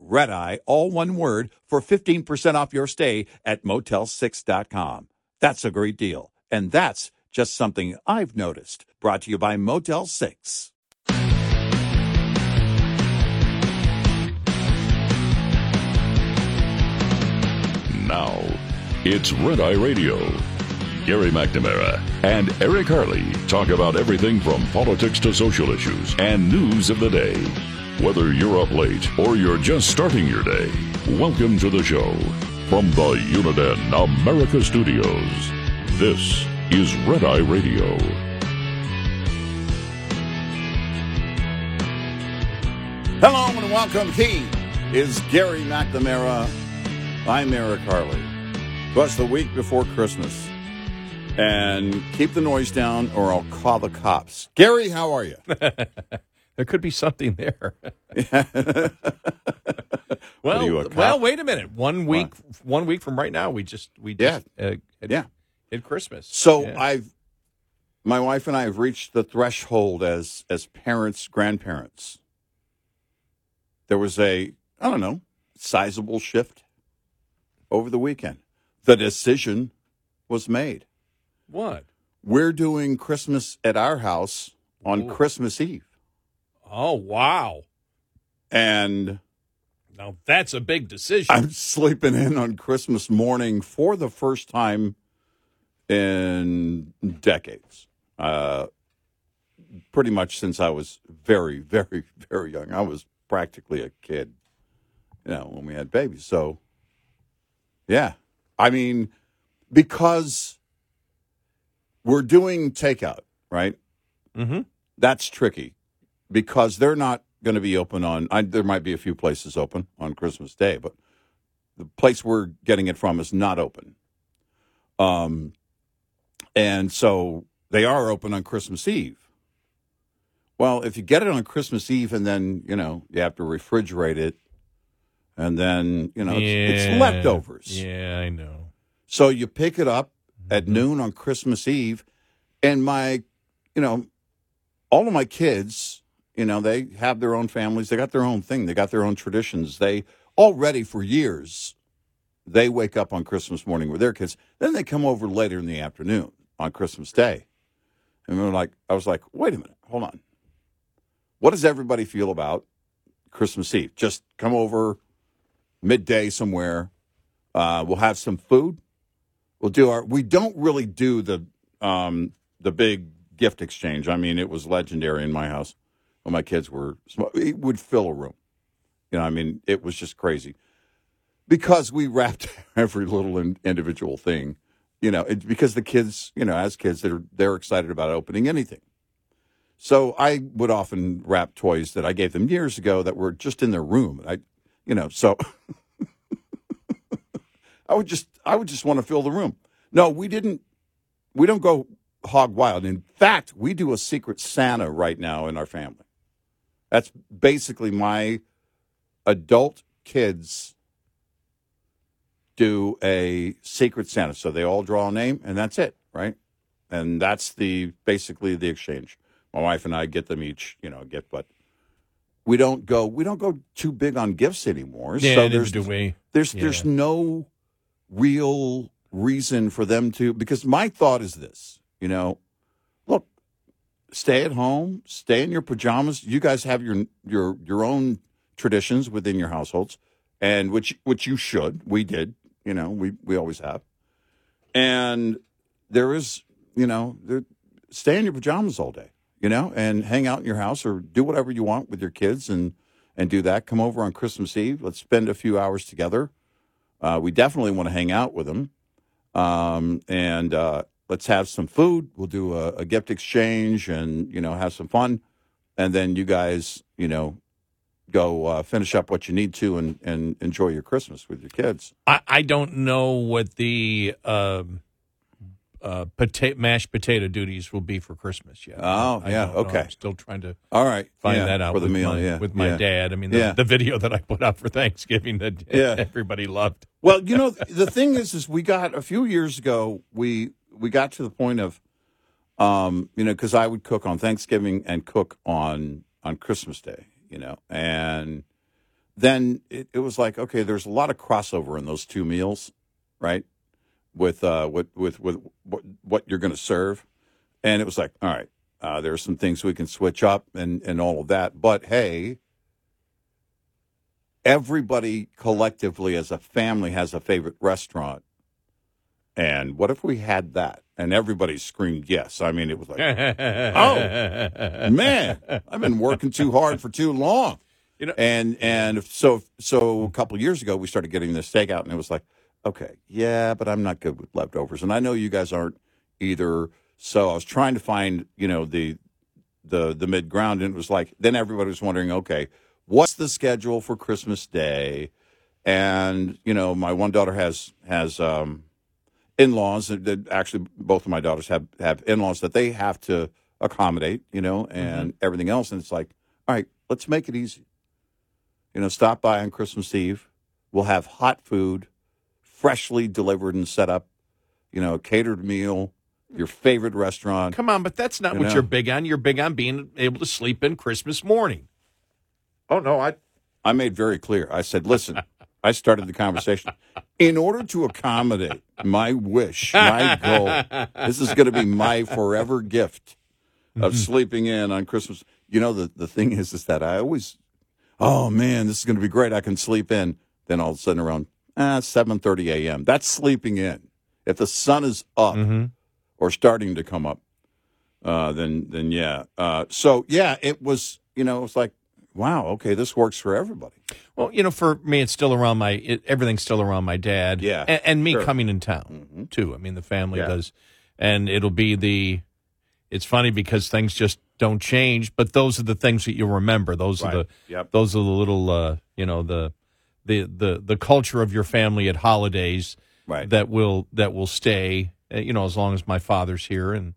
Red Eye, all one word, for 15% off your stay at motel6.com. That's a great deal. And that's just something I've noticed. Brought to you by Motel 6. Now, it's Red Eye Radio. Gary McNamara and Eric Harley talk about everything from politics to social issues and news of the day. Whether you're up late or you're just starting your day, welcome to the show. From the Uniden America Studios, this is Red Eye Radio. Hello and welcome. He is Gary McNamara. I'm Eric Harley. Plus the week before Christmas. And keep the noise down or I'll call the cops. Gary, how are you? there could be something there. What well, you, well, wait a minute. One week, one week from right now, we just we just uh, hit, Yeah. hit Christmas. So Yeah. I've my wife and I have reached the threshold as as parents, grandparents. There was a I don't know, sizable shift over the weekend. The decision was made. what? We're doing Christmas at our house on Ooh. Christmas Eve. Oh wow! And Now that's a big decision. I'm sleeping in on Christmas morning for the first time in decades. Uh, pretty much since I was very, very, very young. I was practically a kid, you know, when we had babies. So, yeah. I mean, because we're doing takeout, right? mm-hmm. That's tricky because they're not going to be open on. I, there might be a few places open on Christmas Day, but the place we're getting it from is not open. Um, and so they are open on Christmas Eve. Well, if you get it on Christmas Eve and then you know you have to refrigerate it, and then you know it's, it's leftovers. Yeah, I know. So you pick it up at noon on Christmas Eve, and my, you know, all of my kids, you know, they have their own families. They got their own thing. They got their own traditions. They already for years, they wake up on Christmas morning with their kids. Then they come over later in the afternoon on Christmas Day, and we're like, I was like, wait a minute, hold on. What does everybody feel about Christmas Eve? Just come over midday somewhere. Uh, we'll have some food we'll do our we don't really do the um the big gift exchange i mean it was legendary in my house when my kids were small it would fill a room you know i mean it was just crazy because we wrapped every little in, individual thing you know it, because the kids you know as kids they're they're excited about opening anything so i would often wrap toys that i gave them years ago that were just in their room i you know so I would just I would just want to fill the room. No, we didn't we don't go hog wild. In fact, we do a secret Santa right now in our family. That's basically my adult kids do a secret Santa. So they all draw a name and that's it, right? And that's the basically the exchange. My wife and I get them each, you know, gift, but we don't go we don't go too big on gifts anymore. Yeah, so there's do we. there's Yeah. there's no real reason for them to because my thought is this you know stay at home stay in your pajamas you guys have your your your own traditions within your households and which which you should we did you know we we always have and there is you know there stay in your pajamas all day, you know, and hang out in your house or do whatever you want with your kids and and do that. Come over on Christmas Eve. Let's spend a few hours together. Uh, we definitely want to hang out with them, um, and uh, let's have some food. We'll do a, a gift exchange and you know have some fun, and then you guys, you know, go uh, finish up what you need to and, and enjoy your Christmas with your kids. I, I don't know what the um, uh, pota- mashed potato duties will be for Christmas yet. Oh, I yeah, know. okay. I'm still trying to All right, find yeah, that out for the with meal. my, yeah, with my yeah. dad. I mean, the, Yeah. the video that I put out for Thanksgiving that Yeah. everybody loved. Well, you know, the thing is, is we got a few years ago. We we got to the point of, um, you know, because I would cook on Thanksgiving and cook on on Christmas Day, you know, and then it, it was like, okay, there's a lot of crossover in those two meals, right? With uh, with with with what, what you're going to serve, and it was like, all right, uh, there are some things we can switch up and and all of that, but hey, everybody collectively as a family has a favorite restaurant. And what if we had that? And everybody screamed yes. I mean, it was like, oh man, I've been working too hard for too long. You know- and and so so a couple of years ago we started getting this steak out, and it was like, okay, yeah, but I'm not good with leftovers, and I know you guys aren't either. So I was trying to find you know the the the mid ground, and it was like then everybody was wondering, okay, what's the schedule for Christmas Day? And you know, my one daughter has has um, in-laws that- that actually both of my daughters have have in-laws that they have to accommodate you know and mm-hmm. everything else and it's like all right let's make it easy you know stop by on christmas eve we'll have hot food freshly delivered and set up you know a catered meal your favorite restaurant Come on, but that's not You what know. you're big on. You're big on being able to sleep in Christmas morning. Oh no, I I made very clear. I said, listen, I started the conversation. In order to accommodate my wish, my goal, this is going to be my forever gift of sleeping in on Christmas. You know, the, the thing is, is that I always, oh man, this is going to be great. I can sleep in. Then all of a sudden around ah, 7.30 a.m., that's sleeping in. If the sun is up or starting to come up, uh, then, then yeah. Uh, so yeah, it was, you know, it was like, wow, okay, this works for everybody. Well, you know, for me, it's still around my it, everything's still around my dad. Yeah, and, and me sure. coming in town too. I mean, the family Yeah. does, and it'll be the. It's funny because things just don't change, but those are the things that you'll remember. Those are the Yep. those are the little uh, you know the the the the culture of your family at holidays Right. that will that will stay. uh, You know, as long as my father's here and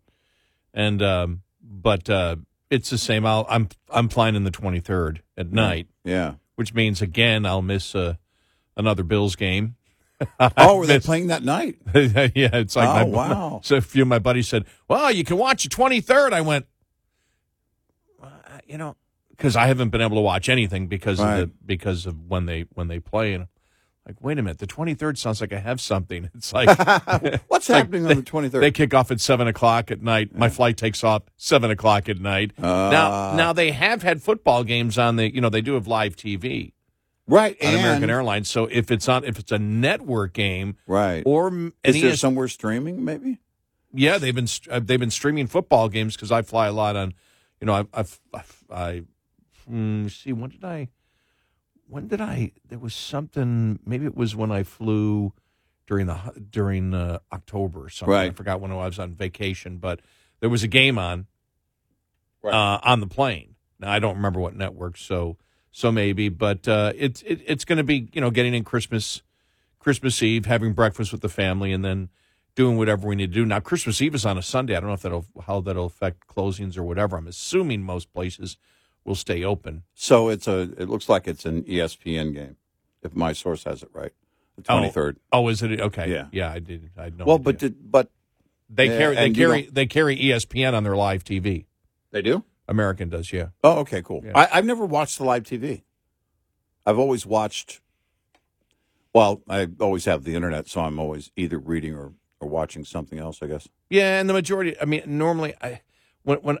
and um, but uh, it's the same. I'll, I'm I'm flying in the 23rd at night Yeah. which means again I'll miss uh, another Bills game. Oh, were they playing that night? yeah, it's like Oh, my, wow. So a few of my buddies said, "Well, you can watch the 23rd." I went, "Uh, you know, because I haven't been able to watch anything because of the because of when they when they play and. Like, wait a minute, the 23rd sounds like I have something. It's like What's happening on the 23rd? they kick off at seven o'clock at night. My flight takes off seven o'clock at night. now, Ah. now they have had football games on the. You know, they do have live TV right. on and, American Airlines. So if it's on, if it's a network game Right. or Is there ES somewhere streaming, maybe? yeah, they've been uh, they've been streaming football games because I fly a lot on, you know, I I've, I've, I, mm, see when did I, when did I? There was something. Maybe it was when I flew during the during uh, October or something. I forgot when I was on vacation, but there was a game on Right. uh, on the plane. Now I don't remember what network, so so maybe, but uh, it's it, it's going to be you know getting in Christmas Christmas Eve, having breakfast with the family, and then doing whatever we need to do. Now Christmas Eve is on a Sunday. I don't know if that'll how that'll affect closings or whatever. I'm assuming most places will stay open. So it's a. It looks like it's an ESPN game, if my source has it right. The 23rd. Oh, is it okay? Yeah. yeah. I did. I know. well, but did, but they yeah, carry they carry they carry ESPN on their live TV. they do. American does, yeah. Oh, okay, cool. Yeah. I, I've never watched the live TV. I've always watched. Well, I always have the internet, so I'm always either reading or, or watching something else. I guess. Yeah, and the majority. I mean, normally, I when when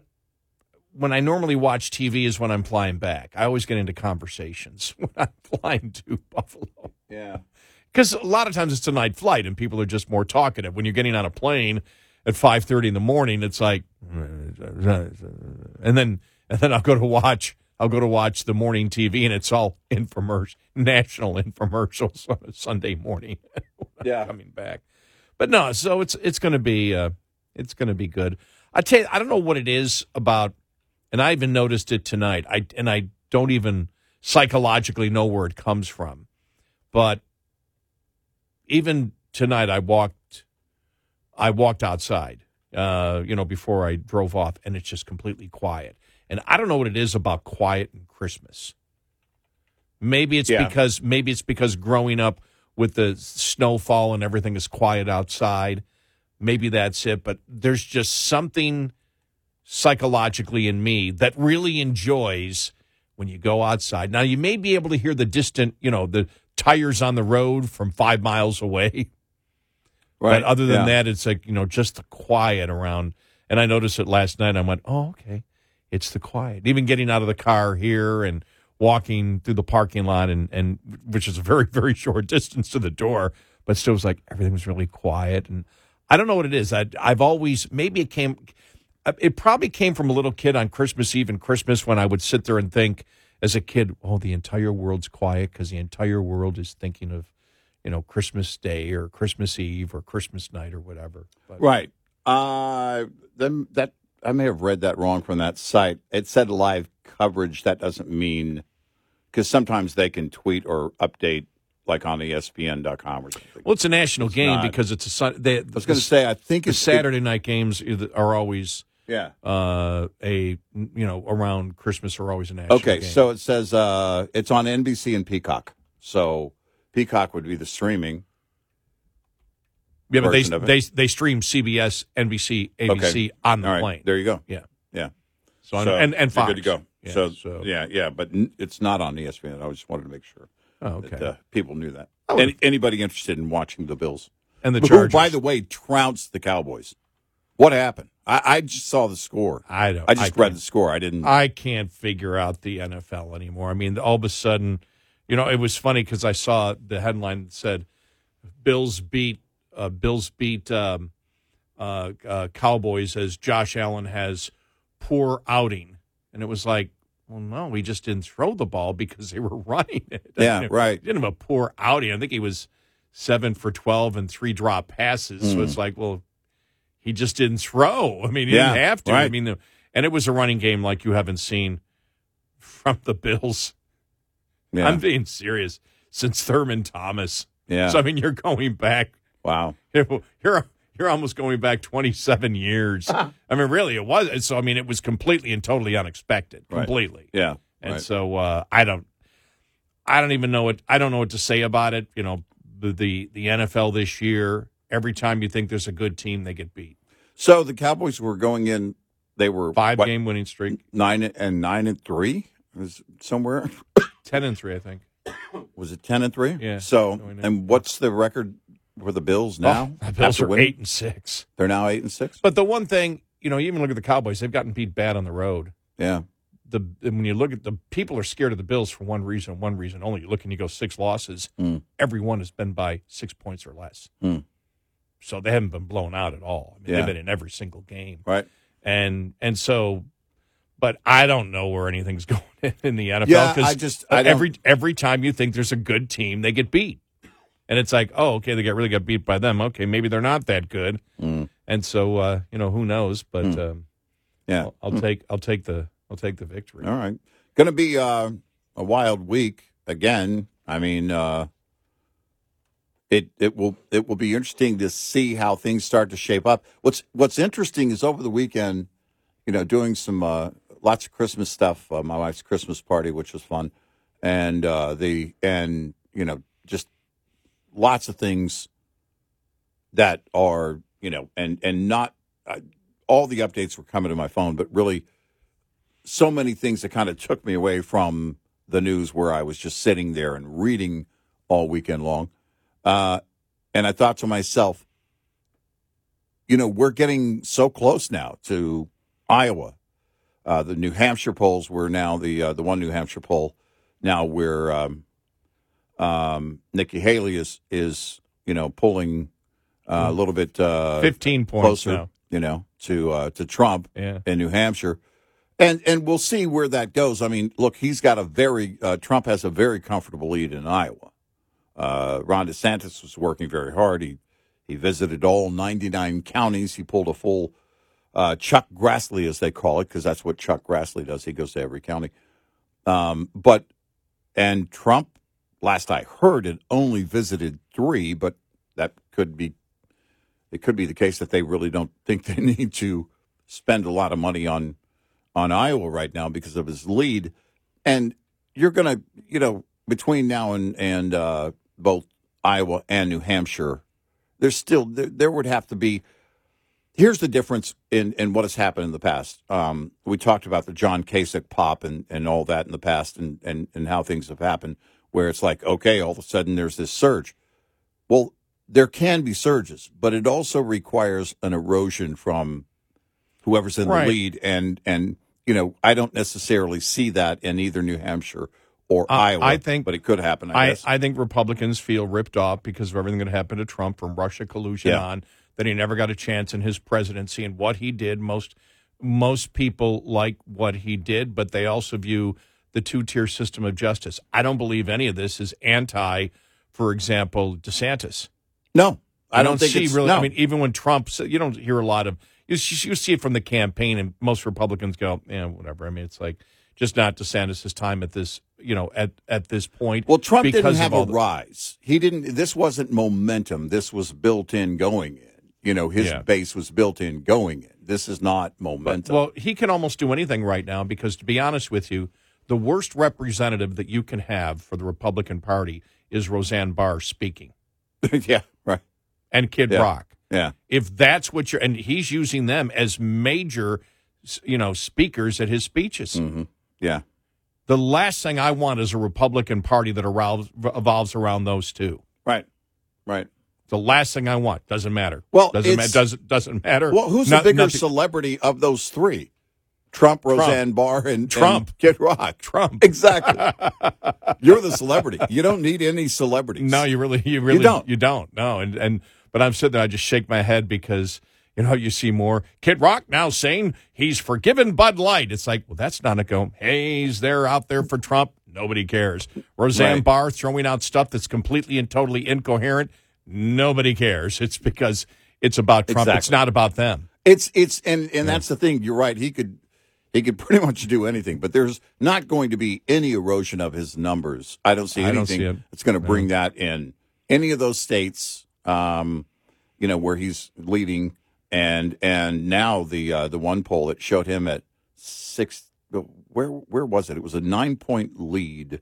when I normally watch TV is when I'm flying back. I always get into conversations when I'm flying to Buffalo Yeah. because a lot of times it's a night flight and people are just more talkative. When you're getting on a plane at five thirty in the morning. It's like, and then and then I'll go to watch. I'll go to watch the morning TV, and it's all infomercial, national infomercials on a Sunday morning. Yeah. coming back. But no, so it's it's going to be uh, it's going to be good. I tell you, I don't know what it is about, and I even noticed it tonight. I and I don't even psychologically know where it comes from, but even tonight, I walked, I walked outside, uh, you know, before I drove off, and it's just completely quiet. And I don't know what it is about quiet and Christmas. Maybe it's Yeah. because maybe it's because growing up with the snowfall and everything is quiet outside. Maybe that's it. But there's just something psychologically in me that really enjoys when you go outside. Now you may be able to hear the distant, you know, the tires on the road from five miles away. Right. But other than Yeah. that, it's like, you know, just the quiet around. And I noticed it last night. I went, oh, okay. It's the quiet. Even getting out of the car here and walking through the parking lot, and, and which is a very, very short distance to the door, but still was like everything was really quiet. And I don't know what it is. I, I've always, maybe it came, it probably came from a little kid on Christmas Eve and Christmas when I would sit there and think as a kid, oh, the entire world's quiet because the entire world is thinking of, you know, Christmas Day or Christmas Eve or Christmas night or whatever. But Right. Uh, then that I may have read that wrong from that site. It said live coverage. That doesn't mean because sometimes they can tweet or update like on ESPN.com or something. Well, it's a national game not. because it's a. They, I was going to say, I think the it's Saturday night games are always yeah. uh, a you know around Christmas are always a national. Okay, game. so it says uh, it's on NBC and Peacock. So Peacock would be the streaming. yeah, but they they they stream CBS, NBC, ABC Okay. on the right, plane. there you go. Yeah. Yeah. So, I'm- and and you're Fox. good to go. Yeah, so, so yeah, yeah, but n- it's not on ESPN. I just wanted to make sure oh, that uh, people knew that. Any, anybody interested in watching the Bills? and the Who, Chargers. by the way, trounced the Cowboys. What happened? I, I just saw the score. I don't. I just I read the score. I didn't. I can't figure out the NFL anymore. I mean, all of a sudden, you know, it was funny because I saw the headline that said Bills beat uh, Bills beat um, uh, uh, Cowboys as Josh Allen has poor outing, and it was like, well, no, we just didn't throw the ball because they were running it. Yeah, I mean, right. He didn't have a poor outing. I think he was seven for twelve and three drop passes. So Mm. it's like, well, he just didn't throw. I mean, he Yeah, didn't have to. I mean, the, and it was a running game like you haven't seen from the Bills. yeah. I'm being serious since Thurman Thomas. yeah. So I mean, you're going back. wow. You're you're almost going back 27 years. I mean, really, it was. So I mean, it was completely and totally unexpected. Right. Completely. Yeah. And right. so uh, I don't, I don't even know what I don't know what to say about it. You know, the, the the NFL this year. Every time you think there's a good team, they get beat. So the Cowboys were going in. They were Five what, game winning streak, nine and nine and three. Was somewhere ten and three, I think. was it ten and three? Yeah, So and what's the record for the Bills now? Oh, the Bills are winning? eight and six. They're now eight and six. But the one thing, you know, you even look at the Cowboys; they've gotten beat bad on the road. Yeah. The when you look at the people are scared of the Bills for one reason, one reason only. You look and you go six losses. Mm. Every one has been by six points or less. Mm. So they haven't been blown out at all. I mean, Yeah. they've been in every single game. Right. and and so but I don't know where anything's going in the NFL Yeah, 'cause I just- I don't- every every time you think there's a good team, they get beat. And it's like, oh, okay, they get really got beat by them. Okay, maybe they're not that good. Mm. And so uh, you know, who knows, but um, Yeah. I'll, I'll take I'll take the I'll take the victory. All right. Going to be uh, a wild week again. I mean, uh, it it will it will be interesting to see how things start to shape up. What's What's interesting is over the weekend, you know, doing some uh, lots of Christmas stuff. Uh, my wife's Christmas party, which was fun, and uh, the and you know just lots of things that are you know and and not uh, all the updates were coming to my phone, but really so many things that kind of took me away from the news where I was just sitting there and reading all weekend long. Uh, and I thought to myself, you know, we're getting so close now to Iowa. Uh, the New Hampshire polls were now the uh, the one New Hampshire poll now where um, um, Nikki Haley is is you know pulling uh, a little bit uh, Fifteen points closer. now. you know, to uh, to Trump Yeah. in New Hampshire, and and we'll see where that goes. I mean, look, he's got a very uh, Trump has a very comfortable lead in Iowa. Uh, Ron DeSantis was working very hard. He he visited all 99 counties. He pulled a full uh, Chuck Grassley, as they call it, because that's what Chuck Grassley does. He goes to every county. Um, but and Trump, last I heard, had only visited three, but that could be it could be the case that they really don't think they need to spend a lot of money on on Iowa right now because of his lead. And you're gonna, you know, between now and and uh, both Iowa and New Hampshire, there's still there, there would have to be. Here's the difference in, in what has happened in the past. Um, we talked about the John Kasich pop and, and all that in the past and, and, and how things have happened, where it's like, okay, all of a sudden there's this surge. Well, there can be surges, but it also requires an erosion from whoever's in Right. the lead. And, and, you know, I don't necessarily see that in either New Hampshire or Uh, Iowa. I think- but it could happen, I, I, guess. I think Republicans feel ripped off because of everything that happened to Trump from Russia collusion Yeah. on that he never got a chance in his presidency and what he did. Most most people like what he did, but they also view the two tier system of justice. I don't believe any of this is anti, for example, DeSantis. no, I don't, think see really. no. I mean, even when Trump, you don't hear a lot of you, you see it from the campaign, and most Republicans go, "Yeah, whatever." I mean, it's like just not DeSantis' time at this, you know, at at this point. Well, Trump didn't have a the- rise. He didn't. This wasn't momentum. This was built in going in. You know, his Yeah. base was built in going in. This is not momentum. Well, he can almost do anything right now because, to be honest with you, the worst representative that you can have for the Republican Party is Roseanne Barr speaking yeah, right. and Kid Yeah. Rock. Yeah, If that's what you're, and he's using them as major, you know, speakers at his speeches. hmm yeah. The last thing I want is a Republican Party that evolves, evolves around those two. Right, right. The last thing I want doesn't matter. Well, doesn't ma- doesn't doesn't matter. Well, who's Not- the bigger nothing- celebrity of those three? Trump, Roseanne Barr, and Trump. and Kid Rock. Trump. Exactly. You're the celebrity. You don't need any celebrities. No, you really, you really, don't. You don't. No, and and but I'm sitting there, I just shake my head because you know you see more Kid Rock now saying he's forgiven Bud Light. It's like, well, that's not a go. Hey, he's there out there for Trump. Nobody cares. Roseanne Right. Barr throwing out stuff that's completely and totally incoherent. Nobody cares. It's because it's about Trump. It's not about them. It's it's and and that's the thing. You're right. He could he could pretty much do anything, but there's not going to be any erosion of his numbers. I don't see anything don't see that's going to bring that in any of those states. Um, you know where he's leading, and and now the uh, the one poll that showed him at six. Where where was it? It was a nine point lead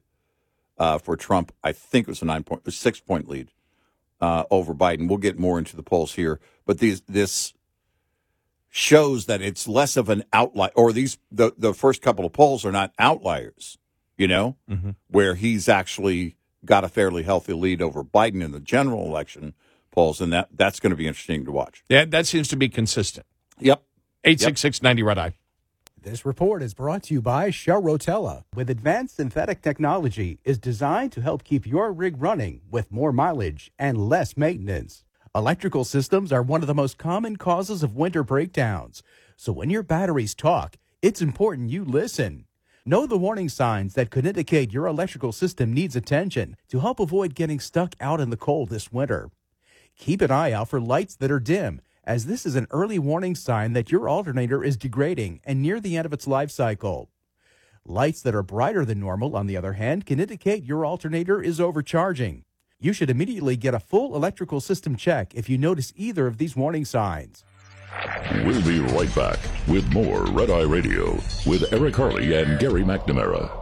uh, for Trump. I think it was a nine point, six point lead uh, over Biden. We'll get more into the polls here, but these this shows that it's less of an outlier, or these the the first couple of polls are not outliers. You know, Mhm. where he's actually got a fairly healthy lead over Biden in the general election polls, and that that's going to be interesting to watch. Yeah, that seems to be consistent. Yep. Eight six six ninety red eye. This report is brought to you by Shell Rotella. With advanced synthetic technology, is designed to help keep your rig running with more mileage and less maintenance. Electrical systems are one of the most common causes of winter breakdowns. So when your batteries talk, it's important you listen. Know the warning signs that could indicate your electrical system needs attention to help avoid getting stuck out in the cold this winter. Keep an eye out for lights that are dim, as this is an early warning sign that your alternator is degrading and near the end of its life cycle. Lights that are brighter than normal, on the other hand, can indicate your alternator is overcharging. You should immediately get a full electrical system check if you notice either of these warning signs. We'll be right back with more Red Eye Radio with Eric Harley and Gary McNamara.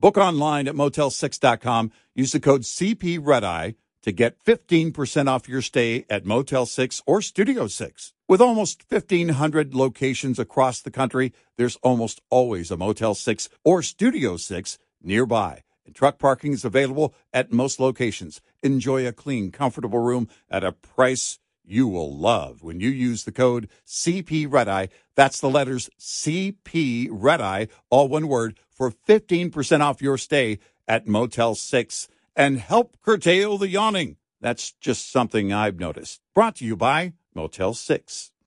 Book online at motel6.com. Use the code CP Red to to get 15% off your stay at Motel 6 or Studio 6. With almost 1,500 locations across the country, there's almost always a Motel 6 or Studio 6 nearby. And truck parking is available at most locations. Enjoy a clean, comfortable room at a price you will love when you use the code CP Redeye. That's the letters CP Redeye, all one word, for 15% off your stay at Motel 6 and help curtail the yawning. That's just something I've noticed. Brought to you by Motel 6.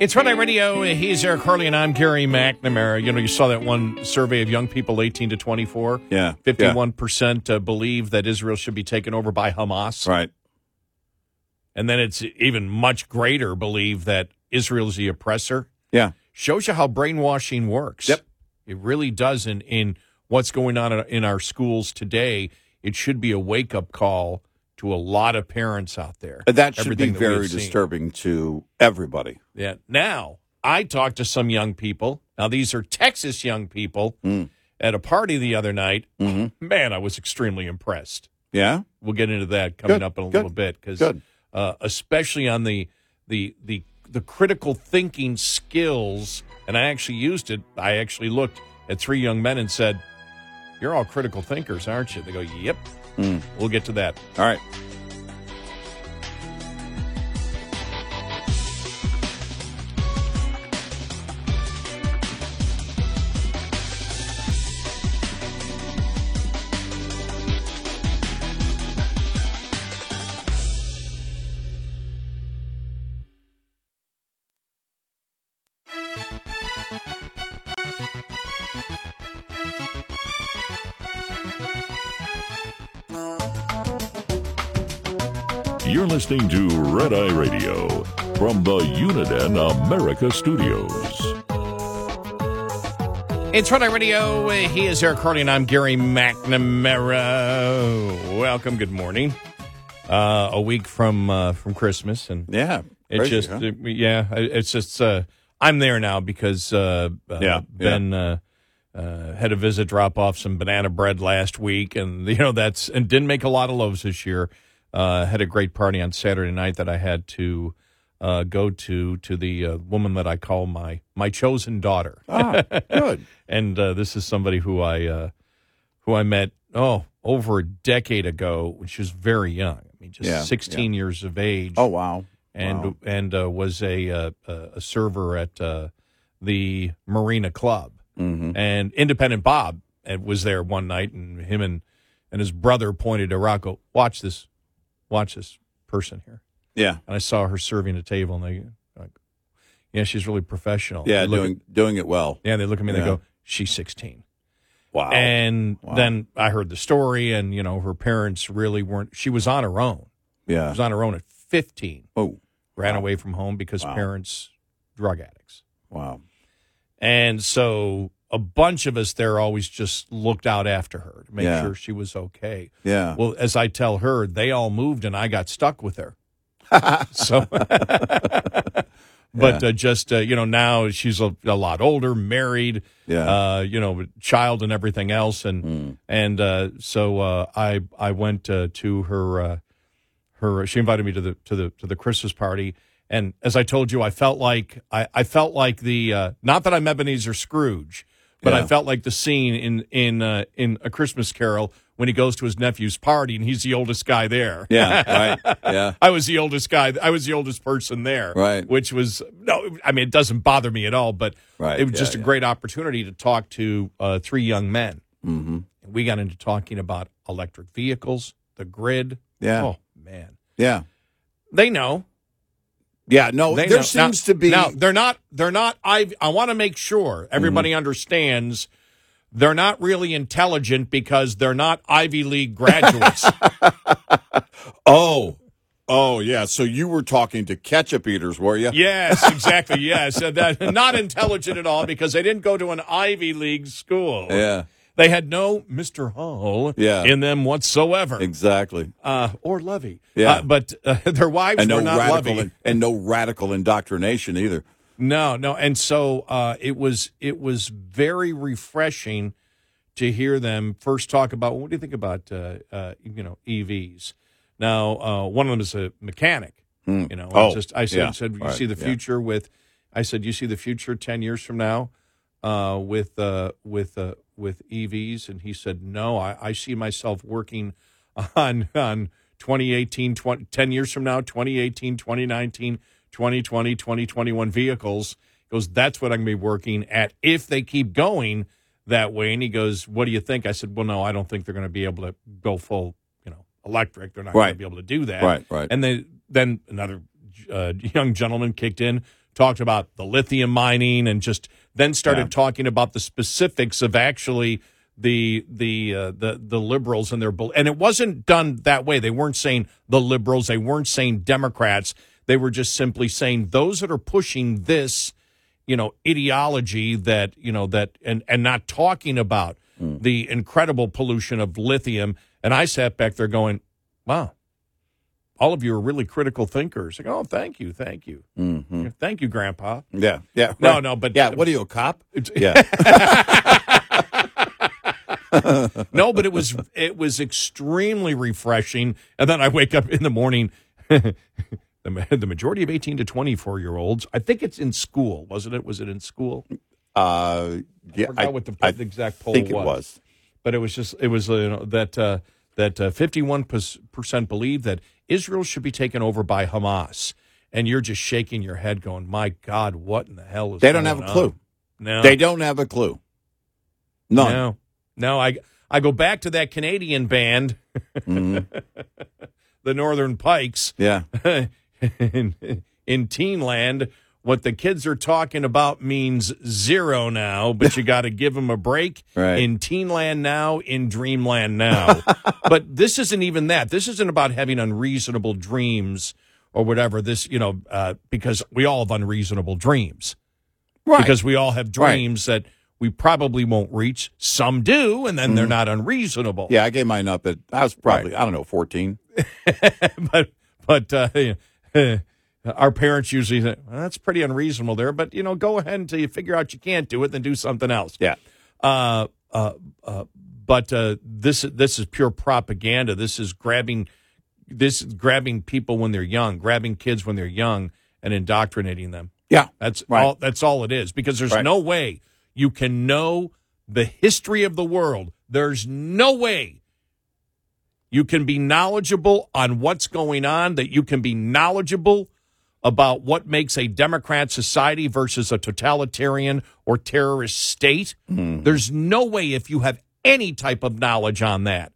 It's Red Eye Radio. He's Eric Harley, and I'm Gary McNamara. You know, you saw that one survey of young people 18 to 24. Yeah, 51% uh, believe that Israel should be taken over by Hamas. Right. And then it's even much greater believe that Israel is the oppressor. Yeah. Shows you how brainwashing works. Yep. It really does in, in what's going on in our schools today. It should be a wake up call to a lot of parents out there. That should Everything be that very disturbing to everybody. Yeah. Now, I talked to some young people. Now, these are Texas young people Mm. at a party the other night. Mm-hmm. Man, I was extremely impressed. Yeah. We'll get into that coming Good, up in a good, little bit because, uh, especially on the the the the critical thinking skills, and I actually used it. I actually looked at three young men and said, "You're all critical thinkers, aren't you?" They go, "Yep." Mm. We'll get to that. All right. Listening to Red Eye Radio from the Uniden America Studios. It's Red Eye Radio. He is Eric Harley, and I'm Gary McNamara. Welcome. Good morning. Uh, a week from uh, from Christmas, and Yeah. It Crazy, just, huh? it- yeah, it's just, uh, I'm there now because uh, uh, Yeah, Ben Uh, uh, had a visit, drop off some banana bread last week, and you know that's and didn't make a lot of loaves this year. Uh, had a great party on Saturday night that I had to uh, go to to the uh, woman that I call my my chosen daughter. ah, good. and uh, this is somebody who I uh, who I met oh over a decade ago when she was very young. I mean, just Yeah, 16 years of age Oh wow. and Wow. and uh, was a uh, a server at uh, the Marina Club. Mm-hmm. And Independent Bob was there one night, and him and and his brother pointed to Rocco. Watch this, watch this person here. Yeah. And I saw her serving a table, and they like, yeah, she's really professional. Yeah. They look Doing doing it well. yeah, they look at me and Yeah. they go, she's sixteen. Wow. And Wow. then I heard the story, and you know her parents really weren't. She was on her own. Yeah, She was on her own at fifteen. Oh. ran Wow. away from home because Wow. parents drug addicts. Wow. And so a bunch of us there always just looked out after her to make Yeah. sure she was okay. Yeah. Well, as I tell her, they all moved and I got stuck with her. so but Yeah. uh, just uh, you know now she's a, a lot older, married, Yeah. uh, you know, child and everything else, and Hmm. and uh, so uh, I I went uh, to her uh, her she invited me to the to the to the Christmas party. And as I told you, I felt like I, I felt like the uh, not that I'm Ebenezer Scrooge, but I felt like the scene in in uh, in A Christmas Carol when he goes to his nephew's party and he's the oldest guy there. Yeah, right. Yeah. I was the oldest guy. I was the oldest person there. Right. Which was no. I mean, it doesn't bother me at all. But Right, it was yeah, just a yeah. great opportunity to talk to uh, three young men. Mm-hmm. We got into talking about electric vehicles, the grid. Yeah. Oh man, Yeah. they know. Yeah. No, They there know. seems Now- to be. now they're not. They're not. I. I want to make sure everybody Mm-hmm. understands. They're not really intelligent because they're not Ivy League graduates. oh. Oh, yeah. So you were talking to ketchup eaters, were you? Yes, exactly. Yes, Uh, that, not intelligent at all because they didn't go to an Ivy League school. Yeah. They had no Mr. Hull Yeah. in them whatsoever, Exactly. uh, or Levy. Yeah. Uh, but uh, their wives And no were not radical Levy. and no radical indoctrination either. No, no, and so uh, it was it was very refreshing to hear them first talk about what do you think about uh, uh, you know EVs. Now, uh, one of them is a mechanic. You know, Oh, I just I said, yeah. said you Right, see the yeah. future with. I said you see the future ten years from now uh, with uh, with uh, with EVs, and he said no. I, I see myself working on on 2018, 20, 10 years from now, 2018, 2019, 2020, 2021 vehicles. He goes, that's what I'm going to be working at if they keep going that way. And he goes, what do you think? I said, well, no, I don't think they're going to be able to go full, you know, electric. They're not going to be able to do that. Right, right. And then, then another uh, young gentleman kicked in, talked about the lithium mining, and just then started Yeah. talking about the specifics of actually the the uh, the the liberals and their and it wasn't done that way. They weren't saying the liberals. They weren't saying Democrats. They were just simply saying those that are pushing this, you know, ideology that you know that and and not talking about the incredible pollution of lithium. And I sat back there going, "Wow, all of you are really critical thinkers." Like, oh, thank you, thank you, Mm-hmm. thank you, Grandpa. Yeah. Yeah. No, right. no, but Yeah. What are you, a cop? Yeah. no, but it was it was extremely refreshing. And then I wake up in the morning. the, the majority of eighteen to twenty four year olds, I think it's in school, wasn't it? Was it in school? Uh, yeah. I forgot what the, I the exact poll think it was. was. but it was just it was uh, you know, that uh, that fifty one percent believe that Israel should be taken over by Hamas, and you're just shaking your head, going, "My God, what in the hell is?" They don't have a clue. on?" No, They don't have a clue. None. No, no. I I go back to that Canadian band, Mm-hmm. the Northern Pikes, Yeah. in, in Teenland. What the kids are talking about means zero now, but you got to give them a break. Right. In Teenland now, in Dreamland now. but this isn't even that. This isn't about having unreasonable dreams or whatever. This, you know, uh, because we all have unreasonable dreams Right. because we all have Right. dreams that we probably won't reach. Some do, and then they're not unreasonable. Mm-hmm. yeah, I gave mine up at, I was probably, I don't know, 14. but but uh, our parents usually say well, that's pretty unreasonable there. But you know, go ahead until you figure out you can't do it, then do something else. Yeah. Uh, uh, uh, but uh, this this is pure propaganda. This is grabbing this is grabbing people when they're young, grabbing kids when they're young, and indoctrinating them. Yeah. That's Right. all. That's all it is. Because there's Right. no way you can know the history of the world. There's no way you can be knowledgeable on what's going on. That you can be knowledgeable about what makes a democrat society versus a totalitarian or terrorist state. Mm-hmm. There's no way if you have any type of knowledge on that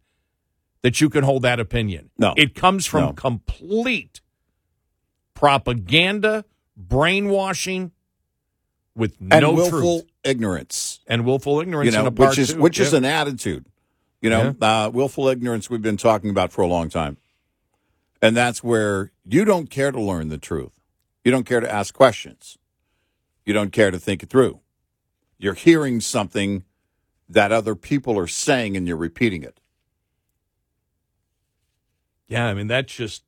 that you can hold that opinion. No. It comes from No. complete propaganda, brainwashing with And no willful truth ignorance. and willful ignorance you know, in a part which is two. which is an attitude. You know, uh, willful ignorance we've been talking about for a long time, and that's where you don't care to learn the truth. You don't care to ask questions. You don't care to think it through. You're hearing something that other people are saying, and you're repeating it. Yeah, I mean that's just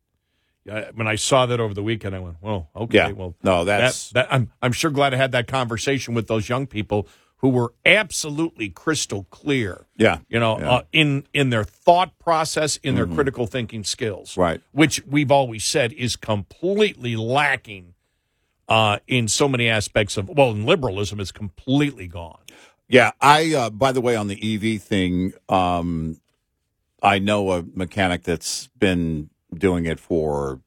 when I saw that over the weekend, I went, "Well, okay, Yeah. well, No, that, that's- that. I'm I'm sure glad I had that conversation with those young people who were absolutely crystal clear. Yeah. you know, Yeah. Mm-hmm. uh, in in their thought process, in their critical thinking skills, Right. Which we've always said is completely lacking uh, in so many aspects of well, in liberalism, it's completely gone. Yeah, I. Uh, by the way, on the EV thing, um, I know a mechanic that's been doing it for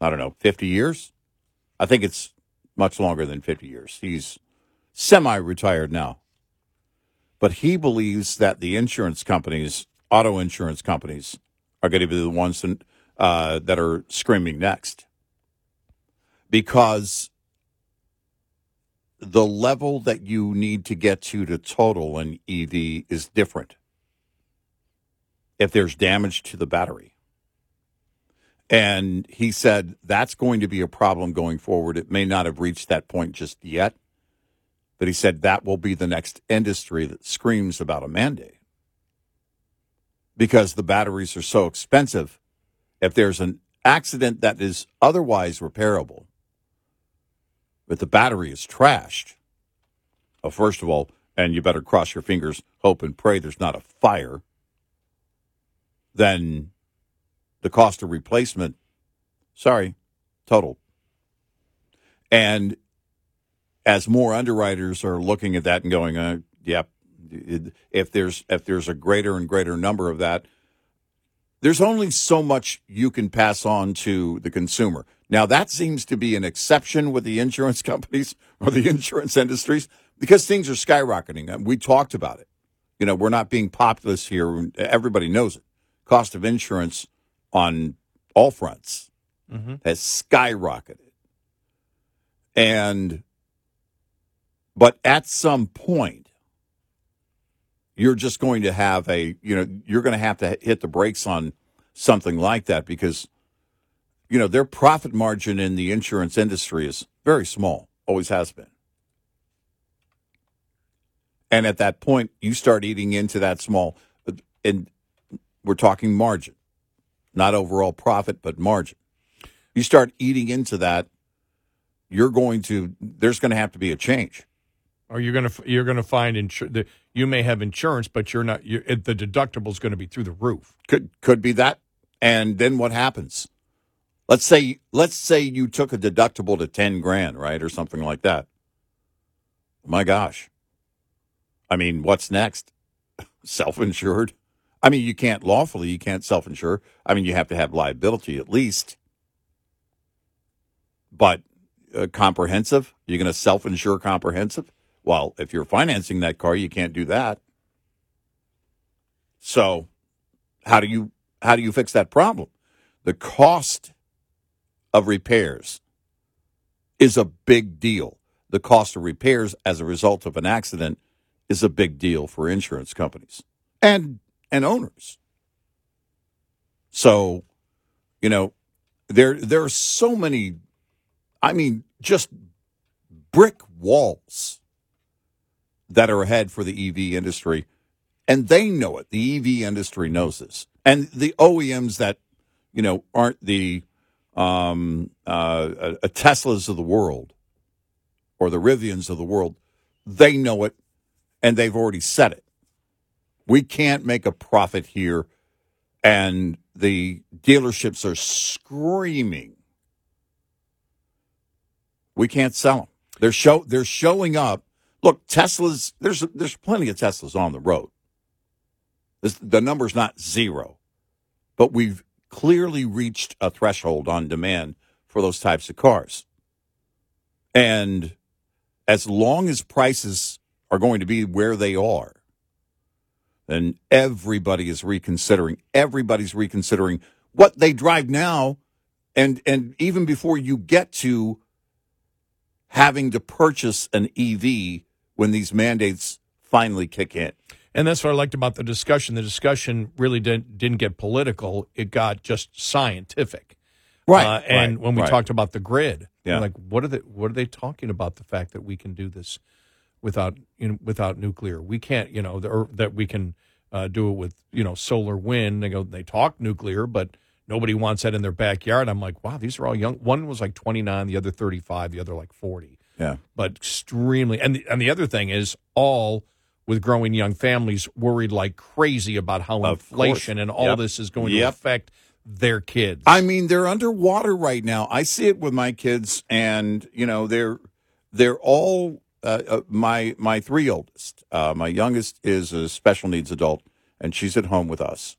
I don't know fifty years. I think it's much longer than fifty years. He's semi-retired now, but he believes that the insurance companies, auto insurance companies, are going to be the ones that, uh, that are screaming next because the level that you need to get to to total an EV is different. If there's damage to the battery. And he said that's going to be a problem going forward. It may not have reached that point just yet, but he said that will be the next industry that screams about a mandate because the batteries are so expensive. If there's an accident that is otherwise repairable, but the battery is trashed. Well, first of all, and you better cross your fingers, hope and pray there's not a fire. Then the cost of replacement, sorry, total. And as more underwriters are looking at that and going, uh, yep, if there's if there's a greater and greater number of that, there's only so much you can pass on to the consumer. Now, that seems to be an exception with the insurance companies or the insurance industries because things are skyrocketing. We talked about it. You know, we're not being populist here. Everybody knows it. Cost of insurance on all fronts has skyrocketed. And, but at some point, you're just going to have a you know you're going to have to hit the brakes on something like that because you know their profit margin in the insurance industry is very small always has been. And at that point you start eating into that small and we're talking margin not overall profit but margin. You start eating into that you're going to there's going to have to be a change Or you're gonna you're gonna find insur- you may have insurance, but you're not. You're, the deductible is going to be through the roof. could could be that. And then what happens? Let's say let's say you took a deductible to 10 grand right or something like that. My gosh. I mean what's next? Self-insured? I mean you can't lawfully you can't self-insure. I mean you have to have liability at least. But uh, comprehensive? You're going to self-insure comprehensive well if you're financing that car you can't do that so how do you how do you fix that problem? The cost of repairs is a big deal. The cost of repairs as a result of an accident is a big deal for insurance companies and and owners. So, you know, there there are so many I mean just brick walls that are ahead for the EV industry and they know it. The EV industry knows this, and the OEMs that you know aren't the um, uh, uh, Teslas of the world or the Rivians of the world, they know it, and they've already said it. We can't make a profit here, and the dealerships are screaming. We can't sell them. They're show they're showing up. Look, Teslas. There's there's plenty of Teslas on the road. This, the number's not zero, but we've clearly reached a threshold on demand for those types of cars. And as long as prices are going to be where they are, then everybody is reconsidering. Everybody's reconsidering what they drive now, and and even before you get to having to purchase an EV when these mandates finally kick in. And that's what I liked about the discussion. The discussion really didn't didn't get political; it got just scientific. Uh, and right, when we right. talked about the grid, Yeah. like what are they what are they talking about? The fact that we can do this without you know, without nuclear, we can't. You know, the, or that we can uh, do it with you know solar, wind. They go they talk nuclear, but nobody wants that in their backyard. I'm like, wow, these are all young. One was like 29, the other 35, the other like 40. Yeah. But extremely, and the, and the other thing is all with growing young families worried like crazy about how Of inflation course. and all Yep. this is going Yep. to affect their kids. I mean, they're underwater right now. I see it with my kids, and you know, they're they're all uh, uh, my my three oldest. Uh, my youngest is a special needs adult, and she's at home with us,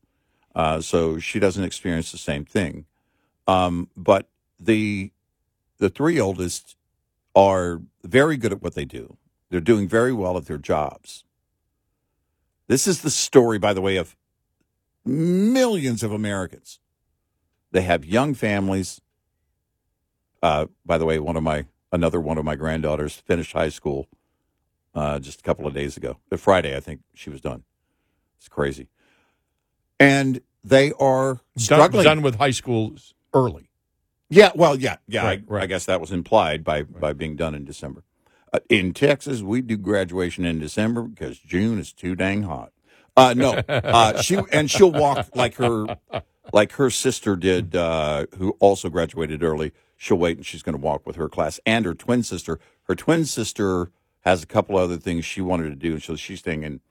uh, so she doesn't experience the same thing. Um, but the the three oldest are very good at what they do. They're doing very well at their jobs. This is the story, by the way, of millions of Americans. They have young families. Uh, by the way, one of my another one of my granddaughters finished high school uh, just a couple of days ago. Friday, I think she was done. It's crazy, and they are done, struggling. done with high school early. Yeah, well, yeah, yeah. Right, I, right. I guess that was implied by by being done in December. Uh, in Texas, we do graduation in December because June is too dang hot. Uh, no, uh, she and she'll walk like her like her sister did, uh, who also graduated early. She'll wait and she's going to walk with her class and her twin sister. Her twin sister has a couple other things she wanted to do, so she's staying in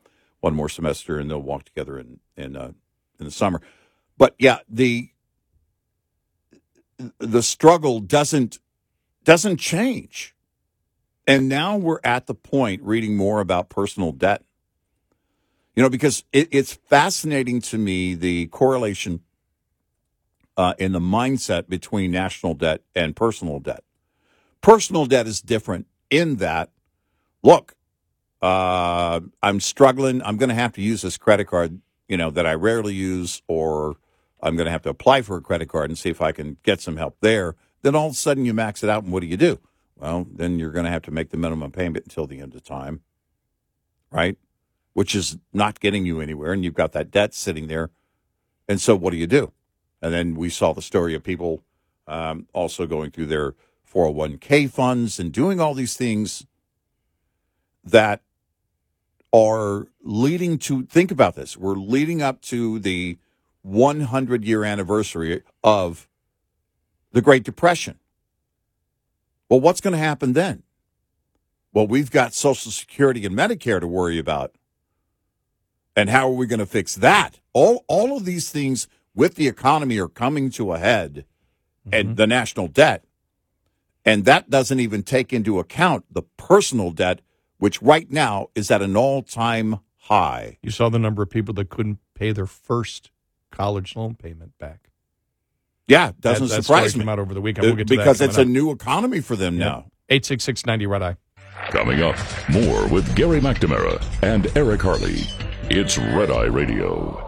one more semester, and they'll walk together in in uh, in the summer. But yeah, the the struggle doesn't doesn't change. And now we're at the point reading more about personal debt. You know, because it, it's fascinating to me the correlation uh, in the mindset between national debt and personal debt. Personal debt is different in that, look, uh, I'm struggling. I'm going to have to use this credit card, you know, that I rarely use, or I'm going to have to apply for a credit card and see if I can get some help there. Then all of a sudden you max it out, and what do you do? Well, then you're going to have to make the minimum payment until the end of time, right? Which is not getting you anywhere, and you've got that debt sitting there. And so, what do you do? And then we saw the story of people um, also going through their 401k funds and doing all these things that are leading to think about this. We're leading up to the 100 year anniversary of the Great Depression. Well, what's going to happen then? Well, we've got Social Security and Medicare to worry about. And how are we going to fix that? All all of these things with the economy are coming to a head and mm-hmm. the national debt. And that doesn't even take into account the personal debt, which right now is at an all time high. You saw the number of people that couldn't pay their first college loan payment back. Yeah, doesn't that, that surprise me. came out over the weekend. We'll get to that because it's a coming new economy for them up. now. Eight six six ninety red eye. Coming up, more with Gary McNamara and Eric Harley. It's Red Eye Radio.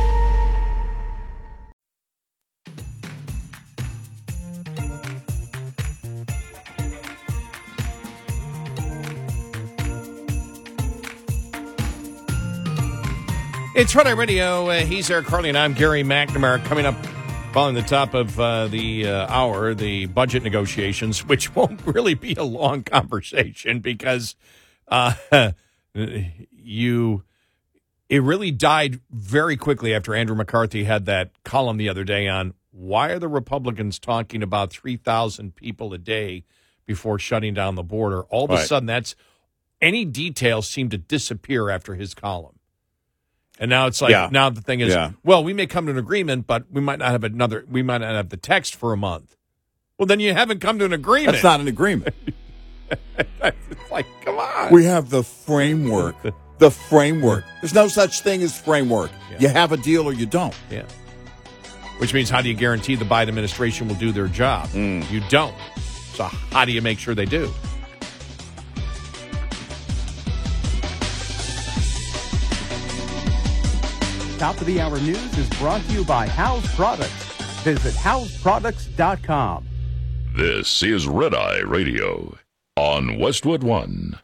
It's Friday Radio. Uh, he's Eric Harley, and I'm Gary McNamara. Coming up, following the top of uh, the uh, hour, the budget negotiations, which won't really be a long conversation because uh, you. It really died very quickly after Andrew McCarthy had that column the other day on why are the Republicans talking about three thousand people a day before shutting down the border. All of a sudden, that's any details seem to disappear after his column And now it's like Yeah. now the thing is, Yeah. well, we may come to an agreement, but we might not have another. We might not have the text for a month. Well, then you haven't come to an agreement. That's not an agreement. it's like, come on. We have the framework. The framework. There's no such thing as framework. You have a deal or you don't. Yeah. Which means, how do you guarantee the Biden administration will do their job? Mm. You don't. So, how do you make sure they do? Top of the hour news is brought to you by House Products. Visit houseproducts.com. This is Red Eye Radio on Westwood One.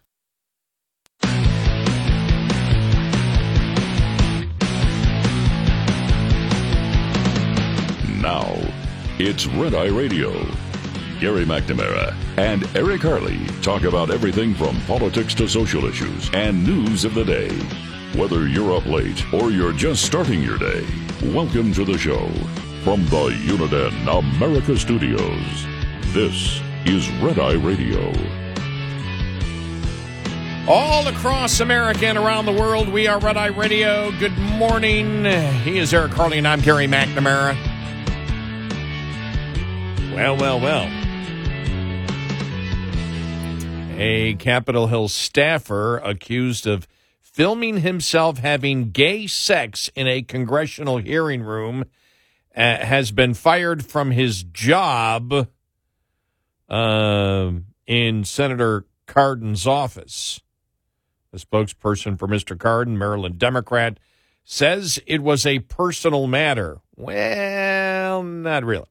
Now, it's Red Eye Radio. Gary McNamara and Eric Harley talk about everything from politics to social issues and news of the day. Whether you're up late or you're just starting your day, welcome to the show. From the Uniden America Studios, this is Red Eye Radio. All across America and around the world, we are Red Eye Radio. Good morning. He is Eric Harley, and I'm Gary McNamara. Well, well, well. A Capitol Hill staffer accused of filming himself having gay sex in a congressional hearing room uh, has been fired from his job um, in Senator Cardin's office. The spokesperson for Mr. Cardin, Maryland Democrat, says it was a personal matter. Well, not really.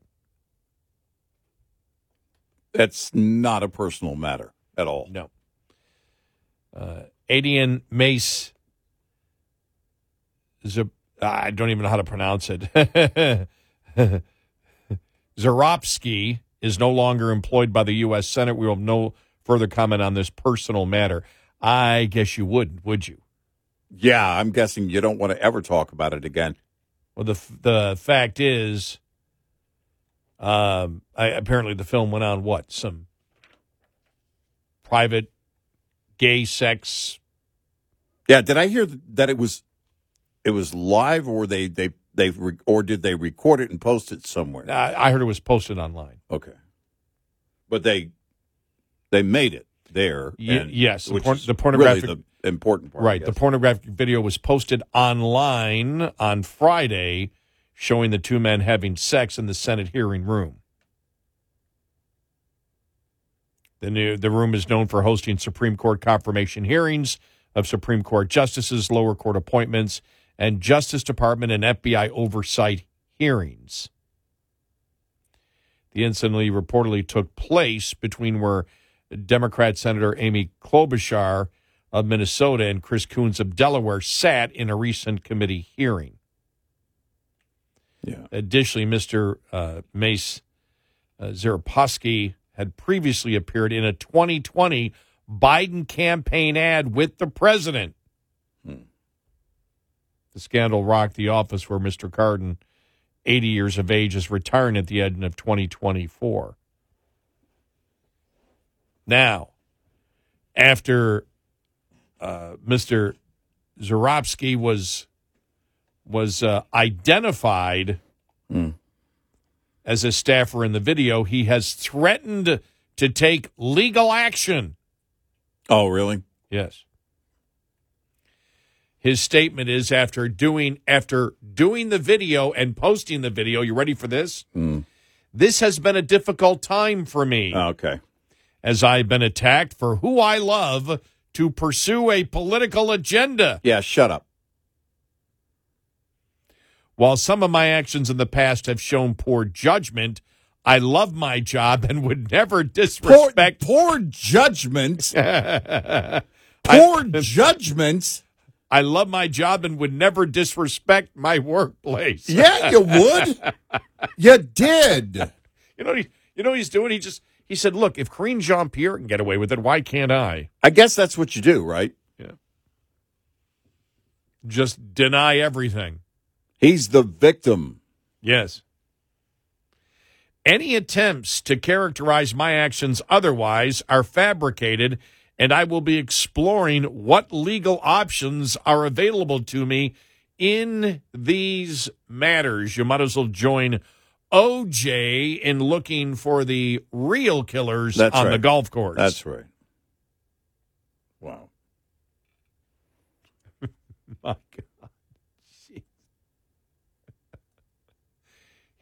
That's not a personal matter at all. No. Uh, Aidan Maese, I don't even know how to pronounce it. Czeropski is no longer employed by the U.S. Senate. We will have no further comment on this personal matter. I guess you wouldn't, would you? Yeah, I'm guessing you don't want to ever talk about it again. Well, the the fact is, um, I, apparently the film went on what some private gay sex. Yeah, did I hear that it was it was live or they they they re- or did they record it and post it somewhere? I, I heard it was posted online. Okay, but they they made it there. And- yes, the is the pornographic- really the important part. Right. The pornographic video was posted online on Friday, showing the two men having sex in the Senate hearing room. The new the room is known for hosting Supreme Court confirmation hearings of Supreme Court justices, lower court appointments, and Justice Department and FBI oversight hearings. The incident reportedly took place between where Democrat Senator Amy Klobuchar of Minnesota and Chris Coons of Delaware sat in a recent committee hearing. Yeah. Additionally, Mr. Uh, Maese uh, had previously appeared in a 2020 Biden campaign ad with the president. The scandal rocked the office where Mr. Cardin, 80 years of age, is retiring at the end of 2024. Now, after uh, Mr. Czeropski was was uh, identified as a staffer in the video, he has threatened to take legal action. Oh, really? Yes. His statement is after doing after doing the video and posting the video. You ready for this? Hmm. This has been a difficult time for me oh, Okay. as I've been attacked for who I love to pursue a political agenda. Yeah. Shut up. While some of my actions in the past have shown poor judgment, I love my job and would never disrespect. poor judgment. I- Poor judgment. I love my job and would never disrespect my workplace. Yeah, you would. you did. You know, he, you know what he's doing? He just he said, "Look, if Karine Jean Pierre can get away with it, why can't I?" I guess that's what you do, right? Yeah. Just deny everything. He's the victim. Yes. Any attempts to characterize my actions otherwise are fabricated, and I will be exploring what legal options are available to me in these matters, you might as well join OJ in looking for the real killers That's on the golf course. That's right. Wow. My God. Jeez.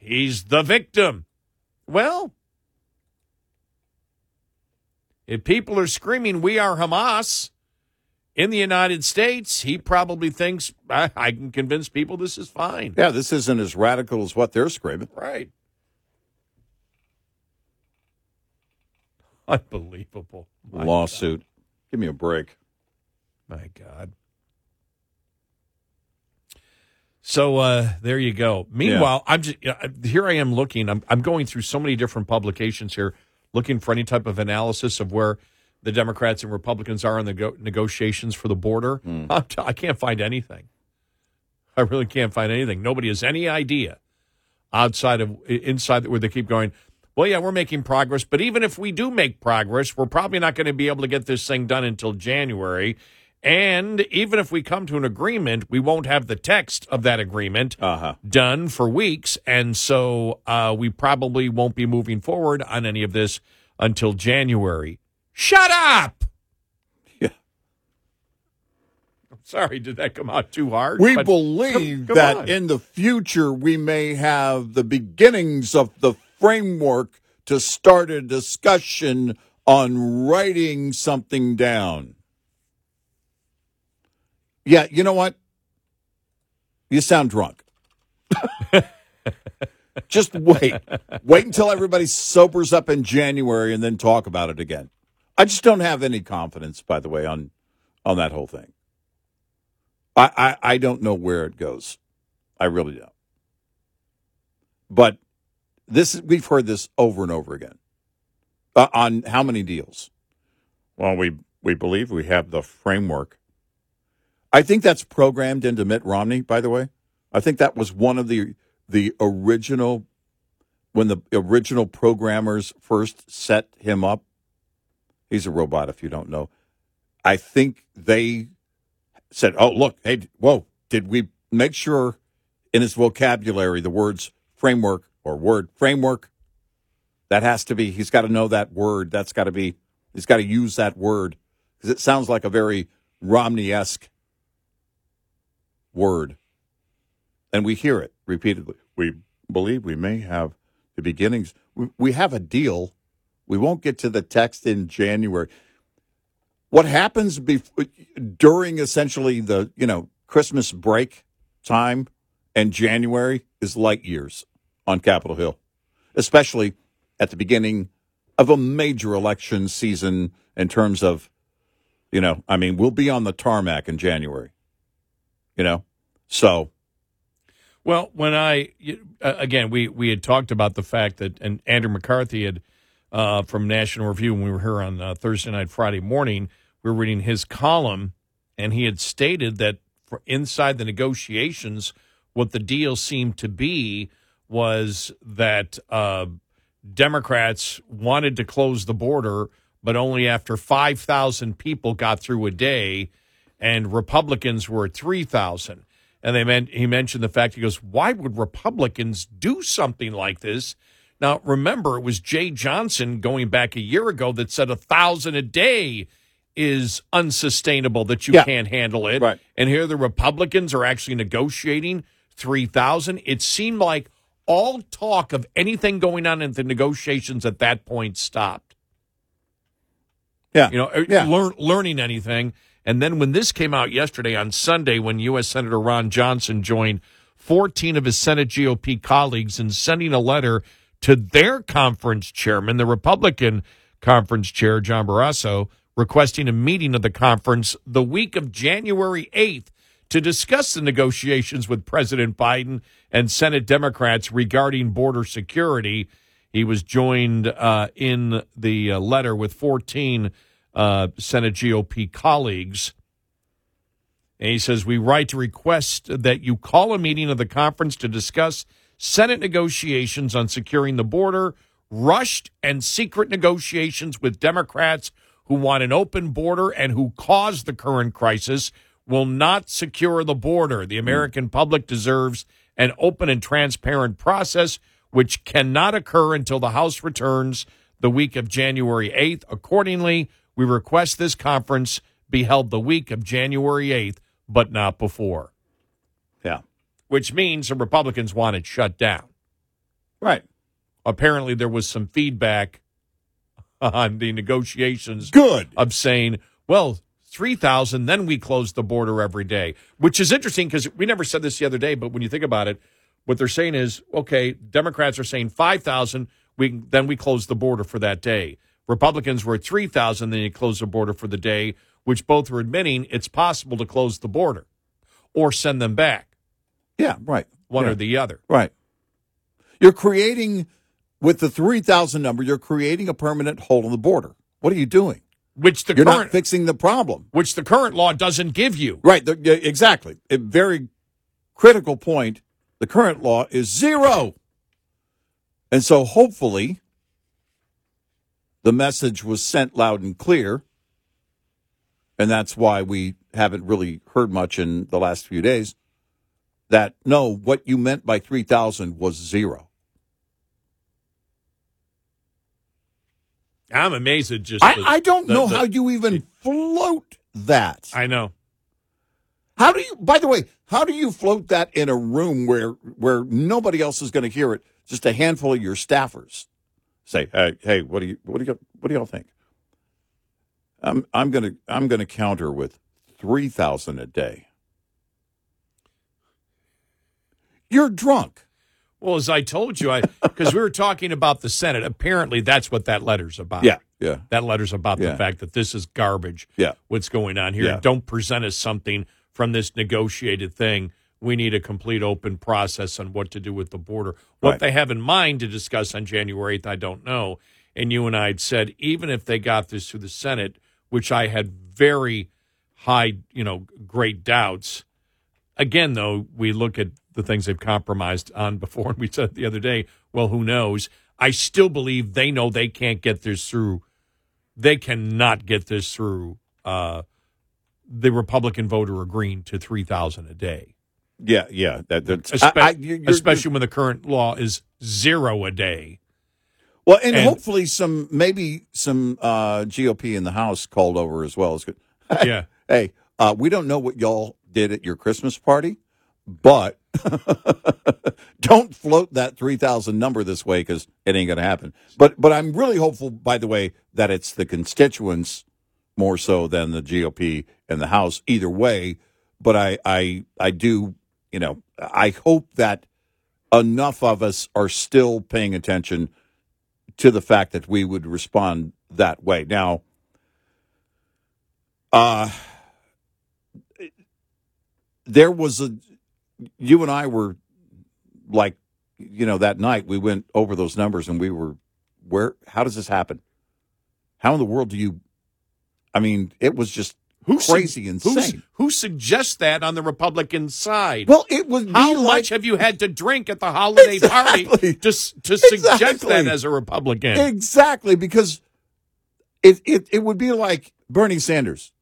He's the victim. Well, if people are screaming, we are Hamas in the United States, he probably thinks, I, I can convince people this is fine. Yeah, this isn't as radical as what they're screaming. Right. Unbelievable. My Lawsuit. Give me a break. My God. So uh, there you go. Meanwhile, I'm just here. I am looking. I'm I'm going through so many different publications here, looking for any type of analysis of where the Democrats and Republicans are in the go- negotiations for the border. I'm t- I can't find anything. I really can't find anything. Nobody has any idea outside of inside where they keep going. Well, yeah, we're making progress, but even if we do make progress, we're probably not going to be able to get this thing done until January. And even if we come to an agreement, we won't have the text of that agreement Uh-huh. done for weeks. And so uh, we probably won't be moving forward on any of this until January. Shut up! Yeah. I'm sorry, did that come out too hard? We But believe come- come that on. in the future we may have the beginnings of the framework to start a discussion on writing something down. Yeah, you know what? You sound drunk. Just wait. Wait until everybody sobers up in January and then talk about it again. I just don't have any confidence, by the way, on on that whole thing. I, I, I don't know where it goes. I really don't. But this we've heard this over and over again. Uh, on how many deals? Well, we we believe we have the framework. I think that's programmed into Mitt Romney. By the way, I think that was one of the the original when the original programmers first set him up. He's a robot, if you don't know. I think they said, "Oh, look, hey, whoa, did we make sure in his vocabulary the words framework or word framework? That has to be. He's got to know that word. That's got to be. He's got to use that word because it sounds like a very Romney-esque word, and we hear it repeatedly. We believe we may have the beginnings. We, we have a deal. We won't get to the text in January what happens bef- during essentially the you know Christmas break time and January is light years on Capitol Hill, especially at the beginning of a major election season in terms of you know I mean we'll be on the tarmac in January, you know, so Well, when I uh, again, we we had talked about the fact that and Andrew McCarthy had uh, from National Review when we were here on uh, Thursday night, Friday morning, we were reading his column, and he had stated that for inside the negotiations, what the deal seemed to be was that uh, Democrats wanted to close the border, but only after five thousand people got through a day, and Republicans were at three thousand. And they meant he mentioned the fact he goes, why would Republicans do something like this? Now remember, it was Jeh Johnson going back a year ago that said a thousand a day is unsustainable that you Yeah. can't handle it. Right. And here the Republicans are actually negotiating three thousand. It seemed like all talk of anything going on in the negotiations at that point stopped yeah, you know, uh, Yeah. learn, learning anything. And then when this came out yesterday on Sunday, when U.S. Senator Ron Johnson joined 14 of his Senate GOP colleagues in sending a letter to their conference chairman, the Republican conference chair, John Barrasso, requesting a meeting of the conference the week of January 8th to discuss the negotiations with President Biden and Senate Democrats regarding border security. He was joined uh, in the uh, letter with 14 uh, Senate GOP colleagues. And he says, We write to request that you call a meeting of the conference to discuss Senate negotiations on securing the border, rushed and secret negotiations with Democrats who want an open border and who caused the current crisis. will not secure the border. The American public deserves an open and transparent process, which cannot occur until the House returns the week of January 8th. Accordingly, we request this conference be held the week of January 8th, but not before. Yeah. Which means the Republicans want it shut down. Right. Apparently, there was some feedback on the negotiations Good. of saying, well, 3,000, then we close the border every day, which is interesting because we never said this the other day, but when you think about it, what they're saying is, okay, Democrats are saying 5,000, we, then we close the border for that day. Republicans were at 3,000, then you close the border for the day, which both were admitting it's possible to close the border or send them back, Yeah, right. one Yeah. or the other. Right. You're creating, with the 3,000 number, you're creating a permanent hole in the border. What are you doing? Which the You're current not fixing the problem. which the current law doesn't give you. Right. The, exactly. A very critical point. The current law is zero. And so hopefully the message was sent loud and clear. And that's why we haven't really heard much in the last few days that no, what you meant by 3,000 was zero. I'm amazed at just I, the- I don't the- know the- how you even float that. I know. How do you? By the way, how do you float that in a room where where nobody else is going to hear it? Just a handful of your staffers say, "Hey, hey, what do you what do you what do y'all think?" I'm I'm gonna I'm gonna counter with three thousand a day. You're drunk. Well, as I told you, I because we were talking about the Senate. Apparently, that's what that letter's about. Yeah, yeah, that letter's about Yeah. the fact that this is garbage. yeah. What's going on here? Yeah. Don't present us something from this negotiated thing. We need a complete open process on what to do with the border. What Right. they have in mind to discuss on January 8th, I don't know. And you and I had said, even if they got this through the Senate, which I had very high, you know, great doubts. Again, though, we look at the things they've compromised on before, and we said the other day, well, who knows? I still believe they know they can't get this through. They cannot get this through uh, the Republican voter agreeing to three thousand a day, Yeah, yeah. That, that's Espe- I- I- you're- you're- especially when the current law is zero a day. Well, and, And- hopefully some maybe some uh, GOP in the House called over as well as good. Yeah. Hey, uh, we don't know what y'all did at your Christmas party, but don't float that three thousand number this way because it ain't going to happen. But but I'm really hopeful, by the way, that it's the constituents more so than the GOP and the House. Either way, but I I I do you know I hope that enough of us are still paying attention to the fact that we would respond that way. Now, uh, there was a, you and I were like, you know, that night we went over those numbers and we were, where, how does this happen? How in the world do you, I mean, it was just Who crazy who's- insane. Who suggests that on the Republican side? Well, it would be How like, much have you had to drink at the holiday party Exactly. to, s- to suggest that as a Republican? Exactly, because it, it it would be like Bernie Sanders.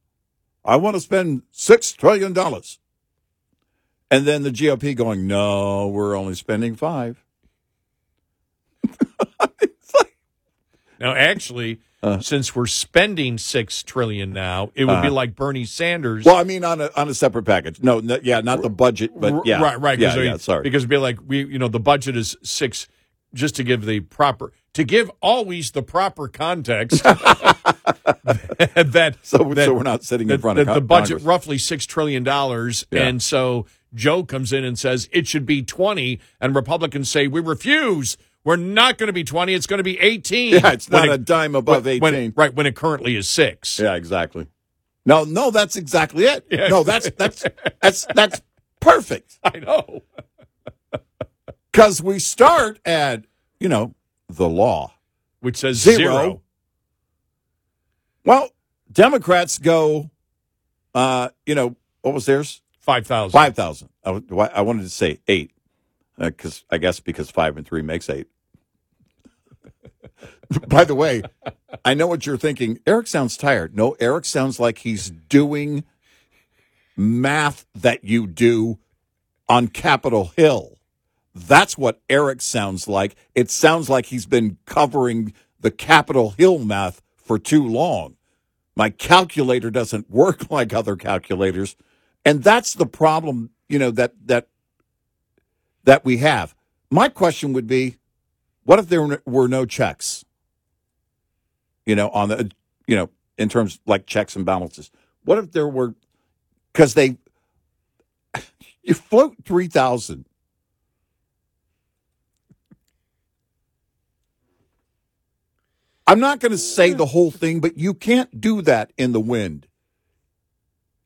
I want to spend six trillion dollars, and then the GOP going, "No, we're only spending five. Now, actually, Uh. since we're spending six trillion now, it would be Uh. like Bernie Sanders. Well, I mean, on a on a separate package. No, no yeah, not the budget, but yeah, right, right. yeah, mean, yeah. Sorry, because it'd be like we, you know, the budget is six. Just to give the proper, to give always the proper context that so that, so we're not sitting in front that of the budget roughly six trillion dollars, Yeah. and so Joe comes in and says it should be twenty, and Republicans say we refuse. We're not going to be twenty. It's going to be eighteen. Yeah, it's When not a dime above when- when- eighteen. right? When it currently is six. Yeah, exactly. No, no, that's exactly it. Yeah. No, that's that's that's that's perfect. I know. Because we start at you know the law. Which says Zero. zero. Well, Democrats go, uh, you know, what was theirs? Five thousand. Five thousand. I wanted to say eight, because I guess because five and three makes eight. By the way, I know what you're thinking. Eric sounds tired. No, Eric sounds like he's doing math that you do on Capitol Hill. That's what Eric sounds like. It sounds like he's been covering the Capitol Hill math for too long. My calculator doesn't work like other calculators. And that's the problem, you know, that that that we have. My question would be, what if there were no checks? You know, on the you know, in terms like checks and balances. What if there were because they you float three thousand. I'm not going to say the whole thing, but you can't do that in the wind.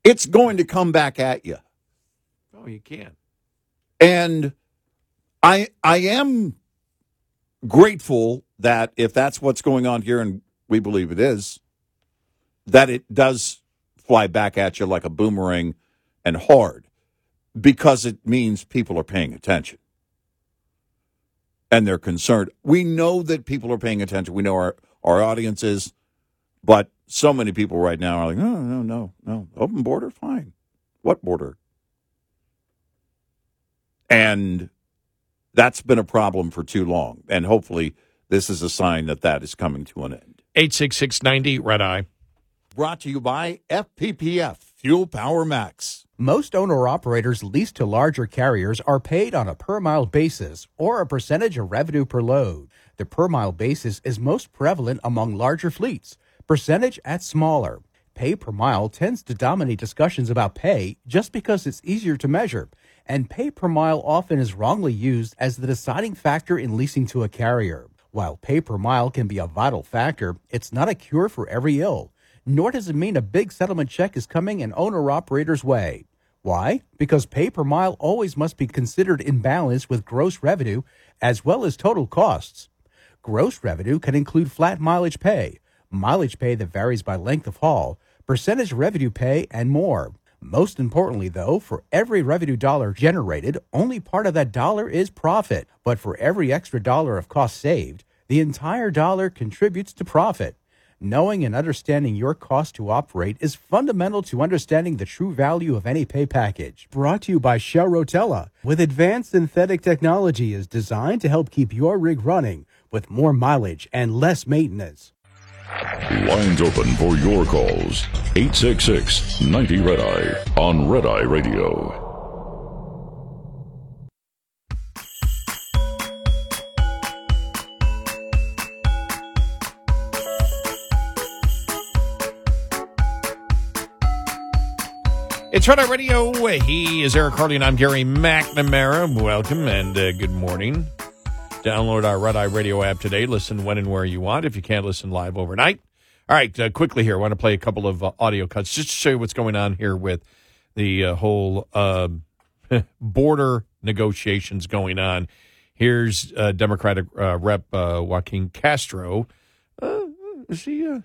It's going to come back at you. Oh, you can. And I I am grateful that if that's what's going on here, and we believe it is, that it does fly back at you like a boomerang and hard because it means people are paying attention and they're concerned. We know that people are paying attention. We know our, our audience is, but so many people right now are like, no, no, no, no. Open border, fine. What border? And that's been a problem for too long. And hopefully, this is a sign that that is coming to an end. 86690 Red Eye. Brought to you by FPPF Fuel Power Max. Most owner operators leased to larger carriers are paid on a per mile basis or a percentage of revenue per load. The per mile basis is most prevalent among larger fleets, percentage at smaller. Pay per mile tends to dominate discussions about pay just because it's easier to measure, and pay per mile often is wrongly used as the deciding factor in leasing to a carrier. While pay per mile can be a vital factor, it's not a cure for every ill, nor does it mean a big settlement check is coming an owner operator's way. Why? Because pay per mile always must be considered in balance with gross revenue as well as total costs. Gross revenue can include flat mileage pay, mileage pay that varies by length of haul, percentage revenue pay, and more. Most importantly, though, for every revenue dollar generated, only part of that dollar is profit. But for every extra dollar of cost saved, the entire dollar contributes to profit. Knowing and understanding your cost to operate is fundamental to understanding the true value of any pay package. Brought to you by Shell Rotella, with advanced synthetic technology is designed to help keep your rig running with more mileage and less maintenance. Lines open for your calls. 866 90 Red Eye on Red Eye Radio. It's Red Eye Radio. He is Eric Harley, and I'm Gary McNamara. Welcome and uh, good morning. Download our Red Eye Radio app today. Listen when and where you want if you can't listen live overnight. All right, uh, quickly here, I want to play a couple of uh, audio cuts just to show you what's going on here with the uh, whole um, border negotiations going on. Here's uh, Democratic uh, Rep Joaquin Castro. is he? is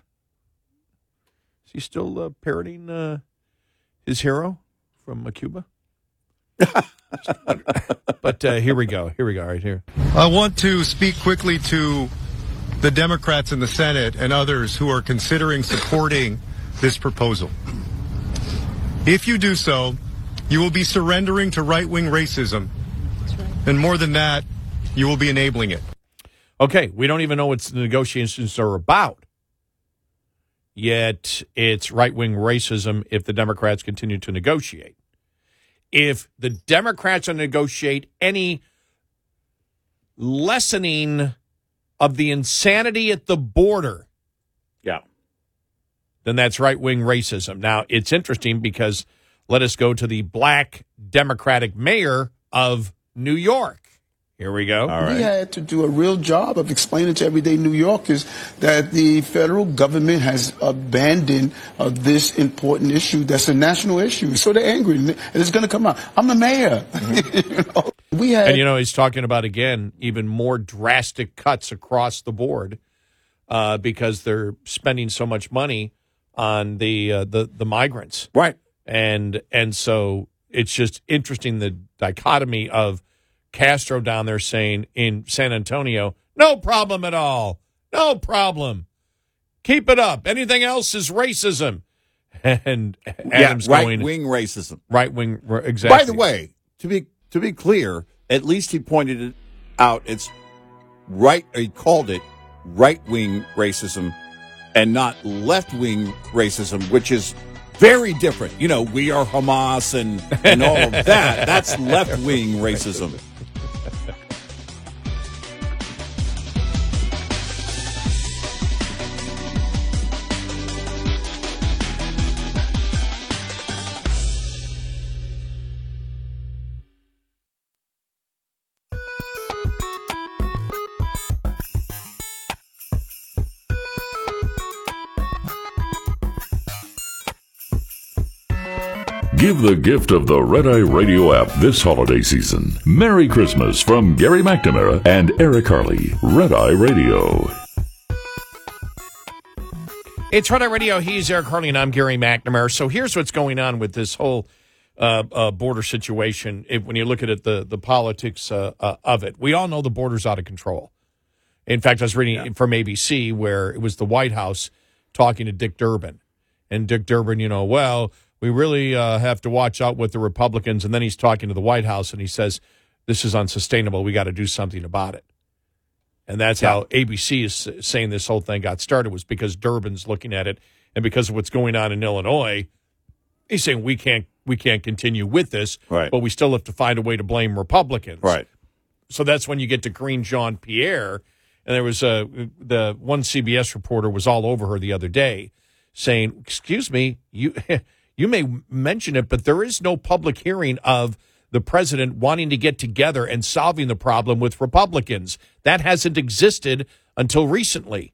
he still parroting? his hero from uh, Cuba? but uh, here we go. Here we go. Right here. I want to speak quickly to the Democrats in the Senate and others who are considering supporting this proposal. If you do so, you will be surrendering to right wing racism. And more than that, you will be enabling it. Okay, we don't even know what the negotiations are about yet it's right wing racism if the Democrats continue to negotiate. If the Democrats are negotiate any lessening of the insanity at the border, yeah, then that's right wing racism. Now, it's interesting because let us go to the black Democratic mayor of New York. Here we go. We had to do a real job of explaining to everyday New Yorkers that the federal government has abandoned uh, this important issue that's a national issue. So they're angry, and it's going to come out. I'm the mayor. Mm-hmm. you know? We had, and you know, he's talking about again even more drastic cuts across the board uh, because they're spending so much money on the uh, the the migrants, right? And and so it's just interesting the dichotomy of Castro down there saying in San Antonio, no problem at all. No problem. Keep it up. Anything else is racism. and Adams yeah, right going wing racism. right wing exactly. By the way, to be to be clear, at least he pointed it out. It's right. He called it right wing racism, and not left wing racism, which is very different. You know, we are Hamas and and all of that. That's left wing racism. Give the gift of the Red Eye Radio app this holiday season. Merry Christmas from Gary McNamara and Eric Harley. Red Eye Radio. It's Red Eye Radio. He's Eric Harley, and I'm Gary McNamara. So here's what's going on with this whole uh, uh, border situation. If, when you look at it, the the politics uh, uh, of it, we all know the border's out of control. In fact, I was reading from ABC where it was the White House talking to Dick Durbin, and Dick Durbin, you know, well, we really uh, have to watch out with the Republicans. And then he's talking to the White House, and he says, "This is unsustainable. We got to do something about it." And that's how ABC is saying this whole thing got started was because Durbin's looking at it, and because of what's going on in Illinois, he's saying we can't we can't continue with this, Right. but we still have to find a way to blame Republicans, Right. So that's when you get to Karine Jean-Pierre, and there was a the one CBS reporter was all over her the other day, saying, "Excuse me, you you may mention it, but there is no public hearing of." The president wanting to get together and solving the problem with Republicans. That hasn't existed until recently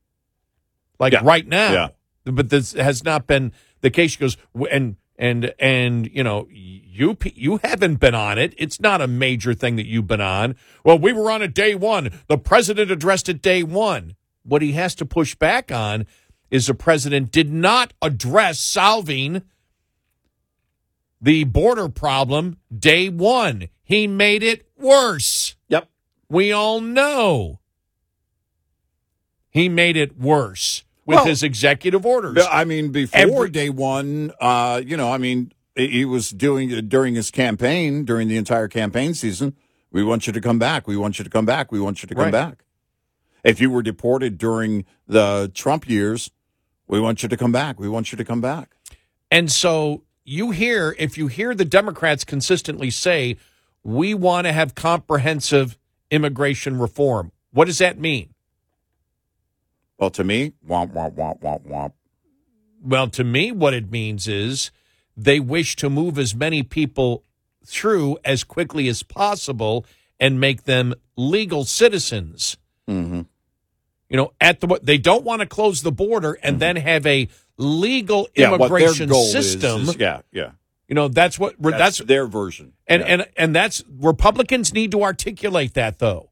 like Yeah. right now. Yeah. But this has not been the case. She goes, and and and you know, you you haven't been on it. It's not a major thing that you've been on. Well, we were on it day one. The president addressed it day one. What he has to push back on is the president did not address solving the border problem day one. He made it worse. Yep. We all know. He made it worse with Well, his executive orders. I mean, before Every- day one, uh, you know, I mean, he was doing during his campaign, during the entire campaign season. We want you to come back. We want you to come back. We want you to come Right. back. If you were deported during the Trump years, we want you to come back. We want you to come back. And so you hear, if you hear the Democrats consistently say, we want to have comprehensive immigration reform, what does that mean? Well, to me, womp womp womp womp womp. Well, to me, what it means is they wish to move as many people through as quickly as possible and make them legal citizens. Mm-hmm. You know, at the they don't want to close the border and then have a legal Yeah, immigration goal is- system. is- yeah, yeah. You know, that's what That's, that's their version. And Yeah. and and that's Republicans need to articulate that though.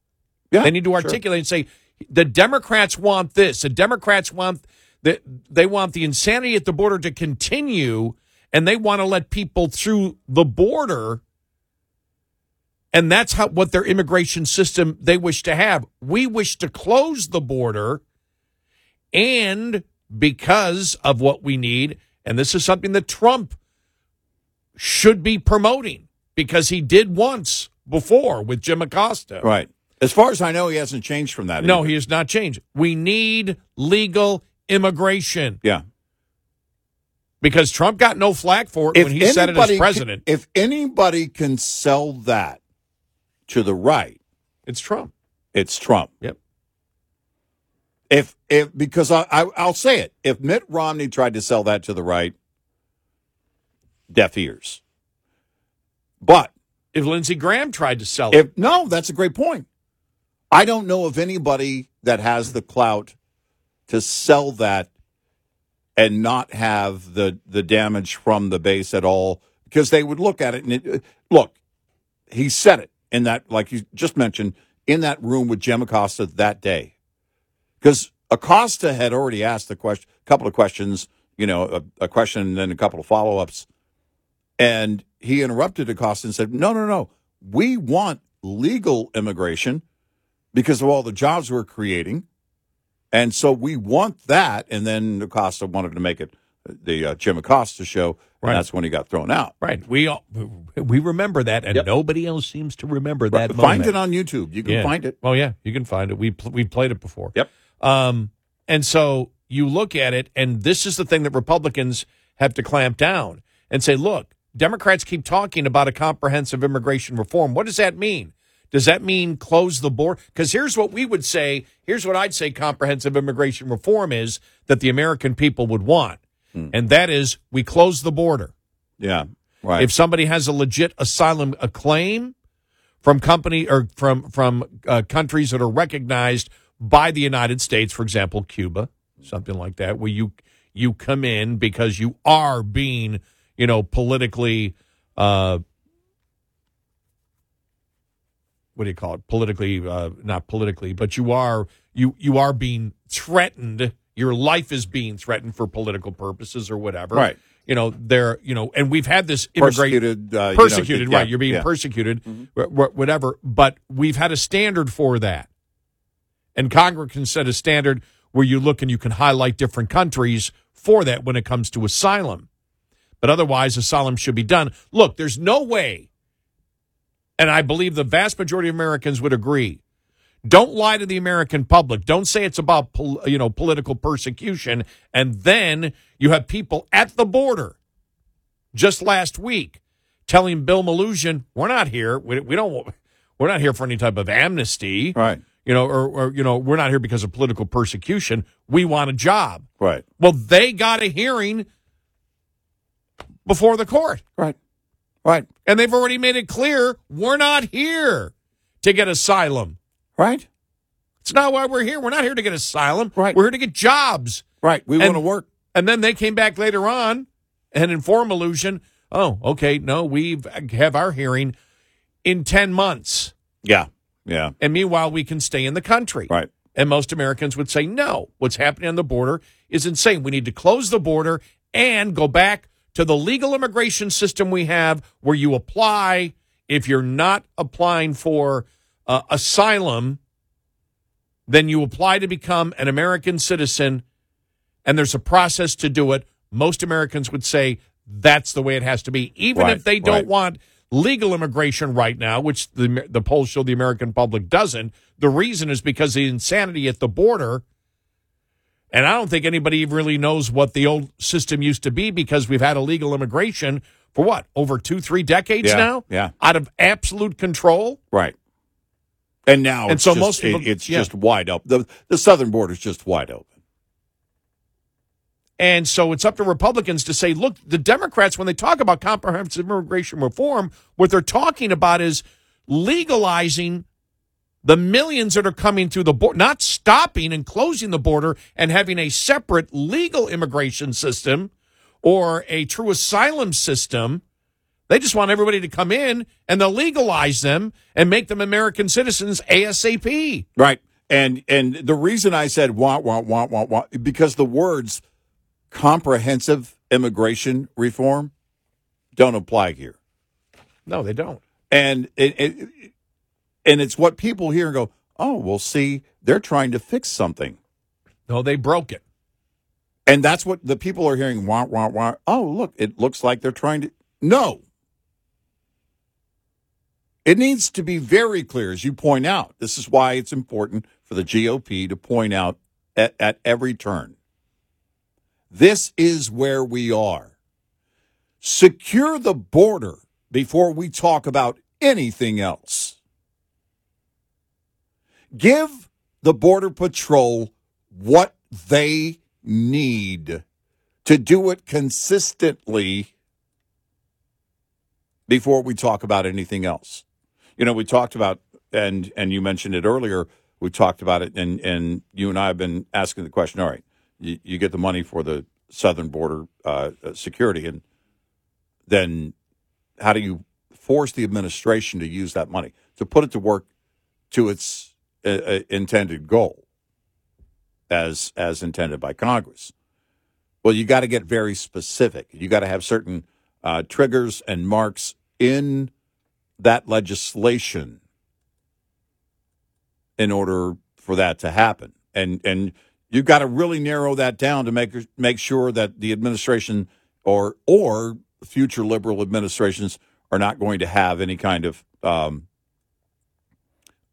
Yeah, they need to sure. articulate and say the Democrats want this. The Democrats want that they want the insanity at the border to continue, and they want to let people through the border. And that's how what their immigration system they wish to have. We wish to close the border, and because of what we need, and this is something that Trump should be promoting because he did once before with Jim Acosta. Right. As far as I know, he hasn't changed from that. No, either. he has not changed. We need legal immigration Yeah. because Trump got no flack for it when he said it as president. can- if anybody can sell that to the right, it's Trump. It's Trump. Yep. If if because I, I I'll say it, if Mitt Romney tried to sell that to the right, deaf ears. But if Lindsey Graham tried to sell if no, that's a great point. I don't know of anybody that has the clout to sell that and not have the the damage from the base at all because they would look at it and it, look he said it in that like you just mentioned in that room with Jim Acosta that day because Acosta had already asked the question a couple of questions you know a, a question and then a couple of follow-ups and he interrupted Acosta and said no no no we want legal immigration because of all the jobs we're creating and so we want that. And then Acosta wanted to make it the uh, Jim Acosta show, Right. and that's when he got thrown out. Right. We all, we remember that, and Yep. nobody else seems to remember that. Find moment. it on YouTube. You can Yeah. find it. Oh yeah, you can find it. We pl- we played it before. Yep. Um, and so you look at it, and this is the thing that Republicans have to clamp down and say, look, Democrats keep talking about a comprehensive immigration reform. What does that mean? Does that mean close the border? Because here's what we would say. Here's what I'd say comprehensive immigration reform is that the American people would want. And that is we close the border. Yeah. Right. If somebody has a legit asylum a claim from company or from from uh, countries that are recognized by the United States, for example, Cuba, something like that, where you you come in because you are being, you know, politically uh what do you call it? Politically uh not politically, but you are you you are being threatened. Your life is being threatened for political purposes or whatever. Right. You know, there, you know, and we've had this Persecuted, uh, you know, persecuted, yeah, right? You're being yeah. persecuted, wh- whatever. But we've had a standard for that, and Congress can set a standard where you look and you can highlight different countries for that when it comes to asylum. But otherwise, asylum should be done. Look, there's no way, and I believe the vast majority of Americans would agree. Don't lie to the American public. Don't say it's about you know political persecution, and then you have people at the border just last week telling Bill Melugin, "We're not here. We, we don't. We're not here for any type of amnesty, right? You know, or, or you know, we're not here because of political persecution. We want a job, right? Well, they got a hearing before the court, right? Right. And they've already made it clear we're not here to get asylum, right? It's not why we're here. We're not here to get asylum, right? We're here to get jobs, right? We want to work. And then they came back later on and informed Melugin, oh, okay, no, we have our hearing in 10 months. Yeah. Yeah. And meanwhile, we can stay in the country. Right. And most Americans would say, no, what's happening on the border is insane. We need to close the border and go back to the legal immigration system we have where you apply. If you're not applying for uh, asylum, then you apply to become an American citizen, and there's a process to do it. Most Americans would say that's the way it has to be, even Right, if they don't right. want legal immigration right now, which the the polls show the American public doesn't. The reason is because the insanity at the border. And I don't think anybody really knows what the old system used to be because we've had illegal immigration for what over two, three decades Yeah, now, yeah. out of absolute control. Right. And now, And it's so just- most people- it- it's yeah. just wide open. The the southern border is just wide open. And so it's up to Republicans to say, look, the Democrats, when they talk about comprehensive immigration reform, what they're talking about is legalizing the millions that are coming through the border, not stopping and closing the border and having a separate legal immigration system or a true asylum system. They just want everybody to come in and they'll legalize them and make them American citizens ASAP. Right. And and the reason I said want want want want want because the words comprehensive immigration reform don't apply here. No, they don't. And it, it and it's what people hear and go, "Oh, well see, they're trying to fix something." No, they broke it. And that's what the people are hearing want want want. Oh, look, it looks like they're trying to No. It needs to be very clear, as you point out. This is why it's important for the GOP to point out at, at every turn. This is where we are. Secure the border before we talk about anything else. Give the Border Patrol what they need to do it consistently before we talk about anything else. You know, we talked about and and you mentioned it earlier. We talked about it, and and you and I have been asking the question. All right, you, you get the money for the southern border uh, security, and then how do you force the administration to use that money to put it to work to its uh, uh, intended goal, as as intended by Congress? Well, you got to get very specific. You got to have certain uh, triggers and marks in that legislation in order for that to happen. And and You've got to really narrow that down to make make sure that the administration or or future liberal administrations are not going to have any kind of um,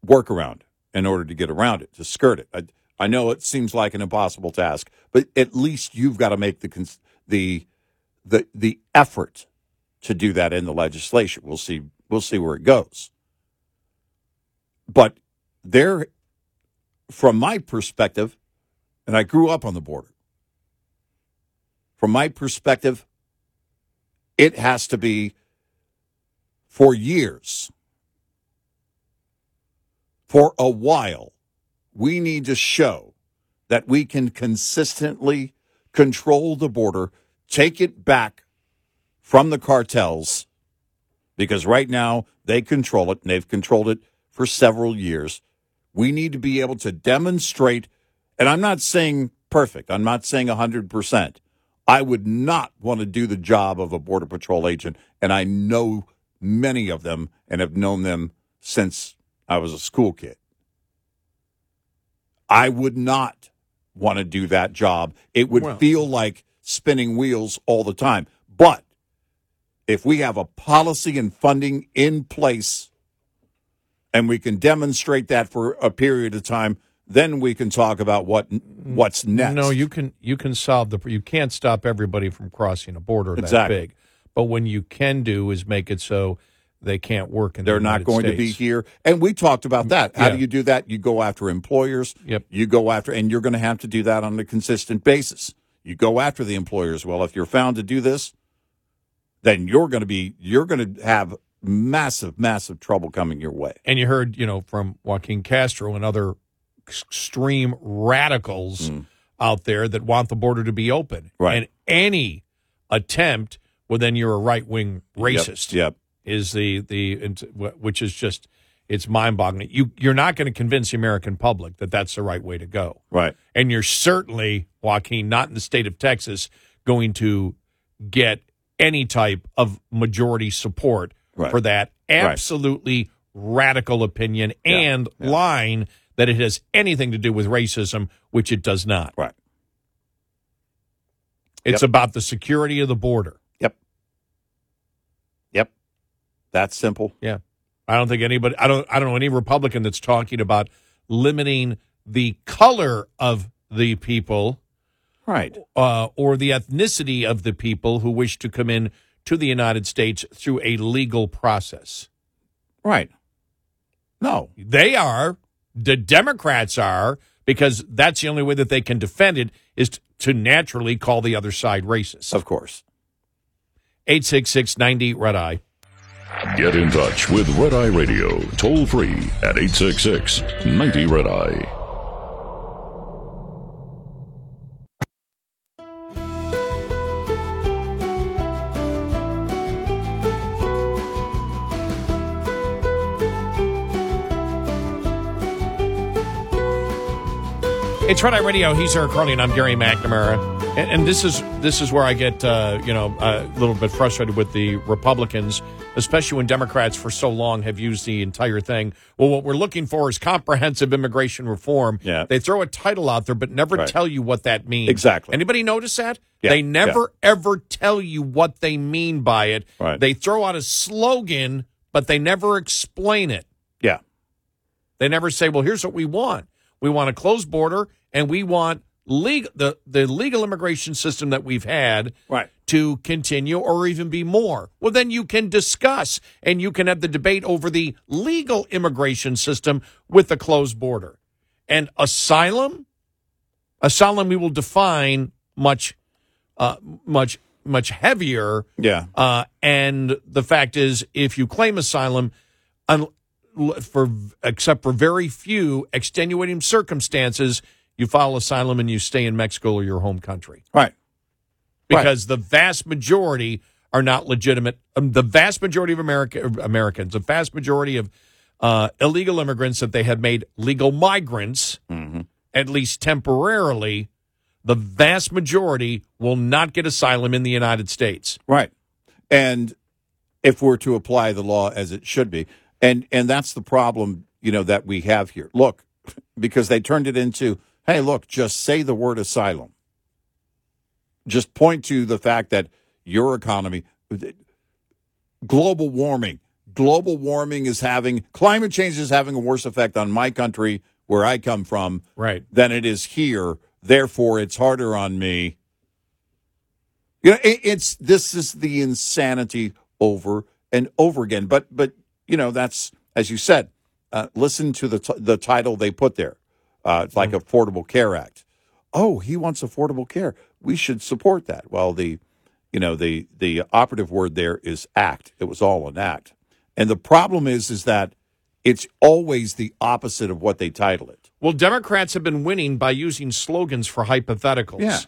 workaround in order to get around it, to skirt it. I, I know it seems like an impossible task, but at least you've got to make the the the the effort to do that in the legislation. We'll see. We'll see where it goes. But there, from my perspective, and I grew up on the border. From my perspective, it has to be for years, for a while, we need to show that we can consistently control the border, take it back from the cartels, because right now they control it and they've controlled it for several years. We need to be able to demonstrate, and I'm not saying perfect, I'm not saying 100%. I would not want to do the job of a Border Patrol agent, and I know many of them and have known them since I was a school kid. I would not want to do that job. It would Well- feel like spinning wheels all the time. But if we have a policy and funding in place and we can demonstrate that for a period of time, then we can talk about what what's next. No, you can you can solve the you can't stop everybody from crossing a border that big. But when you can do is make it so they can't work in They're the not going to be here. And we talked about that. How Yeah. do you do that? You go after employers. Yep. You go after, and you're going to have to do that on a consistent basis. You go after the employers. Well, if you're found to do this, then you're going to be, you're going to have massive, massive trouble coming your way. And you heard, you know, from Joaquin Castro and other extreme radicals out there that want the border to be open. Mm. Right. And any attempt, well, then you're a right wing racist. Yep. Is the the which is just it's mind boggling. You you're not going to convince the American public that that's the right way to go. Right. And you're certainly, Joaquin, not in the state of Texas, going to get any type of majority support Right. for that Right. absolutely radical opinion Yeah. and Yeah. line that it has anything to do with racism, which it does not. Right. It's Yep. about the security of the border. Yep. Yep. That's simple. Yeah. I don't think anybody I don't I don't know any Republican that's talking about limiting the color of the people Right. uh, or the ethnicity of the people who wish to come in to the United States through a legal process. Right. No. They are, the Democrats are, because that's the only way that they can defend it is t- to naturally call the other side racist. Of course. 866 90 Red Eye. Get in touch with Red Eye Radio, toll free at 866 90 Red Eye. It's Red Eye Radio. He's Eric Harley, and I'm Gary McNamara. And, and this is this is where I get uh, you know a little bit frustrated with the Republicans, especially when Democrats for so long have used the entire thing. Well, what we're looking for is comprehensive immigration reform. Yeah. they throw a title out there, but never Right. tell you what that means. Exactly. Anybody notice that? Yeah, They never ever tell you what they mean by it. Right. They throw out a slogan, but they never explain it. Yeah. They never say, "Well, here's what we want. We want a closed border, and we want legal the the legal immigration system that we've had Right. to continue, or even be more." Well, then you can discuss and you can have the debate over the legal immigration system with the closed border and asylum. Asylum, we will define much, uh, much, much heavier Yeah. uh, and the fact is, if you claim asylum, un- for except for very few extenuating circumstances, you file asylum and you stay in Mexico or your home country Right. because the vast majority are not legitimate. Um, the vast majority of America, Americans, the vast majority of uh, illegal immigrants that they have made legal migrants, at least temporarily, the vast majority will not get asylum in the United States. Right. And if we're to apply the law as it should be, and and that's the problem, you know, that we have here. Look, because they turned it into Hey, look, just say the word asylum. Just point to the fact that your economy, global warming, global warming is having, climate change is having a worse effect on my country where I come from Right. than it is here. Therefore, it's harder on me. You know, it, it's this is the insanity over and over again. But but you know that's as you said. Uh, listen to the t- the title they put there. Uh, it's like Affordable Care Act. Oh, he wants affordable care. We should support that. Well, the you know the the operative word there is act. It was all an act, and the problem is is that it's always the opposite of what they title it. Well, Democrats have been winning by using slogans for hypotheticals. Yeah.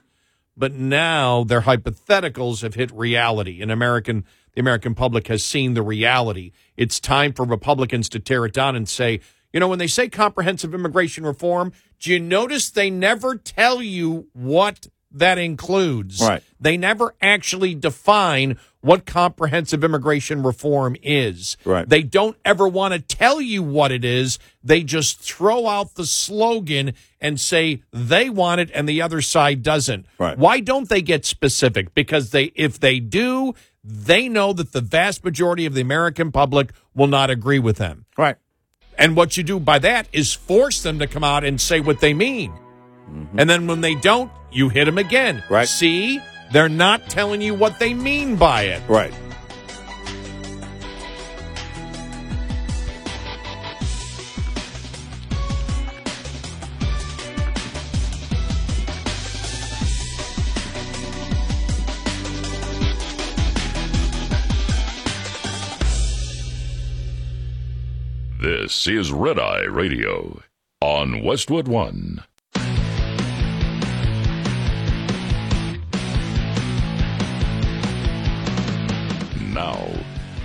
But now their hypotheticals have hit reality, and American the American public has seen the reality. It's time for Republicans to tear it down and say, you know, when they say comprehensive immigration reform, do you notice they never tell you what that includes? Right. They never actually define what comprehensive immigration reform is. Right. They don't ever want to tell you what it is. They just throw out the slogan and say they want it and the other side doesn't. Right. Why don't they get specific? Because they if they do, they know that the vast majority of the American public will not agree with them. Right. And what you do by that is force them to come out and say what they mean. And then when they don't, you hit them again. Mm-hmm. Right. See? They're not telling you what they mean by it. Right. This is Red Eye Radio on Westwood One.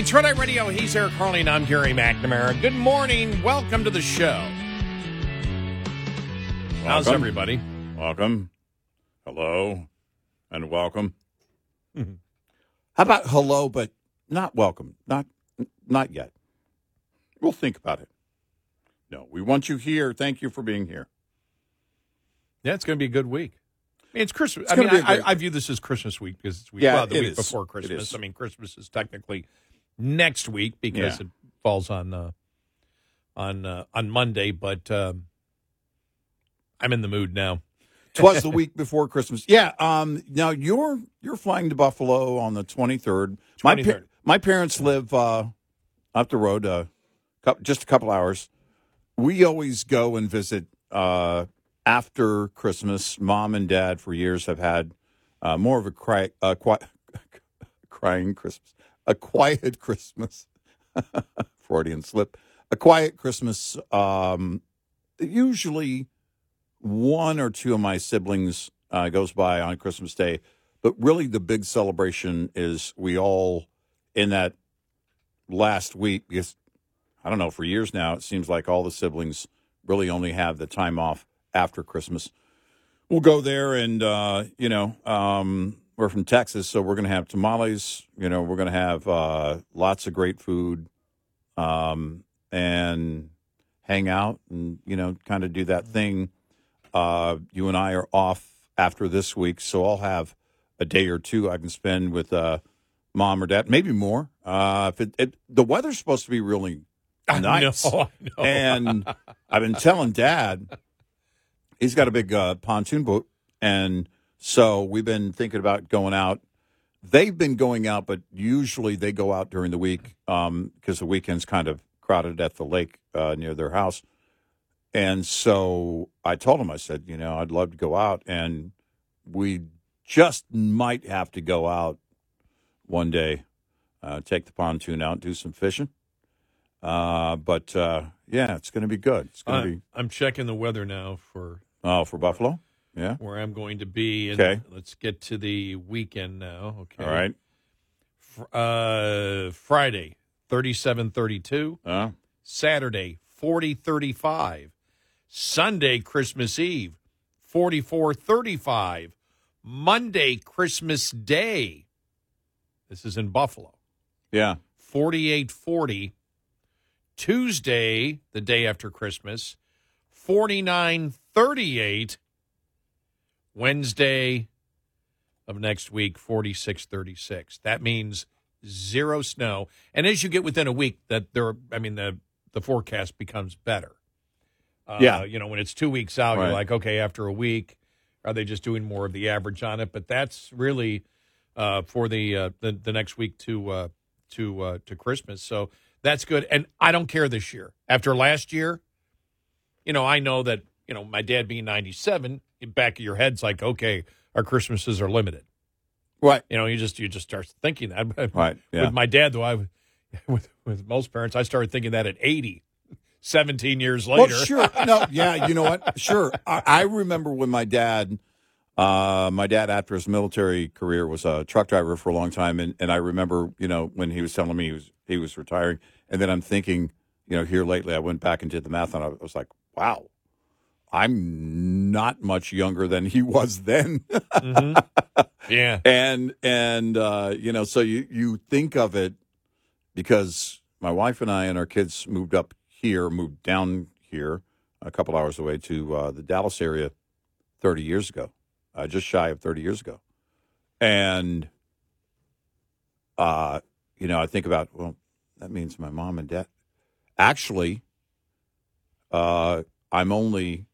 It's Red Eye Radio. He's Eric Harley, and I'm Gary McNamara. Good morning. Welcome to the show. How's everybody? Welcome. Hello. And welcome. Mm-hmm. How about hello, but not welcome? Not not yet. We'll think about it. No, we want you here. Thank you for being here. Yeah, it's going to be a good week. I mean, it's Christmas. It's I mean, gonna be a I, great I, I view this as Christmas week because it's week, Yeah, well, the it week is. before Christmas. I mean, Christmas is technically next week because Yeah. it falls on uh, on uh, on Monday. But um, I'm in the mood now. Twas the week before Christmas. Yeah. Um. Now you're you're flying to Buffalo on the twenty third. My pa- my parents live uh, up the road, uh, just a couple hours. We always go and visit uh, after Christmas. Mom and Dad for years have had uh, more of a cry, uh, qui- crying Christmas, a quiet Christmas. Freudian slip. A quiet Christmas. Um, usually one or two of my siblings uh, goes by on Christmas Day, but really the big celebration is we all in that last week because I don't know for years now it seems like all the siblings really only have the time off after Christmas. We'll go there and uh, you know um, we're from Texas, so we're going to have tamales. You know we're going to have uh, lots of great food um, and hang out and you know kind of do that thing uh, you and I are off after this week, so I'll have a day or two I can spend with uh, mom or dad, maybe more. Uh, if it, it, the weather's supposed to be really I nice, know, I know. and I've been telling dad he's got a big uh, pontoon boat, and so we've been thinking about going out. They've been going out, but usually they go out during the week because the weekend's kind of crowded at the lake uh, near their house. And so I told him, I said, you know, I'd love to go out, and we just might have to go out one day, uh, take the pontoon out, do some fishing. Uh, but uh, yeah, it's going to be good. It's going to I'm, be I'm checking the weather now for oh for Buffalo. Yeah. where I'm going to be. And Okay. Let's get to the weekend now. Okay. All right. Fr- Uh, Friday, 37 32. Uh, Saturday, 40 35. Sunday, Christmas Eve, 44 35. Monday, Christmas Day. This is in Buffalo. yeah. 48 40. Tuesday, the day after Christmas, 49 38. Wednesday of next week, 46 36. That means zero snow. And as you get within a week, that there, I mean, the, the forecast becomes better. Uh, Yeah. You know, when it's two weeks out, Right. you're like, okay, after a week, are they just doing more of the average on it? But that's really uh, for the, uh, the the next week to uh, to uh, to Christmas. So that's good. And I don't care this year. After last year, you know, I know that you know my dad being 97, in back of your head's like, okay, our Christmases are limited. Right. You know, you just you just start thinking that. Right, yeah. With my dad, though, I with with most parents, I started thinking that at 80. 17 years later. Well, sure. No, yeah, you know what? Sure. I, I remember when my dad, uh, my dad after his military career was a truck driver for a long time, and, and I remember, you know, when he was telling me he was he was retiring, and then I'm thinking, you know, here lately I went back and did the math, and I was like, wow, I'm not much younger than he was then. Yeah. and and uh, you know, so you you think of it because my wife and I and our kids moved up here, moved down here a couple hours away to uh, the Dallas area 30 years ago, uh, just shy of 30 years ago, and uh, you know, I think about well, that means my mom and dad. Actually, uh, I'm only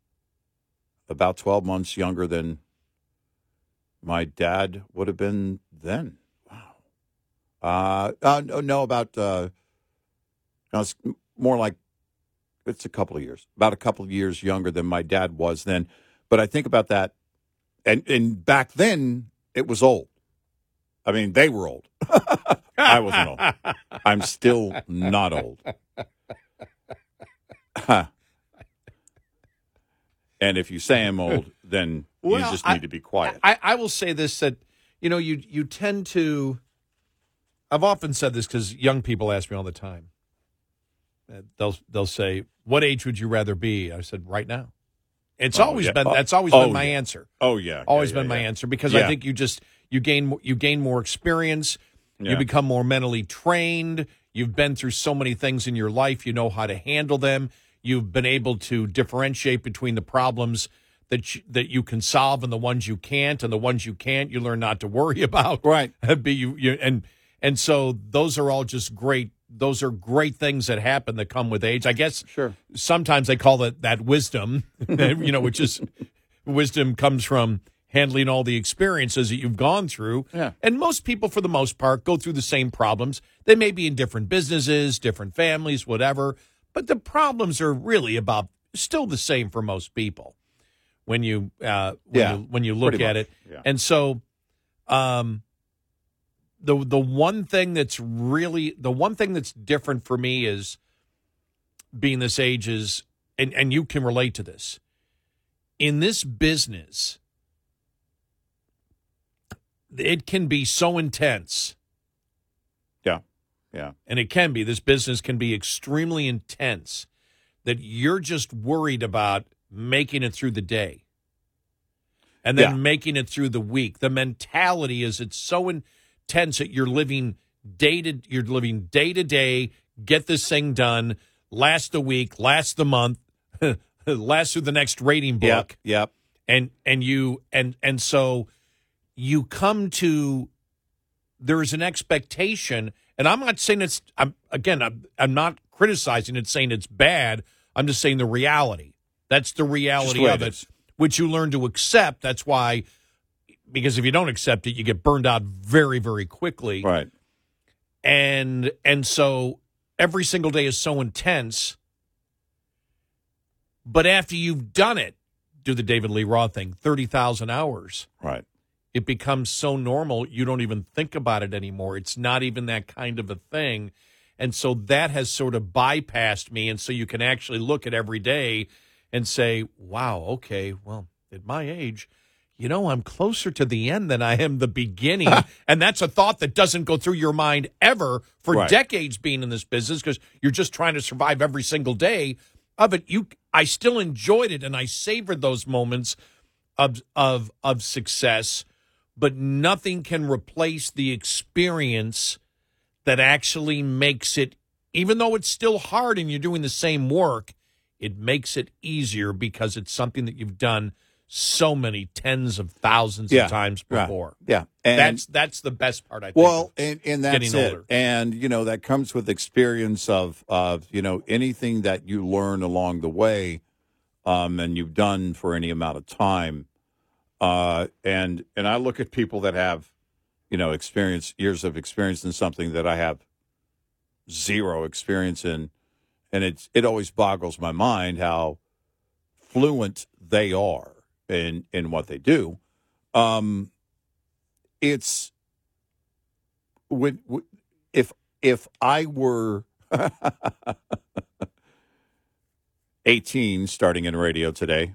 about 12 months younger than my dad would have been then. Wow. Uh, uh no, no, about uh, it's more like it's a couple of years, about a couple of years younger than my dad was then. But I think about that, and and back then it was old. I mean, they were old. I wasn't old. I'm still not old. and if you say I'm old, then you just need I- to be quiet. I, I will say this that you know you you tend to. I've often said this because young people ask me all the time. Uh, They'll they'll say, "What age would you rather be?" I said, "Right now." It's Oh, always yeah. been Oh, that's always oh, been my yeah. answer. Oh, yeah. always Yeah, been my answer because I think you just you gain you gain more experience. You become more mentally trained. You've been through so many things in your life. You know how to handle them. You've been able to differentiate between the problems that you, that you can solve and the ones you can't, and the ones you can't, you learn not to worry about. Right. Be you, you and and so those are all just great. Those are great things that happen that come with age. I guess. Sure. Sometimes they call it that wisdom, you know, which is wisdom comes from handling all the experiences that you've gone through. Yeah. And most people, for the most part, go through the same problems. They may be in different businesses, different families, whatever, but the problems are really about still the same for most people when you uh, when Yeah, you when you look at much, it. yeah. And so, um, the the one thing that's really the one thing that's different for me is being this age is and and you can relate to this in this business it can be so intense. Yeah. and it can be this business can be extremely intense that you're just worried about making it through the day and then Yeah. making it through the week the mentality is it's so intense that you're living day to you're living day to day get this thing done last the week last the month last through the next rating book Yep. Yep. and and you and and so you come to there is an expectation and i'm not saying it's i'm again i'm, I'm not criticizing it saying it's bad. I'm just saying the reality. That's the reality of it it which you learn to accept. That's why because if you don't accept it you get burned out very very quickly. Right. and and so every single day is so intense. But after you've done it do the david lee roth thing 30000 hours. Right. It becomes so normal you don't even think about it anymore it's not even that kind of a thing and so that has sort of bypassed me and so you can actually look at every day and say wow okay well at my age, you know, I'm closer to the end than I am the beginning. and that's a thought that doesn't go through your mind ever for Right. decades being in this business because you're just trying to survive every single day of it. You, I still enjoyed it and I savored those moments of of of success, but nothing can replace the experience that actually makes it even though it's still hard and you're doing the same work, it makes it easier because it's something that you've done so many tens of thousands Yeah, of times right. before. Yeah, and- that's that's the best part. I think. Well, and, and that's getting it. older. And you know that comes with experience of of you know anything that you learn along the way, um, and you've done for any amount of time. Uh, and and I look at people that have, you know, experience years of experience in something that I have zero experience in, and it's it always boggles my mind how fluent they are in in what they do. Um, it's when if if I were 18 starting in radio today,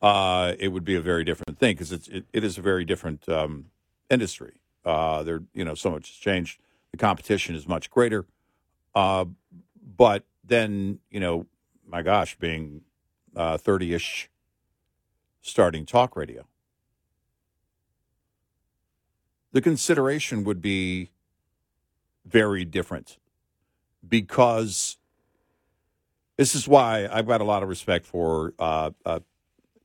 uh, it would be a very different thing because it's it, it is a very different um, industry. Uh, there, you know, so much has changed. The competition is much greater. Uh, but then, you know, my gosh, being thirty ish, starting talk radio, the consideration would be very different because this is why I've got a lot of respect for uh, uh,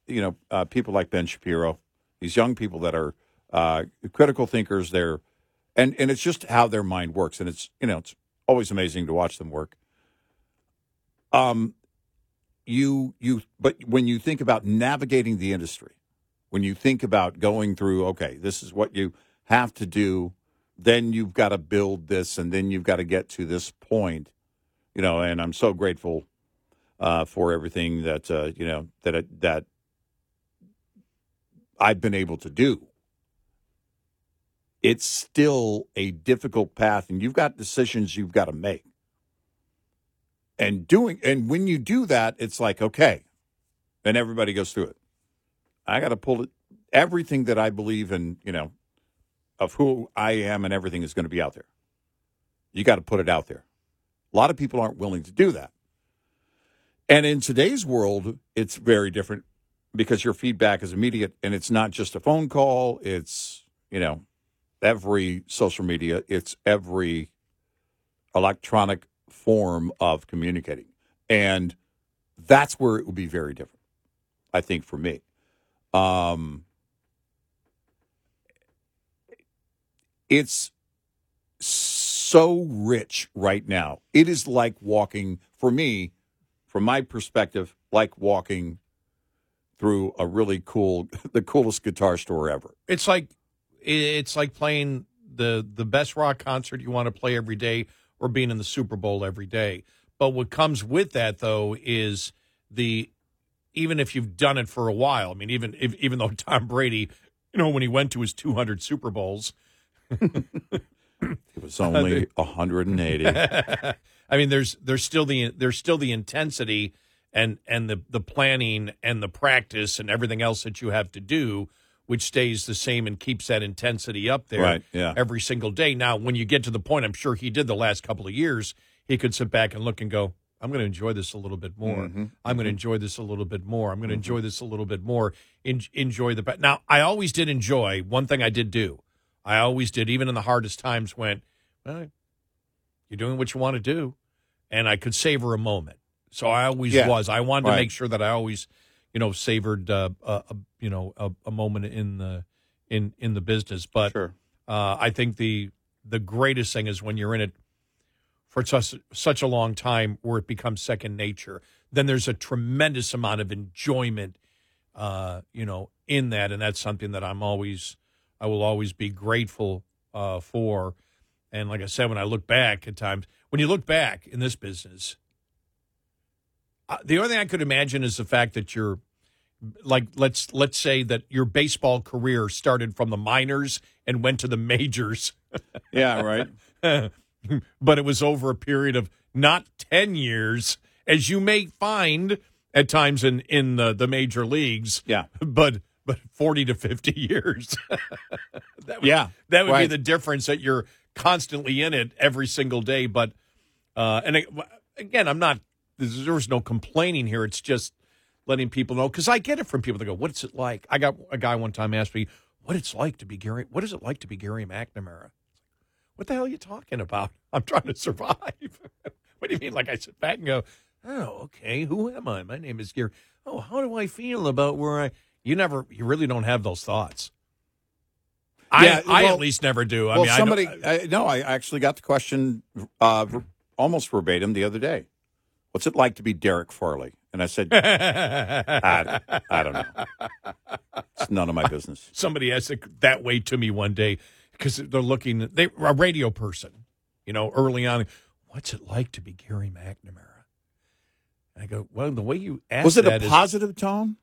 you know uh, people like Ben Shapiro, these young people that are uh, critical thinkers. They're and and it's just how their mind works, and it's you know it's always amazing to watch them work. Um, you you but when you think about navigating the industry, when you think about going through, okay, this is what you have to do, then you've got to build this, and then you've got to get to this point, you know. And I'm so grateful uh, for everything that uh, you know that that I've been able to do. It's still a difficult path, and you've got decisions you've got to make. And doing, and when you do that, it's like okay, and everybody goes through it. I got to pull it. Everything that I believe in, you know, of who I am and everything is going to be out there. You got to put it out there. A lot of people aren't willing to do that. And in today's world, it's very different because your feedback is immediate and it's not just a phone call. It's, you know, every social media, it's every electronic form of communicating. And that's where it would be very different, I think, for me. Um, it's so rich right now. It is like walking, for me, from my perspective, like walking through a really cool, the coolest guitar store ever. It's like it's like playing the the best rock concert you want to play every day or being in the Super Bowl every day. But what comes with that though is the even if you've done it for a while. I mean, even if, even though Tom Brady, you know, when he went to his 200 Super Bowls, It was only 180. I mean, there's there's still the there's still the intensity and and the the planning and the practice and everything else that you have to do, which stays the same and keeps that intensity up there Right, yeah. every single day. Now, when you get to the point, I'm sure he did the last couple of years, he could sit back and look and go, I'm going to enjoy this a little bit more. Mhm, I'm going to enjoy this a little bit more. I'm going to enjoy this a little bit more. En- enjoy the now. I always did enjoy one thing. I did do. I always did, even in the hardest times. Went, well, you're doing what you want to do, and I could savor a moment. So I always Yeah, was. I wanted to make sure that I always, you know, savored, uh, a, a, you know, a, a moment in the in in the business. But Sure. uh, I think the the greatest thing is when you're in it for such such a long time, where it becomes second nature. Then there's a tremendous amount of enjoyment, uh, you know, in that, and that's something that I'm always, I will always be grateful uh, for. And like I said, when I look back at times, when you look back in this business, uh, the only thing I could imagine is the fact that you're like let's let's say that your baseball career started from the minors and went to the majors. Yeah, right. but it was over a period of not 10 years as you may find at times in in the, the major leagues. Yeah. but but forty to fifty years. that would, Yeah, that would be the difference that you're constantly in it every single day. But uh, and again, I'm not. There's, there's no complaining here. It's just letting people know because I get it from people that go, "What's it like?" I got a guy one time asked me, "What it's like to be Gary? What is it like to be Gary McNamara?" What the hell are you talking about? I'm trying to survive. what do you mean? Like I sit back and go, "Oh, okay. Who am I? My name is Gary. Oh, how do I feel about where I?" You never, you really don't have those thoughts. Yeah, I, I well- at least never do. I well, mean, somebody, don't- I, no, I actually got the question uh, almost verbatim the other day. What's it like to be Eric Harley? And I said, I, I don't know. It's none of my business. somebody asked it that way to me one day because they're looking they a radio person you know early on what's it like to be gary mcnamara and i go well the way you asked Was it a that is- positive tone?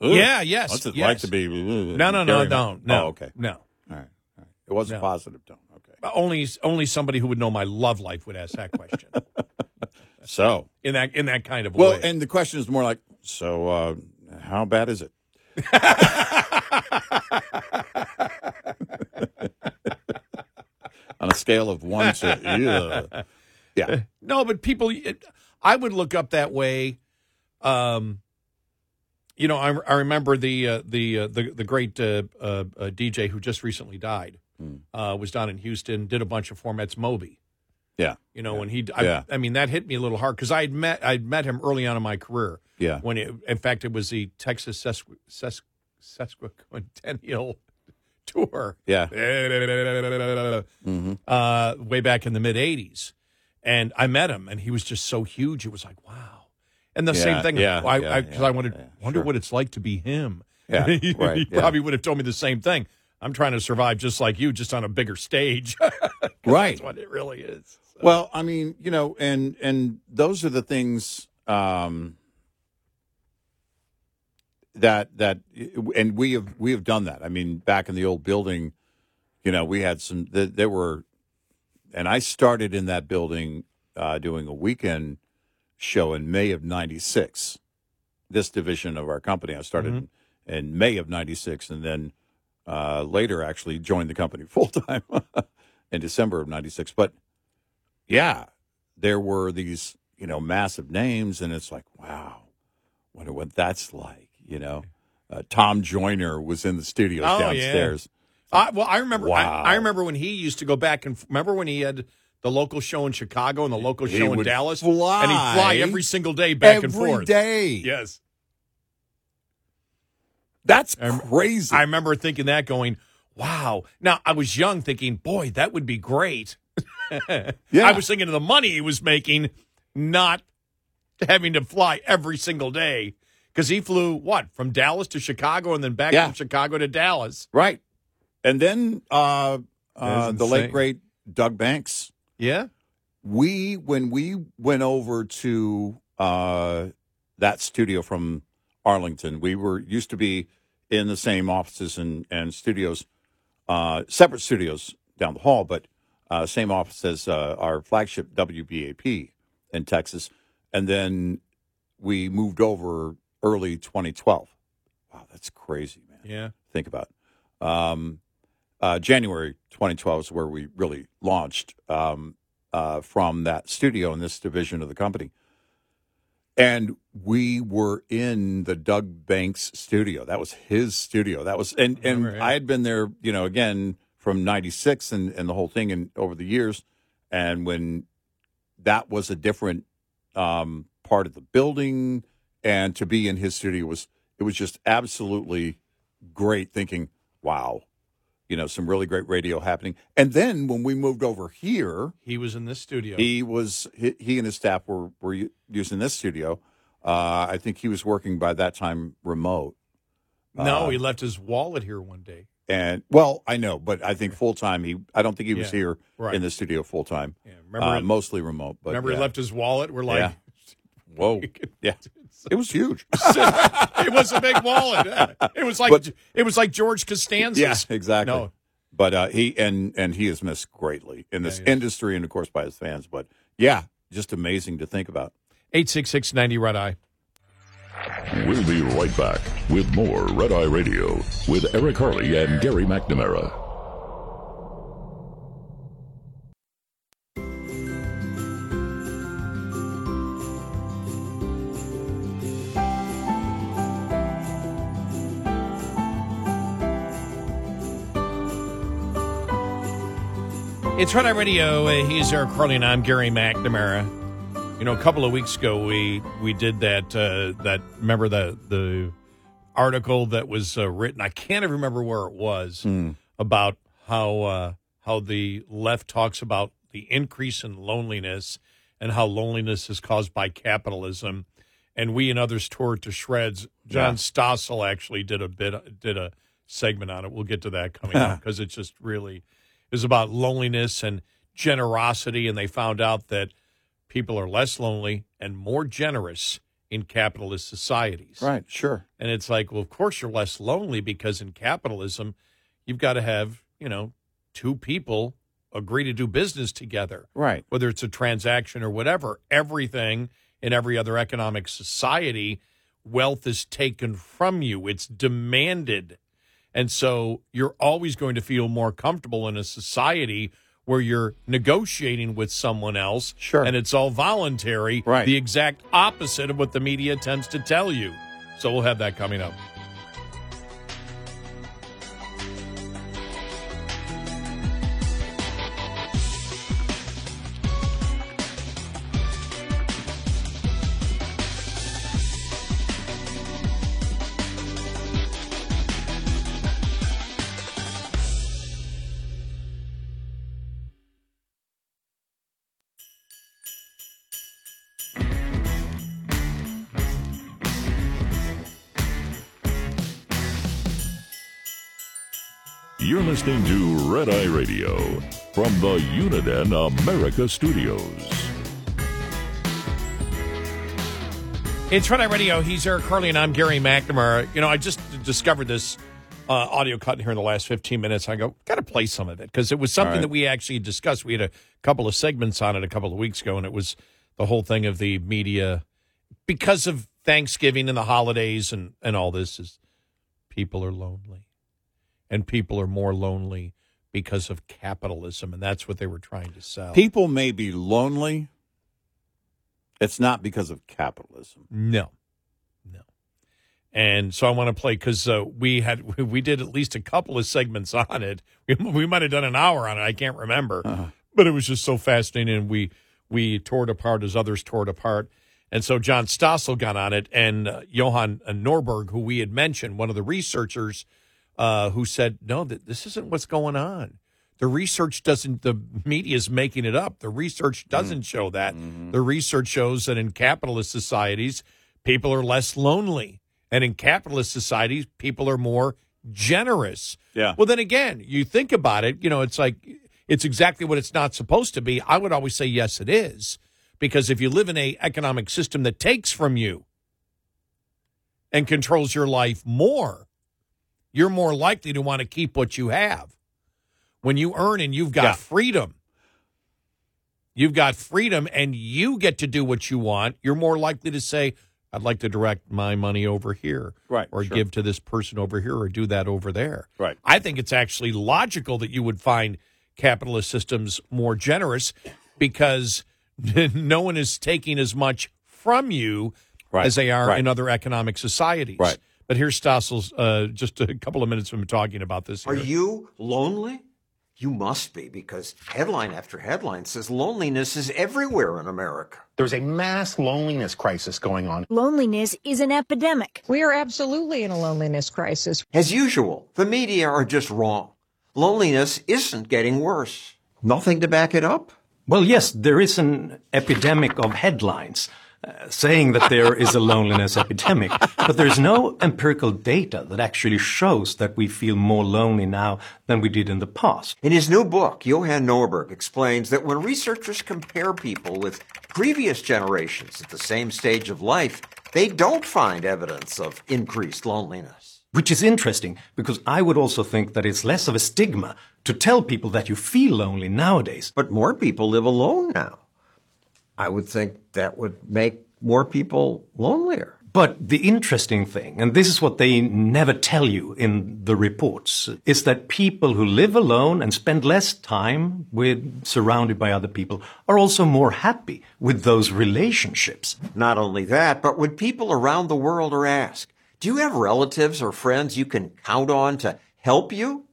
Ugh. yeah yes What's it yes. like to be? Uh, no no no Gary no Mac- no Oh, okay. no All right. All right. It was a positive tone. Okay. only only somebody who would know my love life would ask that question So, in that in that kind of well, way and the question is more like, so uh, how bad is it? On a scale of one to, yeah. yeah. no but people it, i would look up that way um you know i, I remember the uh, the, uh, the the great uh, uh, uh, dj who just recently died uh, was down in houston did a bunch of formats moby Yeah. you know when he I, Yeah. I mean that hit me a little hard because i'd met i'd met him early on in my career Yeah. when it, in fact it was the texas sesqu- sesqu- sesquicentennial tour Yeah. mm-hmm. uh, way back in the mid 80s. And I met him, and he was just so huge. It was like, wow. And the Yeah, same thing, yeah, I, yeah, I, cause yeah, I wanted, yeah, wonder sure. what it's like to be him. Yeah, he, right, he yeah. probably would have told me the same thing. I'm trying to survive just like you, just on a bigger stage. Right. That's what it really is. Well, I mean, you know, and and those are the things um, that that, and we have we have done that. I mean, back in the old building, you know, we had some. There, there were, and I started in that building uh, doing a weekend show in May of '96. This division of our company, I started in, in May of '96, and then uh, later actually joined the company full time in December of '96. But yeah, there were these, you know, massive names, and it's like, wow, wonder what that's like, you know. Uh, Tom Joyner was in the studios Oh, yeah. downstairs. I, well, I remember. Wow. I, I remember when he used to go back and remember when he had the local show in Chicago and the local He show in Dallas, fly and he'd fly every single day back and forth. day. Yes, That's I crazy. I remember thinking that, going, "Wow!" Now I was young, thinking, "Boy, that would be great." Yeah. I was thinking of the money he was making, not having to fly every single day because he flew what from Dallas to Chicago and then back Yeah. from Chicago to Dallas. right. And then uh, uh, the late great Doug Banks. Yeah, we when we went over to uh, that studio from Arlington, we were used to be in the same offices and, and studios, uh, separate studios down the hall, but uh, same office as uh, our flagship WBAP in Texas, and then we moved over early 2012. Wow, that's crazy, man yeah. think about. Um, uh, January 2012 is where we really launched um, uh, from that studio in this division of the company. And we were in the Doug Banks studio. That was his studio. That was, and, and yeah. I had been there, you know, again from 96 and, and the whole thing and over the years. And when that was a different um, part of the building and to be in his studio was, it was just absolutely great thinking, wow, you know, some really great radio happening. And then when we moved over here, He was in this studio. he was he, he and his staff were were using this studio. Uh, I think he was working by that time remote. no, Uh, he left his wallet here one day. And well, I know, but I think full time. He I don't think he was Yeah, here right. in the studio full time. Yeah, remember uh, it- mostly remote. But Remember, yeah. he left his wallet. We're like, Yeah. Whoa, yeah, it was huge. it was a big wallet. It was like But- it was like George Costanza's. Yeah, exactly. No, But uh, he and and he is missed greatly in this Yeah, industry and of course by his fans. But yeah, just amazing to think about. eight six six ninety red eye. We'll be right back with more Red Eye Radio with Eric Harley and Gary McNamara. It's Red Eye Radio. Uh, he's Eric Harley, and I'm Gary McNamara. You know, a couple of weeks ago, we we did that. Uh, that remember the the article that was uh, written. I can't even remember where it was about how uh, how the left talks about the increase in loneliness and how loneliness is caused by capitalism. And we and others tore it to shreds. John Yeah. Stossel actually did a bit did a segment on it. We'll get to that coming up because it's just really is about loneliness and generosity, and they found out that people are less lonely and more generous in capitalist societies. Right, sure. And it's like, well, of course you're less lonely because in capitalism, you've got to have, you know, two people agree to do business together. Right. Whether it's a transaction or whatever, everything in every other economic society, wealth is taken from you, it's demanded. And so you're always going to feel more comfortable in a society where you're negotiating with someone else. Sure. And it's all voluntary. Right. The exact opposite of what the media tends to tell you. So we'll have that coming up. Red Eye Radio from the Uniden America Studios. It's Red Eye Radio. He's Eric Harley, and I'm Gary McNamara. You know, I just discovered this uh, audio cut here in the last 15 minutes. I go, got to play some of it because it was something right. that we actually discussed. We had a couple of segments on it a couple of weeks ago, and it was the whole thing of the media because of Thanksgiving and the holidays and, and all this is people are lonely. And people are more lonely because of capitalism, and that's what they were trying to sell. People may be lonely. It's not because of capitalism. No, no. And so I want to play because uh, we had we did at least a couple of segments on it. We, we might have done an hour on it. I can't remember, but it was just so fascinating. And we we tore it apart as others tore it apart. And so John Stossel got on it, and uh, Johan Norberg, who we had mentioned, one of the researchers, uh, who said, "No, that this isn't what's going on." The research doesn't, the media is making it up. The research doesn't show that. The research shows that in capitalist societies, people are less lonely. And in capitalist societies, people are more generous. Yeah. Well, then again, you think about it, you know, it's like, it's exactly what it's not supposed to be. I would always say, yes, it is. Because if you live in a economic system that takes from you and controls your life more, you're more likely to want to keep what you have. When you earn and you've got Yeah. freedom, you've got freedom and you get to do what you want, you're more likely to say, I'd like to direct my money over here. Right, Or sure. give to this person over here or do that over there. Right. I think it's actually logical that you would find capitalist systems more generous because no one is taking as much from you Right, as they are right. in other economic societies. Right. But here's Stossel's uh, just a couple of minutes from talking about this. Are you lonely? You must be, because headline after headline says loneliness is everywhere in America. There's a mass loneliness crisis going on. Loneliness is an epidemic. We are absolutely in a loneliness crisis. As usual, the media are just wrong. Loneliness isn't getting worse. Nothing to back it up? Well, yes, there is an epidemic of headlines saying that there is a loneliness epidemic, but there's no empirical data that actually shows that we feel more lonely now than we did in the past. In his new book, Johan Norberg explains that when researchers compare people with previous generations at the same stage of life, they don't find evidence of increased loneliness. Which is interesting because I would also think that it's less of a stigma to tell people that you feel lonely nowadays. But more people live alone now. I would think that would make more people lonelier. But the interesting thing, and this is what they never tell you in the reports, is that people who live alone and spend less time with surrounded by other people are also more happy with those relationships. Not only that, but when people around the world are asked, do you have relatives or friends you can count on to help you?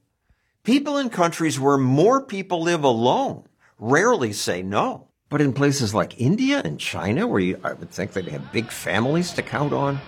People in countries where more people live alone rarely say no. But in places like India and China, where you, I would think they'd have big families to count on,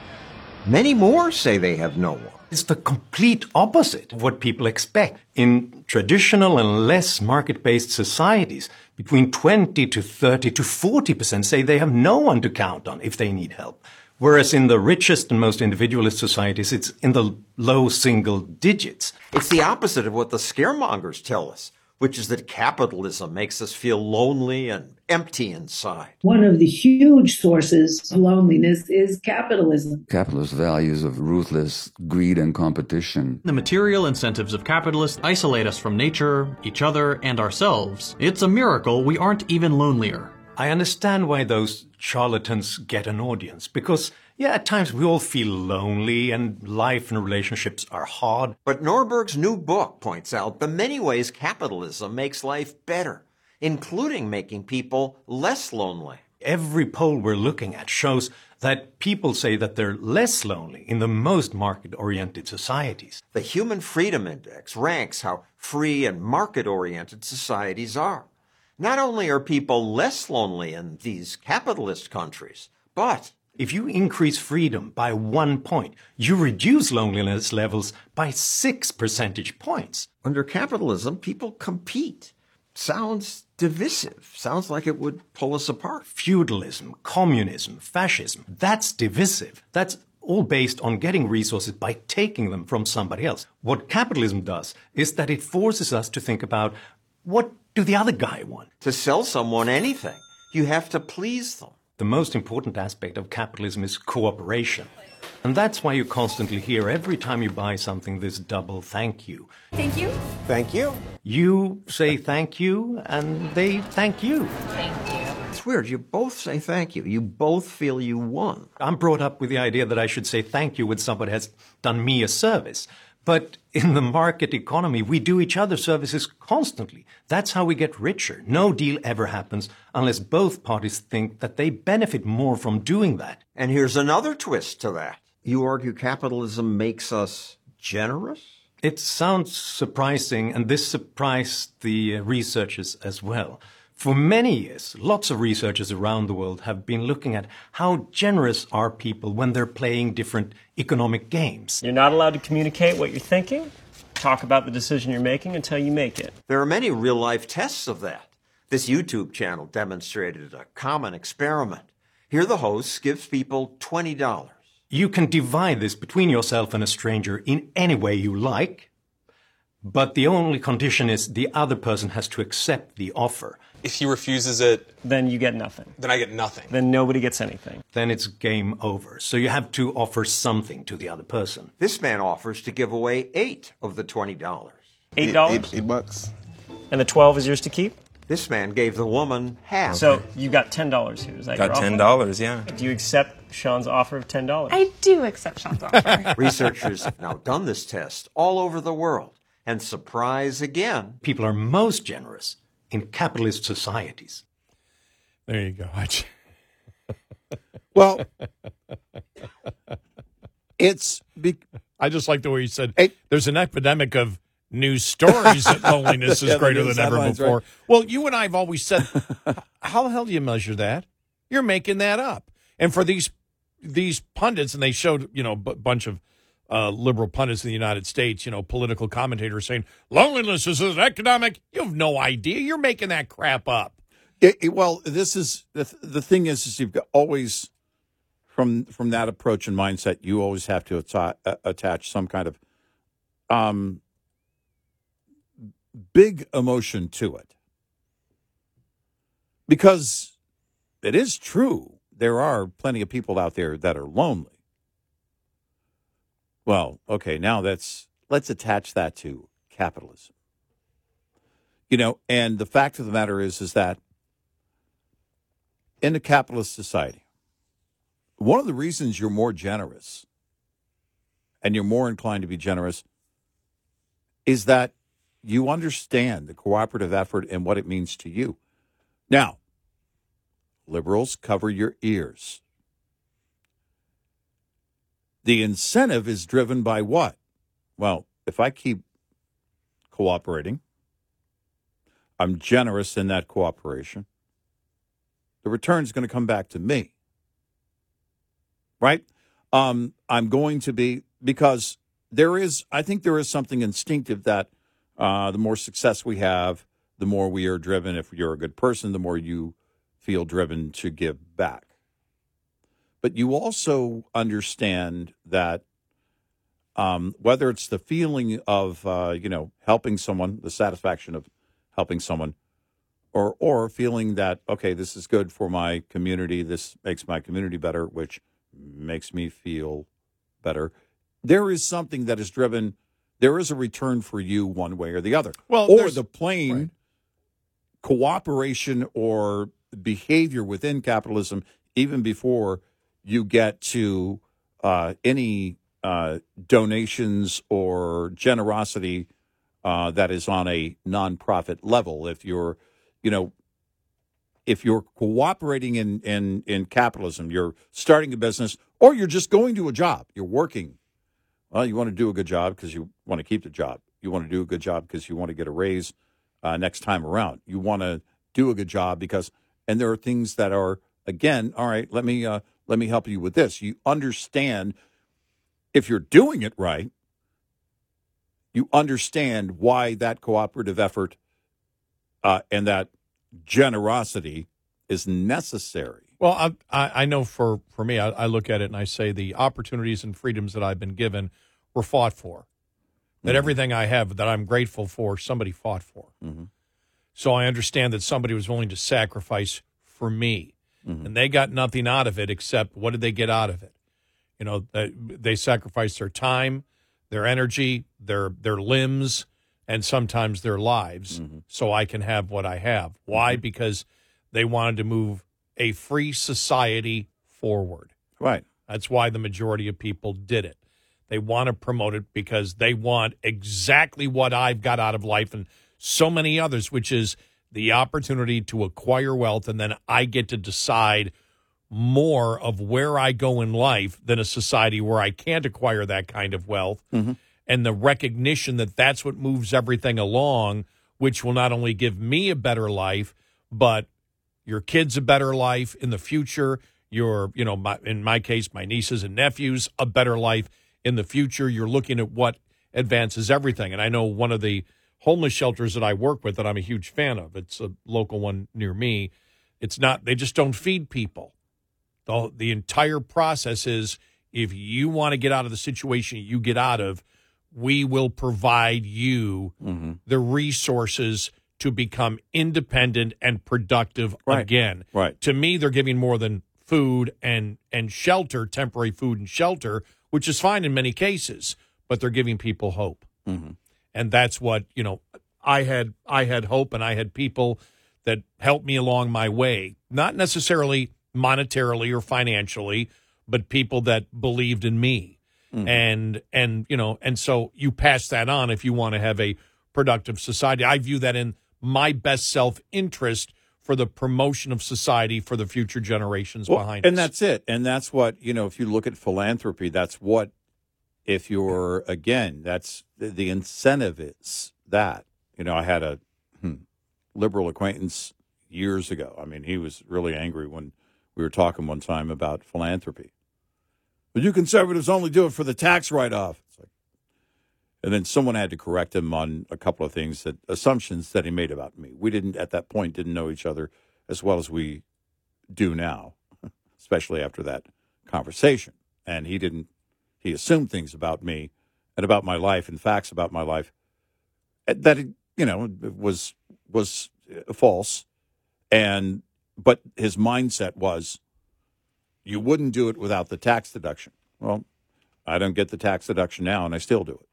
many more say they have no one. It's the complete opposite of what people expect. In traditional and less market-based societies, between 20 to 30 to 40% say they have no one to count on if they need help. Whereas in the richest and most individualist societies, it's in the low single digits. It's the opposite of what the scaremongers tell us which is that capitalism makes us feel lonely and empty inside. One of the huge sources of loneliness is capitalism. Capitalist values of ruthless greed and competition. The material incentives of capitalists isolate us from nature, each other, and ourselves. It's a miracle we aren't even lonelier. I understand why those charlatans get an audience because yeah, at times we all feel lonely and life and relationships are hard. But Norberg's new book points out the many ways capitalism makes life better, including making people less lonely. Every poll we're looking at shows that people say that they're less lonely in the most market oriented societies. The Human Freedom Index ranks how free and market oriented societies are. Not only are people less lonely in these capitalist countries, but if you increase freedom by one point, you reduce loneliness levels by six percentage points. Under capitalism, people compete. Sounds divisive. Sounds like it would pull us apart. Feudalism, communism, fascism, that's divisive. That's all based on getting resources by taking them from somebody else. What capitalism does is that it forces us to think about what do the other guy want? To sell someone anything, you have to please them. The most important aspect of capitalism is cooperation. And that's why you constantly hear every time you buy something this double thank you. Thank you. Thank you. You say thank you and they thank you. Thank you. It's weird. You both say thank you. You both feel you won. I'm brought up with the idea that I should say thank you when somebody has done me a service. But in the market economy, we do each other services constantly. That's how we get richer. No deal ever happens unless both parties think that they benefit more from doing that. And here's another twist to that. You argue capitalism makes us generous? It sounds surprising, and this surprised the researchers as well. For many years, lots of researchers around the world have been looking at how generous are people when they're playing different economic games. You're not allowed to communicate what you're thinking, talk about the decision you're making until you make it. There are many real life tests of that. This YouTube channel demonstrated a common experiment. Here, the host gives people $20. You can divide this between yourself and a stranger in any way you like, but the only condition is the other person has to accept the offer. If he refuses it, then you get nothing. Then I get nothing. Then nobody gets anything. Then it's game over. So you have to offer something to the other person. This man offers to give away eight of the $20. Eight dollars? Eight, eight bucks. And the 12 is yours to keep? This man gave the woman half. So you got $10 here. Is that Got your $10, yeah. Do you accept Sean's offer of $10? I do accept Sean's offer. Researchers have now done this test all over the world. And surprise again, People are most generous in capitalist societies. There you go. Well, it's. Be- I just like the way you said there's an epidemic of news stories that loneliness is Yeah, greater than ever before. right. Well, you and I have always said, how the hell do you measure that? You're making that up. And for these these pundits, and they showed you know a bunch of uh, liberal pundits in the United States, you know, political commentators saying loneliness is an economic. You have no idea. You're making that crap up. It, it- well, this is the th- the thing is, is you've always from from that approach and mindset, you always have to uh, attach some kind of um big emotion to it because it is true there are plenty of people out there that are lonely. Well, okay, now that's let's attach that to capitalism. You know, and the fact of the matter is is that in a capitalist society, one of the reasons you're more generous and you're more inclined to be generous is that you understand the cooperative effort and what it means to you. Now, liberals, cover your ears. The incentive is driven by what? Well, if I keep cooperating, I'm generous in that cooperation, the return is going to come back to me. Right? Um, I'm going to be, because there is, I think there is something instinctive that uh, the more success we have, the more we are driven. If you're a good person, the more you feel driven to give back. But you also understand that um, whether it's the feeling of uh, you know helping someone, the satisfaction of helping someone, or or feeling that okay, this is good for my community, this makes my community better, which makes me feel better. There is something that is driven. There is a return for you one way or the other. Well, or the plain cooperation or behavior within capitalism, even before you get to uh, any uh, donations or generosity uh, that is on a nonprofit level. If you're, you know, if you're cooperating in, in, in capitalism, you're starting a business, or you're just going to a job, you're working. Well, you want to do a good job because you want to keep the job. You want to do a good job because you want to get a raise uh, next time around. You want to do a good job because, and there are things that are again, all right. Let me uh, let me help you with this. You understand if you're doing it right. You understand why that cooperative effort uh, and that generosity is necessary. Well, I, I I know for, for me, I, I look at it and I say the opportunities and freedoms that I've been given were fought for. That everything I have that I'm grateful for, somebody fought for. So I understand that somebody was willing to sacrifice for me. Mm-hmm. And they got nothing out of it except what did they get out of it? You know, they, they sacrificed their time, their energy, their their limbs, and sometimes their lives mm-hmm. so I can have what I have. Why? Mm-hmm. Because they wanted to move a free society forward. Right. That's why the majority of people did it. They want to promote it because they want exactly what I've got out of life and so many others, which is the opportunity to acquire wealth. And then I get to decide more of where I go in life than a society where I can't acquire that kind of wealth. Mm-hmm. And the recognition that that's what moves everything along, which will not only give me a better life, but your kids a better life in the future your you know my, in my case my nieces and nephews a better life in the future you're looking at what advances everything and i know one of the homeless shelters that i work with that i'm a huge fan of it's a local one near me it's not they just don't feed people the, the entire process is if you want to get out of the situation you get out of we will provide you mm-hmm. the resources to become independent and productive Right. again. Right. To me, they're giving more than food and and shelter, temporary food and shelter, which is fine in many cases, but they're giving people hope. Mm-hmm. And that's what, you know, I had I had hope and I had people that helped me along my way, not necessarily monetarily or financially, but people that believed in me. Mm-hmm. And and you know, and so you pass that on if you want to have a productive society. I view that in my best self-interest for the promotion of society for the future generations Well, behind and us. that's it. And that's what, you know, if you look at philanthropy, that's what, if you're, again, that's the, incentive is that. You know, I had a hmm, liberal acquaintance years ago. I mean, he was really angry when we were talking one time about philanthropy. But you conservatives only do it for the tax write off. It's like, and then someone had to correct him on a couple of things that assumptions that he made about me. We didn't at that point didn't know each other as well as we do now, especially after that conversation. And he didn't he assumed things about me and about my life and facts about my life eh, that you know was was uh, false and but his mindset was you wouldn't do it without the tax deduction. Well, I don't get the tax deduction now and I still do it.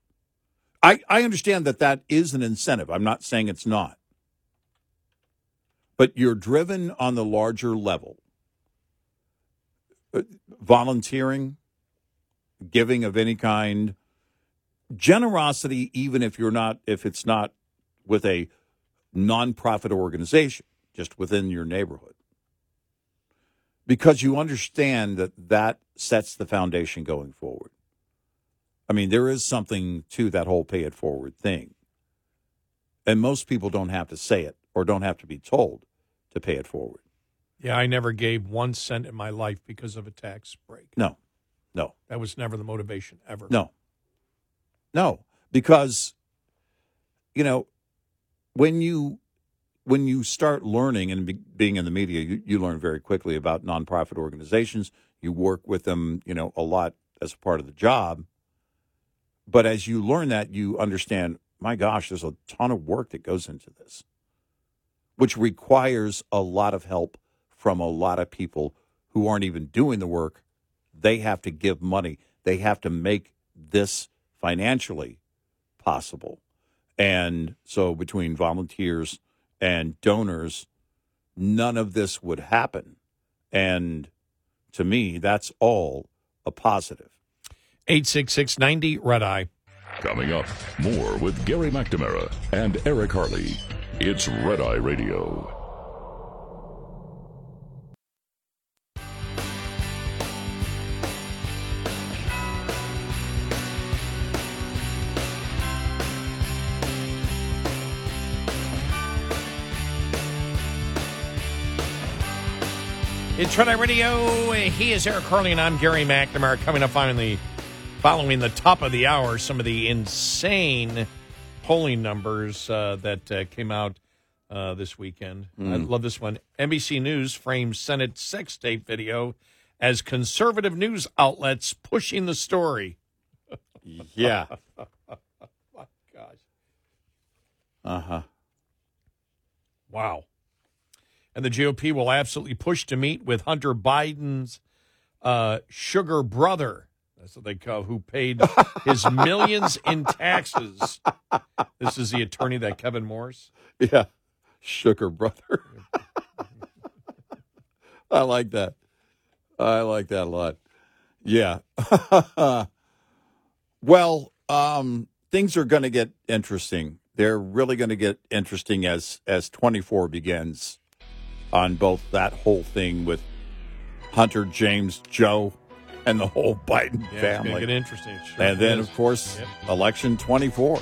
I, I understand that that is an incentive. I'm not saying it's not. But you're driven on the larger level uh, volunteering, giving of any kind, generosity, even if you're not, if it's not with a nonprofit organization, just within your neighborhood. Because you understand that that sets the foundation going forward. I mean, there is something to that whole pay it forward thing. And most people don't have to say it or don't have to be told to pay it forward. Yeah, I never gave one cent in my life because of a tax break. No, no, That was never the motivation ever. no, no, because you know when you when you start learning and be, being in the media, you, you learn very quickly about nonprofit organizations. You work with them, you know, a lot as a part of the job. But as you learn that, you understand, my gosh, there's a ton of work that goes into this, which requires a lot of help from a lot of people who aren't even doing the work. They have to give money, they have to make this financially possible. And so, between volunteers and donors, none of this would happen. And to me, that's all a positive. 866 90 Red Eye. Coming up, more with Gary McNamara and Eric Harley. It's Red Eye Radio. It's Eye Radio. He is Eric Harley, and I'm Gary McNamara. Coming up finally, following the top of the hour, some of the insane polling numbers uh, that uh, came out uh, this weekend. I Mm. love this one. NBC News frames Senate sex tape video as conservative news outlets pushing the story. Yeah. My gosh. Uh huh. Wow. And the GOP will absolutely push to meet with Hunter Biden's uh, sugar brother. That's what they call who paid his millions in taxes. This is the attorney that Kevin Morris. Yeah. Sugar brother. I like that. I like that a lot. Yeah. well, um, things are going to get interesting. They're really going to get interesting as as 24 begins on both that whole thing with Hunter, James, Joe, and the whole Biden Yeah, family. get interesting. Sure and then, is. of course, Yep. election 24.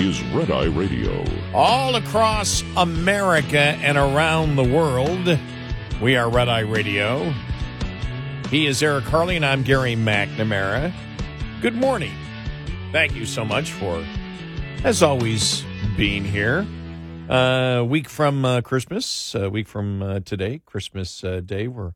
is Red Eye Radio. All across America and around the world, we are Red Eye Radio. He is Eric Harley, and I'm Gary McNamara. Good morning. Thank you so much for, as always, being here. A week from uh, Christmas, a week from uh, today, Christmas uh, Day. We're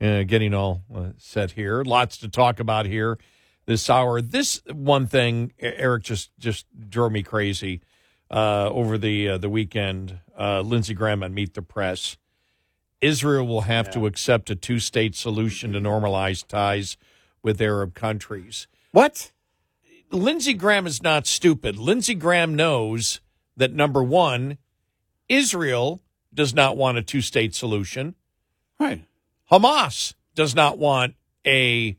uh, getting all uh, set here. Lots to talk about here this hour. This one thing, Eric, just just drove me crazy uh, over the uh, the weekend. Uh, Lindsey Graham on Meet the Press. Israel will have to accept a two state solution to normalize ties with Arab countries. What? Lindsey Graham is not stupid. Lindsey Graham knows that number one, Israel does not want a two state solution. Right. Hamas does not want a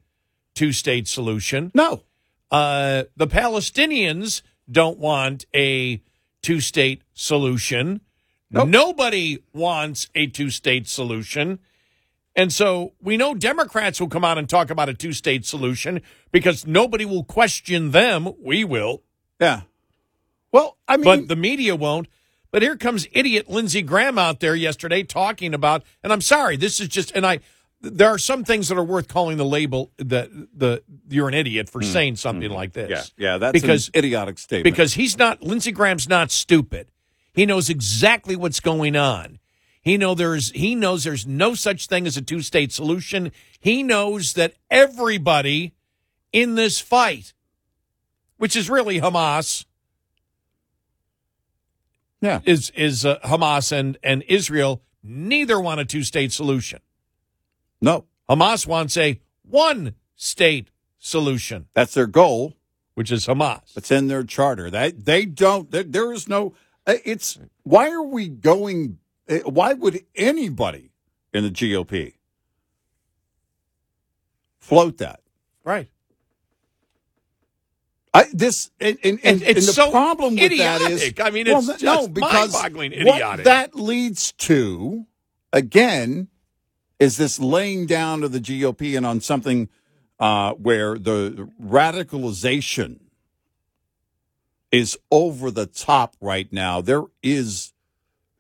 two state solution. No. Uh, the Palestinians don't want a two state solution. Nobody wants a two state solution. And so we know Democrats will come out and talk about a two state solution because nobody will question them. We will. Yeah. Well, I mean, but the media won't. But here comes idiot Lindsey Graham out there yesterday talking about, and I'm sorry, this is just, and I, there are some things that are worth calling the label the the you're an idiot for Mm, saying something like this. Yeah, yeah, that's because an idiotic statement. because he's not Lindsey Graham's not stupid. He knows exactly what's going on. He know there's he knows there's no such thing as a two state solution. He knows that everybody in this fight, which is really Hamas, yeah, is is uh, Hamas and and Israel neither want a two state solution. No, Hamas wants a one state solution. That's their goal, which is Hamas. It's in their charter. That they don't. There, is no. uh, It's why are we going? uh, Why would anybody in the GOP float that? Right. I, this and, and, and, It's and the so problem with that is, idiotic. I mean, well, it's no, because mind-boggling what that leads to, again, is this laying down of the GOP and on something uh, where the radicalization is over the top right now. There is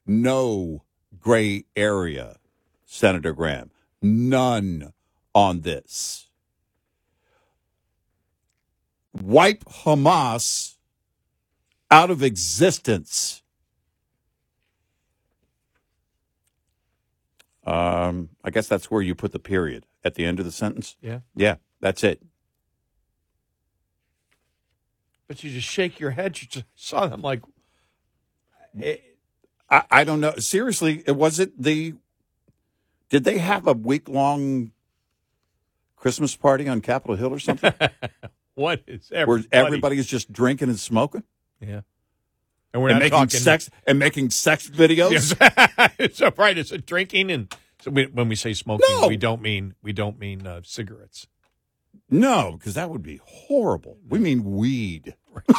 no gray area, Senator Graham. None on this. Wipe Hamas out of existence. Um, I guess that's where you put the period at the end of the sentence. Yeah. Yeah, that's it. But you just shake your head. You just saw them like. I, I don't know. Seriously, was it the? Did they have a week long Christmas party on Capitol Hill or something? What is Where everybody? everybody is just drinking and smoking Yeah. And we're and not making sex and making sex videos. Yes. so right, it's a drinking and so we, when we say smoking, No. we don't mean we don't mean uh, cigarettes. No, because that would be horrible. We mean weed.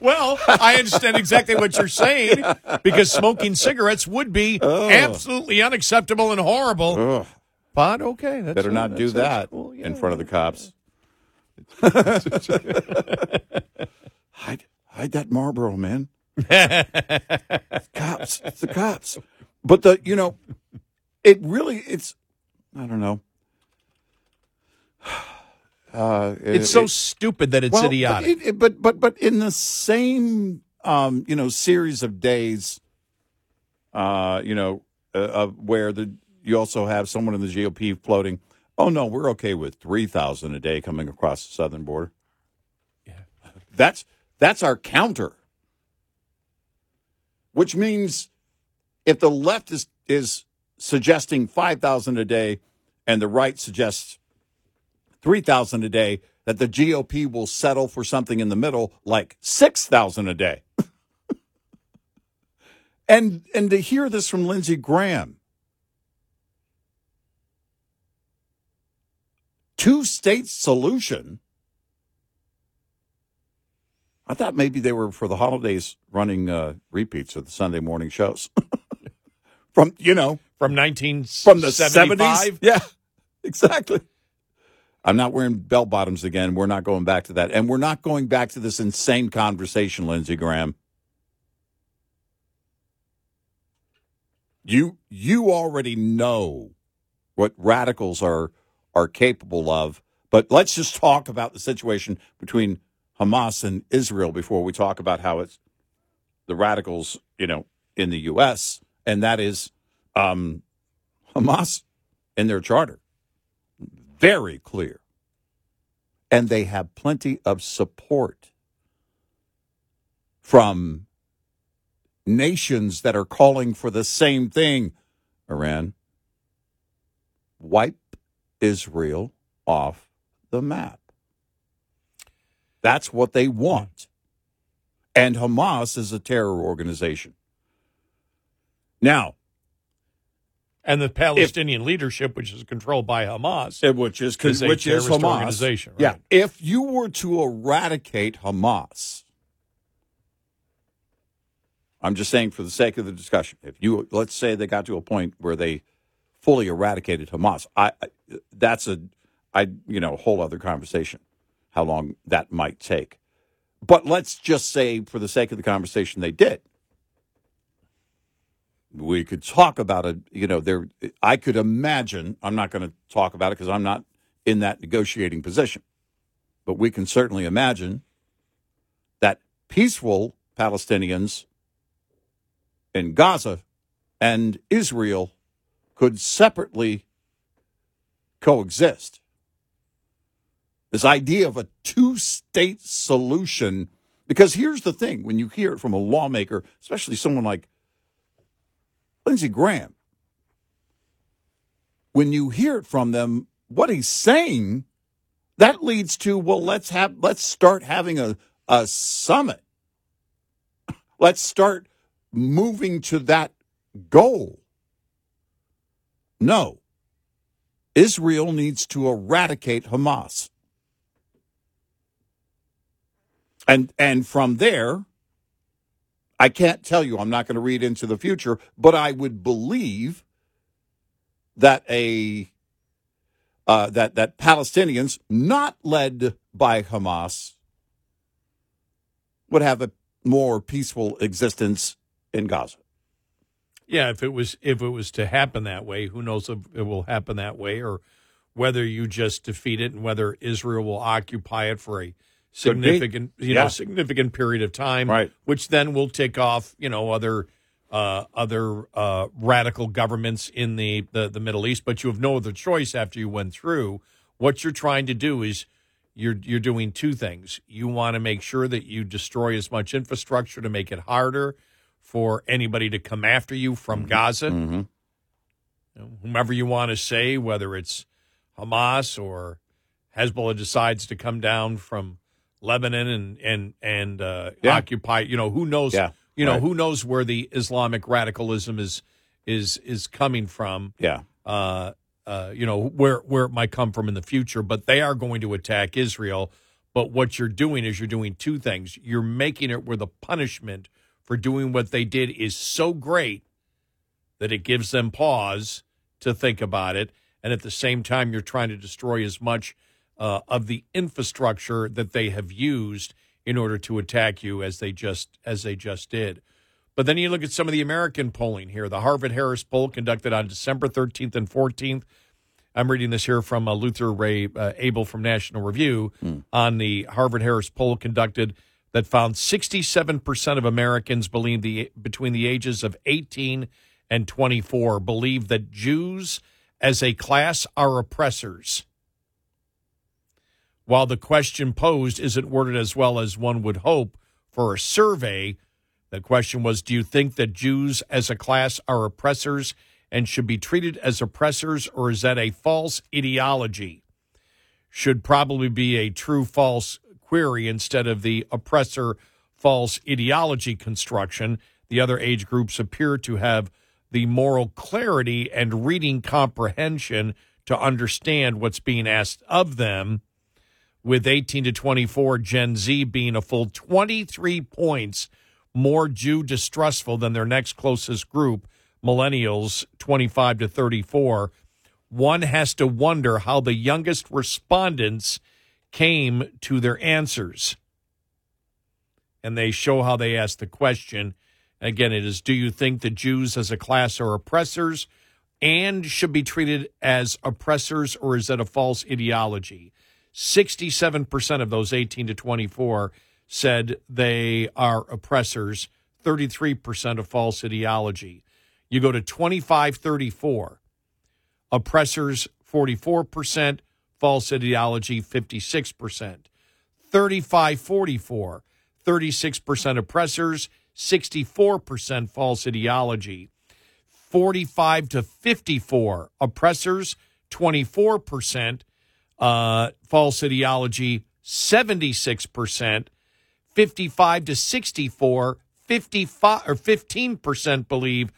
Well, I understand exactly what you're saying because smoking cigarettes would be Ugh. absolutely unacceptable and horrible. Ugh. But okay, that's Better not do that cool. Yeah. in front of the cops. hide, hide that Marlboro, man. It's cops. It's the cops. But the you know, it really it's I don't know. Uh, It's so it- stupid that it's well, idiotic. But, it, but but but in the same um, you know series of days, uh, you know, uh, where the you also have someone in the GOP floating. Oh no, we're okay with three thousand a day coming across the southern border. Yeah, that's that's our counter. Which means if the left is is suggesting five thousand a day, and the right suggests three thousand a day, that the GOP will settle for something in the middle, like six thousand a day. and and to hear this from Lindsey Graham, two state solution. I thought maybe they were for the holidays running uh, repeats of the Sunday morning shows. from you know from nineteen from the seventies. Yeah, exactly. I'm not wearing bell bottoms again. We're not going back to that, and we're not going back to this insane conversation, Lindsey Graham. You you already know what radicals are are capable of, but let's just talk about the situation between Hamas and Israel before we talk about how it's the radicals, you know, in the U.S. and that is um, Hamas in their charter, very clear, and they have plenty of support from nations that are calling for the same thing. Iran, wipe Israel off the map. That's what they want. And Hamas is a terror organization. Now, and the Palestinian leadership, which is controlled by Hamas, which is is which is Hamas. organization. Yeah, if you were to eradicate Hamas, I'm just saying for the sake of the discussion, if you let's say they got to a point where they fully eradicated Hamas, I, I that's a I you know whole other conversation how long that might take. But let's just say, for the sake of the conversation, they did. We could talk about it. You know, there. I could imagine. I'm not going to talk about it because I'm not in that negotiating position. But we can certainly imagine that peaceful Palestinians in Gaza and Israel could separately coexist. This idea of a two state solution, because here's the thing when you hear it from a lawmaker, especially someone like Lindsey Graham, when you hear it from them, what he's saying, that leads to, well, let's have let's start having a, a summit. Let's start moving to that goal. No. Israel needs to eradicate Hamas. And and from there, I can't tell you, I'm not going to read into the future, but I would believe that a uh, that that Palestinians, not led by Hamas, would have a more peaceful existence in Gaza. Yeah, if it was if it was to happen that way, who knows if it will happen that way, or whether you just defeat it and whether Israel will occupy it for a significant you Yeah. know significant period of time, Right. Which then will tick off you know other uh, other uh, radical governments in the, the the Middle East. But you have no other choice after you went through. What you're trying to do is you're you're doing two things. You want to make sure that you destroy as much infrastructure to make it harder for anybody to come after you from Gaza. Mm-hmm. Whomever you want to say, whether it's Hamas or Hezbollah decides to come down from Lebanon and and and uh, Yeah. occupy. You know, who knows? Yeah, You know, right. who knows where the Islamic radicalism is is is coming from? Yeah. Uh, uh, you know where where it might come from in the future, but they are going to attack Israel. But what you're doing is you're doing two things. You're making it where the punishment for doing what they did is so great that it gives them pause to think about it. And at the same time, you're trying to destroy as much uh, of the infrastructure that they have used in order to attack you as they just as they just did. But then you look at some of the American polling here. The Harvard Harris poll conducted on December 13th and 14th. I'm reading this here from uh, Luther Ray uh, Abel from National Review on the Harvard Harris poll conducted that found 67% of Americans believe the between the ages of 18 and 24 believe that Jews as a class are oppressors. While the question posed isn't worded as well as one would hope for a survey, the question was Do you think that Jews as a class are oppressors and should be treated as oppressors, or is that a false ideology? Should probably be a true false query instead of the oppressor false ideology construction. The other age groups appear to have the moral clarity and reading comprehension to understand what's being asked of them with 18 to 24 Gen Z being a full 23 points more Jew distrustful than their next closest group, millennials 25 to 34. One has to wonder how the youngest respondents came to their answers. And they show how they asked the question. Again, it is Do you think the Jews as a class are oppressors and should be treated as oppressors, or is that a false ideology? 67% of those 18 to 24 said they are oppressors, 33% of false ideology. You go to 25 34, oppressors 44%, false ideology 56%. 35 44, 36% oppressors, 64% false ideology. 45 to 54, oppressors 24%, uh, false ideology 76%, 55 to 64, 55 or 15% believe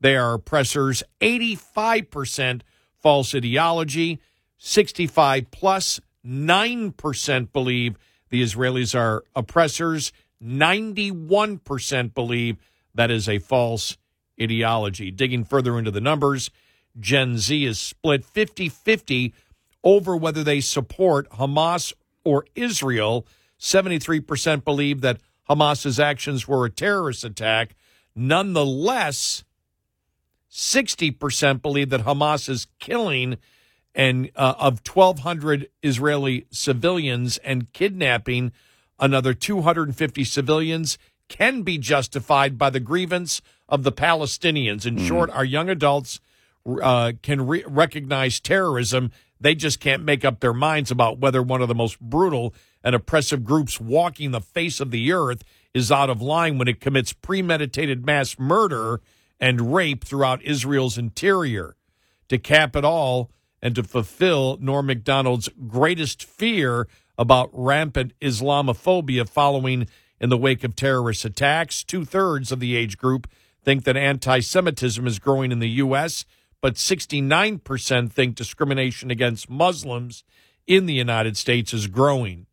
they are oppressors, 85% false ideology, 65 plus 9% believe the Israelis are oppressors, 91% believe that is a false ideology. Digging further into the numbers, Gen Z is split 50 50 over whether they support Hamas or Israel. 73% believe that Hamas's actions were a terrorist attack. Nonetheless, 60% believe that Hamas is killing and uh, of 1,200 Israeli civilians and kidnapping another 250 civilians can be justified by the grievance of the Palestinians. In short, our young adults uh, can re- recognize terrorism. They just can't make up their minds about whether one of the most brutal and oppressive groups walking the face of the earth is out of line when it commits premeditated mass murder and rape throughout Israel's interior. To cap it all, and to fulfill Norm Macdonald's greatest fear about rampant Islamophobia following in the wake of terrorist attacks. Two thirds of the age group think that anti Semitism is growing in the U.S., but 69% think discrimination against Muslims in the United States is growing.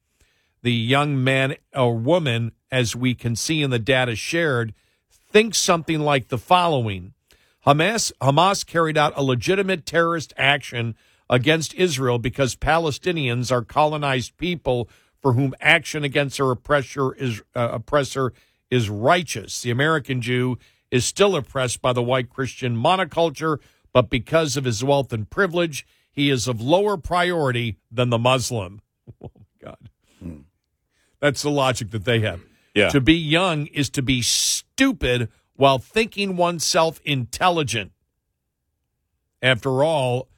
The young man or woman, as we can see in the data shared, thinks something like the following Hamas, Hamas carried out a legitimate terrorist action against Israel because Palestinians are colonized people for whom action against their oppressor is, uh, oppressor is righteous. The American Jew is still oppressed by the white Christian monoculture, but because of his wealth and privilege, he is of lower priority than the Muslim. Oh, my God. That's the logic that they have. Yeah. To be young is to be stupid while thinking oneself intelligent. After all,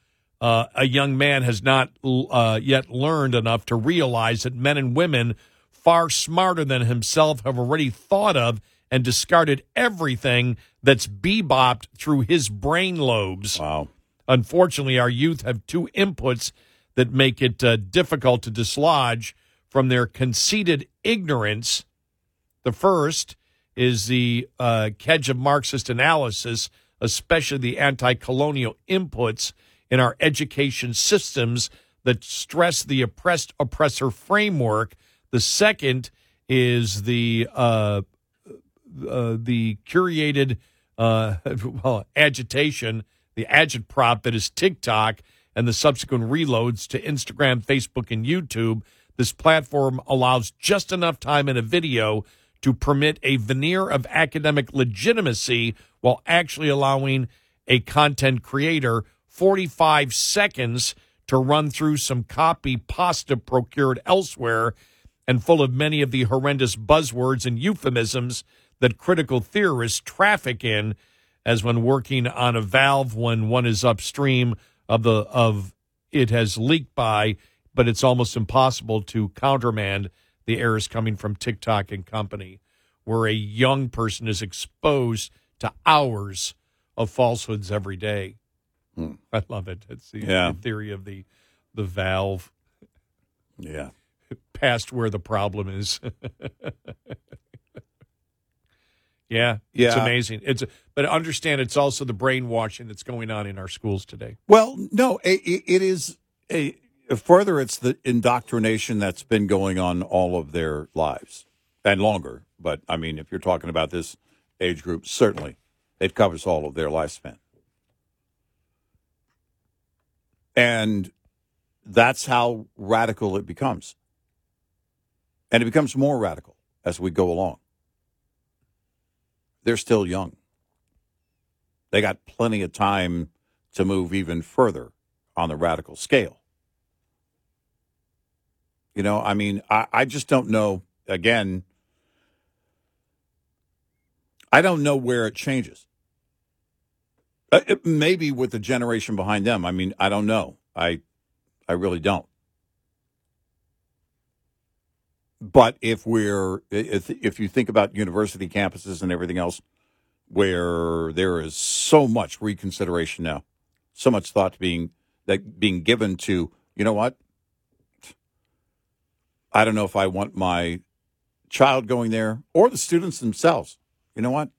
uh, a young man has not uh, yet learned enough to realize that men and women far smarter than himself have already thought of and discarded everything that's bebopped through his brain lobes. Wow. Unfortunately, our youth have two inputs that make it uh, difficult to dislodge from their conceited ignorance. The first is the uh, kedge of Marxist analysis, especially the anti colonial inputs in our education systems that stress the oppressed oppressor framework. The second is the uh, uh, the curated uh, well, agitation, the agitprop that is TikTok and the subsequent reloads to Instagram, Facebook, and YouTube. This platform allows just enough time in a video to permit a veneer of academic legitimacy while actually allowing a content creator 45 seconds to run through some copy pasta procured elsewhere and full of many of the horrendous buzzwords and euphemisms that critical theorists traffic in as when working on a valve when one is upstream of the of it has leaked by but it's almost impossible to countermand the errors coming from TikTok and company where a young person is exposed to hours of falsehoods every day. Hmm. I love it. It's the, Yeah. the theory of the the valve Yeah. past where the problem is. yeah, yeah, it's amazing. It's but understand it's also the brainwashing that's going on in our schools today. Well, no, it, it is a further. It's the indoctrination that's been going on all of their lives and longer. But I mean, if you're talking about this age group, certainly it covers all of their lifespan, and that's how radical it becomes, and it becomes more radical as we go along. They're still young. They got plenty of time to move even further on the radical scale. You know, I mean, I, I just don't know. Again, I don't know where it changes. Uh, maybe with the generation behind them. I mean, I don't know. I, I really don't. But if we're if if you think about university campuses and everything else, where there is so much reconsideration now, so much thought being that being given to, you know what? I don't know if I want my child going there or the students themselves. You know what?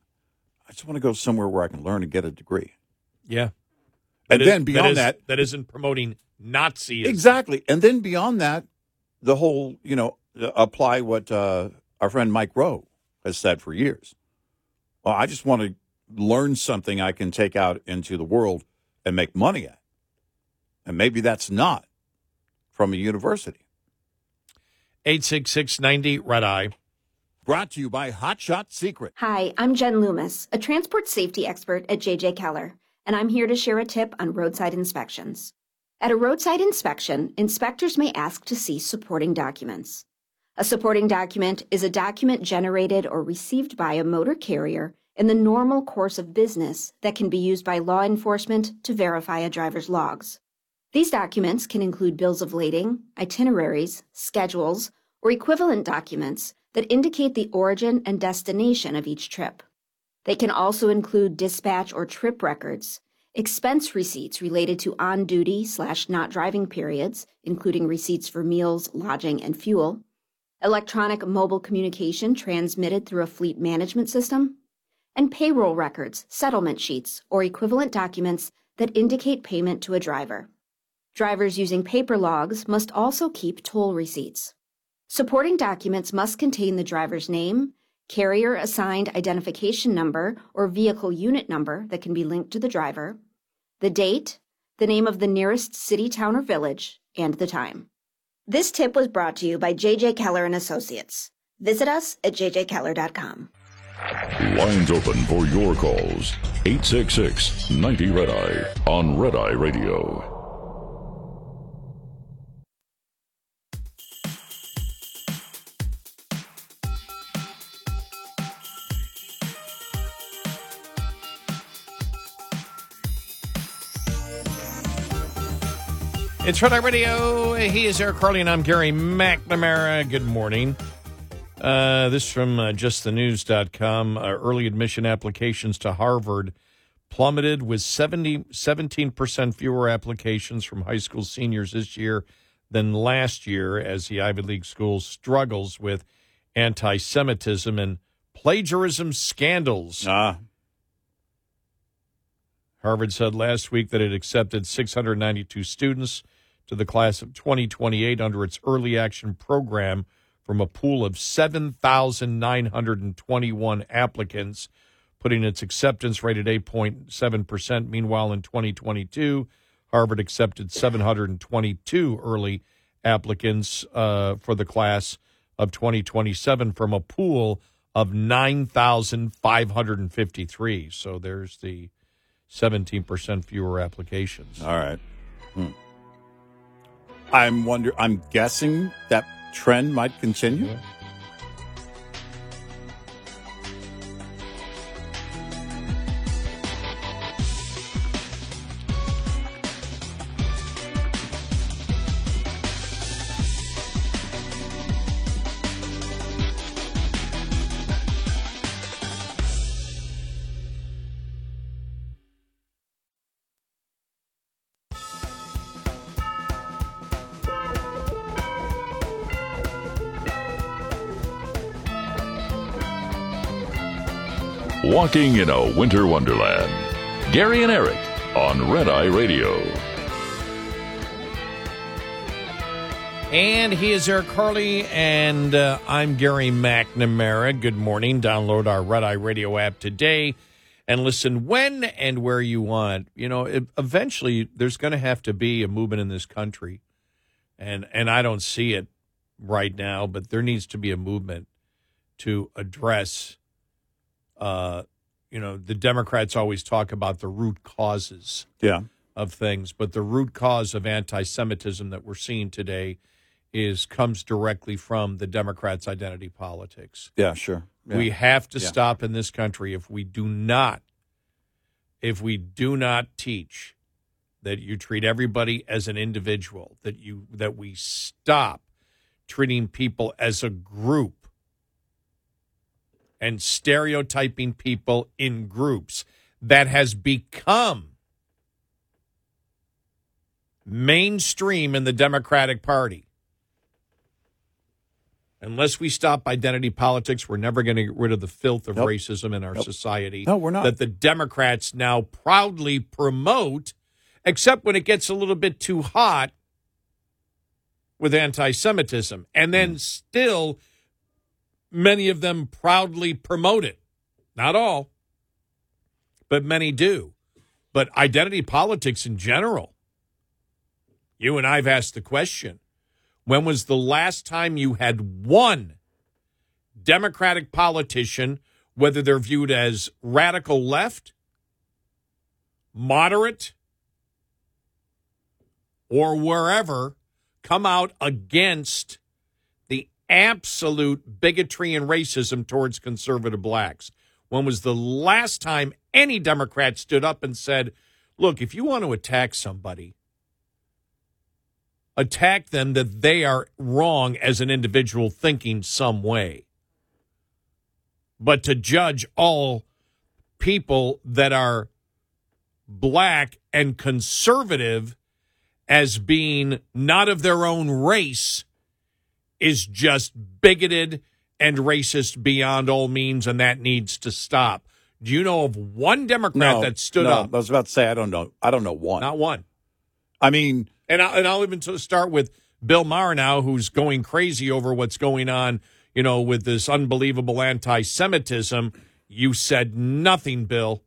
I just want to go somewhere where I can learn and get a degree. Yeah, And That is- then beyond is- that, that isn't promoting Nazism. Exactly. And then beyond that, the whole, you know, apply what uh, our friend Mike Rowe has said for years. Well, I just want to learn something I can take out into the world and make money at. And maybe that's not from a university. 866 90 Red Eye. Brought to you by Hot Shot Secret. Hi, I'm Jen Loomis, a transport safety expert at JJ Keller, and I'm here to share a tip on roadside inspections. At a roadside inspection, inspectors may ask to see supporting documents. A supporting document is a document generated or received by a motor carrier in the normal course of business that can be used by law enforcement to verify a driver's logs. These documents can include bills of lading, itineraries, schedules, or equivalent documents that indicate the origin and destination of each trip. They can also include dispatch or trip records, expense receipts related to on duty slash not driving periods, including receipts for meals, lodging, and fuel, electronic mobile communication transmitted through a fleet management system, and payroll records, settlement sheets, or equivalent documents that indicate payment to a driver. Drivers using paper logs must also keep toll receipts. Supporting documents must contain the driver's name, carrier assigned identification number or vehicle unit number that can be linked to the driver, the date, the name of the nearest city, town, or village, and the time. This tip was brought to you by JJ Keller and Associates. Visit us at jjkeller.com. Lines open for your calls. 866 90 Red Eye on Red Eye Radio. It's Red Radio. He is Eric Harley, and I'm Gary McNamara. Good morning. Uh, this from uh, justthenews.com. Uh, early admission applications to Harvard plummeted with 70, 17% fewer applications from high school seniors this year than last year as the Ivy League school struggles with anti Semitism and plagiarism scandals. Ah. Harvard said last week that it accepted 692 students to the class of 2028 under its early action program from a pool of 7,921 applicants, putting its acceptance rate at 8.7%. Meanwhile, in 2022, Harvard accepted 722 early applicants uh, for the class of 2027 from a pool of 9,553. So there's the 17% fewer applications. All right. Hmm. I'm wonder. I'm guessing that trend might continue. Walking in a Winter Wonderland. Gary and Eric on Red Eye Radio. And he is Eric Harley, and uh, I'm Gary McNamara. Good morning. Download our Red Eye Radio app today and listen when and where you want. You know, eventually there's going to have to be a movement in this country, and and I don't see it right now, but there needs to be a movement to address. Uh, you know, the Democrats always talk about the root causes Yeah. of things, but the root cause of anti-Semitism that we're seeing today is comes directly from the Democrats' identity politics. Yeah, sure. Yeah. We have to Yeah. stop in this country if we do not if we do not teach that you treat everybody as an individual, that you that we stop treating people as a group and stereotyping people in groups that has become mainstream in the Democratic Party. Unless we stop identity politics, we're never going to get rid of the filth of Nope. racism in our Nope. society. No, we're not. That the Democrats now proudly promote, except when it gets a little bit too hot with anti Semitism. And then mm. still, many of them proudly promote it. Not all, but many do. But identity politics in general, you and I've asked the question When was the last time you had one Democratic politician, whether they're viewed as radical left, moderate, or wherever, come out against absolute bigotry and racism towards conservative blacks? When was the last time any Democrat stood up and said, look, if you want to attack somebody, attack them that they are wrong as an individual thinking some way. But to judge all people that are black and conservative as being not of their own race is just bigoted and racist beyond all means, and that needs to stop. Do you know of one Democrat No, that stood no, up? I was about to say I don't know. I don't know one. Not one. I mean, And, I, and I'll even start with Bill Maher now, who's going crazy over what's going on, you know, with this unbelievable anti-Semitism. You said nothing, Bill.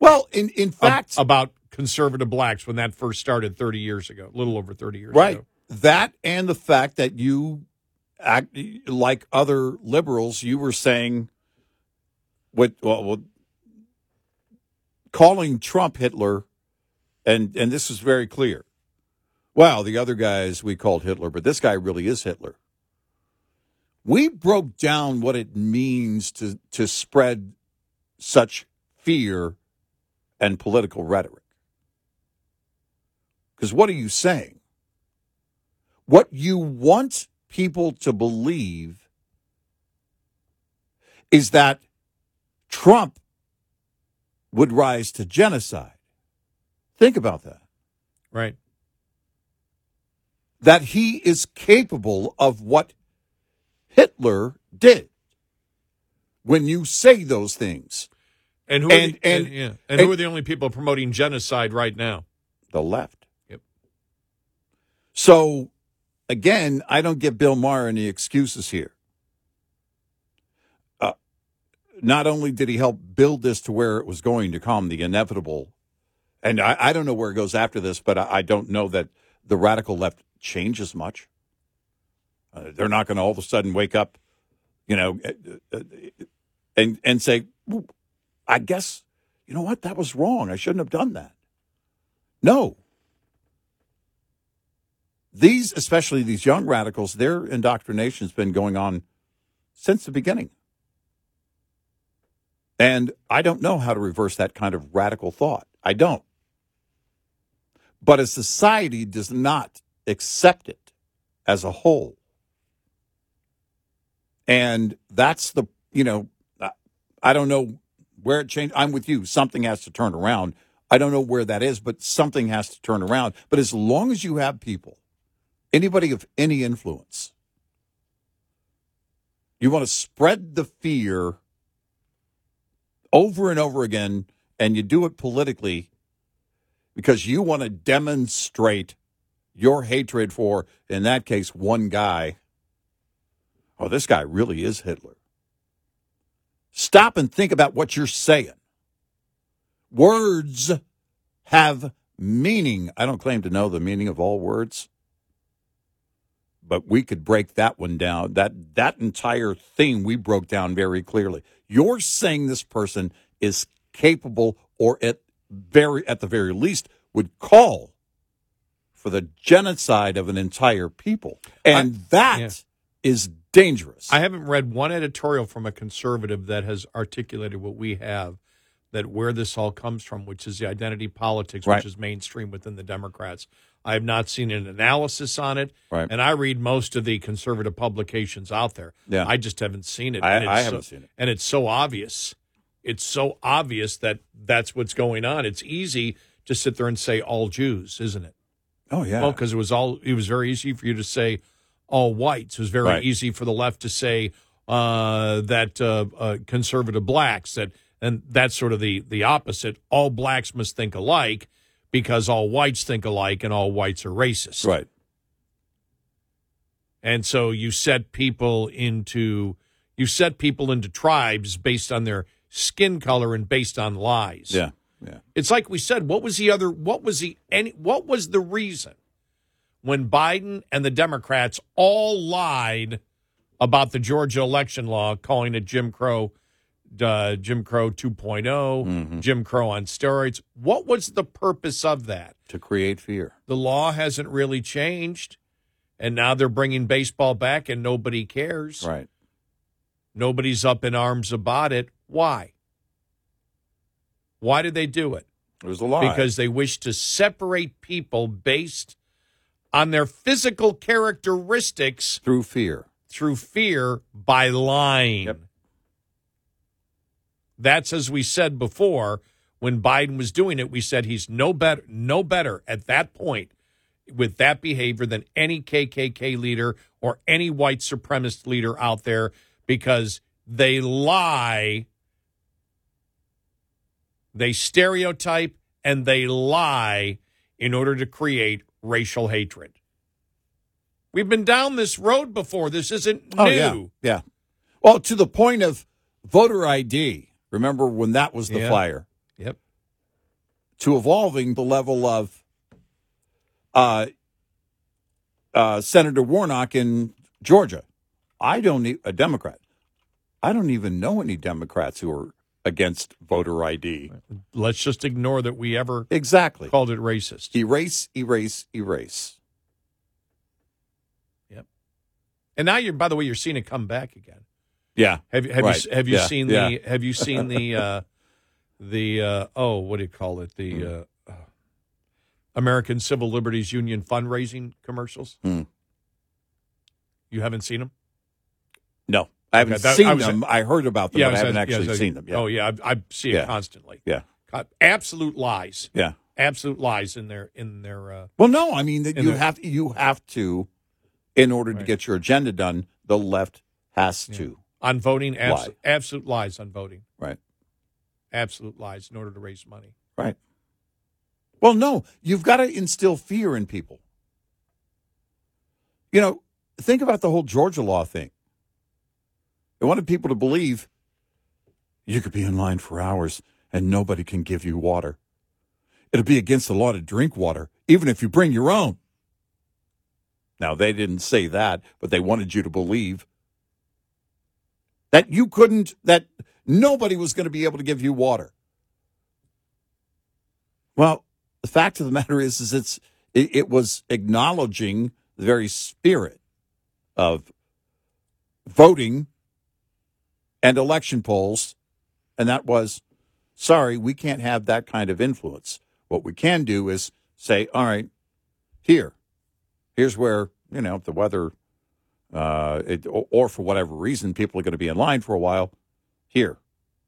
Well, in in fact, about conservative blacks when that first started 30 years ago, a little over 30 years right. ago. That and the fact that you act like other liberals, you were saying what well, well calling Trump Hitler and and this is very clear. Wow, the other guys we called Hitler, but this guy really is Hitler. We broke down what it means to to spread such fear and political rhetoric. Because what are you saying? What you want people to believe is that Trump would rise to genocide. Think about that. Right. That he is capable of what Hitler did. When you say those things, And who, And- are, the, and- and, yeah. and, and- who are the only people promoting genocide right now? the left. Yep. So, again, I don't give Bill Maher any excuses here. Uh, not only did he help build this to where it was going to come, the inevitable, and I, I don't know where it goes after this, but I, I don't know that the radical left changes much. Uh, they're not going to all of a sudden wake up, you know, uh, uh, and and say, "Ooh, "I guess you know what that was wrong. I shouldn't have done that." No. These, especially these young radicals, their indoctrination's been going on since the beginning. And I don't know how to reverse that kind of radical thought. I don't. But a society does not accept it as a whole. And that's the, you know, I don't know where it changed. I'm with you. Something has to turn around. I don't know where that is, but something has to turn around. But as long as you have people, anybody of any influence, you want to spread the fear over and over again, and you do it politically because you want to demonstrate your hatred for, in that case, one guy. Oh, this guy really is Hitler. Stop and think about what you're saying. Words have meaning. I don't claim to know the meaning of all words, but we could break that one down. That that entire thing we broke down very clearly. You're saying this person is capable, or at very at the very least, would call for the genocide of an entire people, and that is yeah. dangerous. I haven't read one editorial from a conservative that has articulated what we have, that where this all comes from, which is the identity politics, Right. which is mainstream within the Democrats. I have not seen an analysis on it, Right. and I read most of the conservative publications out there. Yeah. I just haven't seen it. I- and it's I so- haven't seen it. and it's so obvious. It's so obvious that that's what's going on. It's easy to sit there and say all Jews, isn't it? Oh yeah. Well, because it was all it was very easy for you to say all whites. It was very Right. easy for the left to say uh, that uh, uh, conservative blacks that and that's sort of the the opposite. All blacks must think alike because all whites think alike and all whites are racist. Right. And so you set people into you set people into tribes based on their skin color and based on lies. Yeah. Yeah. It's like we said, what was the other what was the any what was the reason? when Biden and the Democrats all lied about the Georgia election law, calling it Jim Crow, uh, Jim Crow 2 Mm-hmm. Jim Crow on steroids. What was the purpose of that? To create fear. The law hasn't really changed, and now they're bringing baseball back, and nobody cares. Right. Nobody's up in arms about it. Why? Why did they do it? It was a lie. Because they wish to separate people based on their physical characteristics through fear. Through fear by lying. That's as we said before when Biden was doing it, we said he's no better no better at that point with that behavior than any KKK leader or any white supremacist leader out there because they lie they stereotype and they lie in order to create racial hatred. We've been down this road before. This isn't new. Oh, yeah. Yeah. Well, to the point of voter ID. Remember when that was the Yeah. flyer? Yep. To evolving the level of uh, uh, Senator Warnock in Georgia. I don't need a Democrat. I don't even know any Democrats who are against voter ID. Let's just ignore that we ever exactly called it racist. Erase, erase, erase. Yep. And now you're by the way you're seeing it come back again. Yeah. Have you have Right. you have you Yeah. seen Yeah. the have you seen the uh the uh oh what do you call it the Hmm. uh, American Civil Liberties Union fundraising commercials? Hmm. You haven't seen them? No, I haven't Okay, that- seen I was- them. I heard about them, Yeah, but I was- haven't yeah, actually was- seen them. Yeah. Oh yeah, I, I see it Yeah. constantly. Yeah. Absolute lies. Yeah. Absolute lies in their in their. Uh, Well, no, I mean that you their- have you have to, in order to get your agenda done, the left has to. On voting, abs- Lie. absolute lies on voting. Right. Absolute lies in order to raise money. Right. Well, no, you've got to instill fear in people. You know, think about the whole Georgia law thing. They wanted people to believe you could be in line for hours and nobody can give you water. It'll be against the law to drink water, even if you bring your own. Now, they didn't say that, but they wanted you to believe that you couldn't, that nobody was going to be able to give you water. Well, the fact of the matter is, is it's it, it was acknowledging the very spirit of voting and election polls, and that was, sorry, we can't have that kind of influence. What we can do is say, all right, here, here's where you know if the weather, uh, it, or, or for whatever reason, people are going to be in line for a while. Here,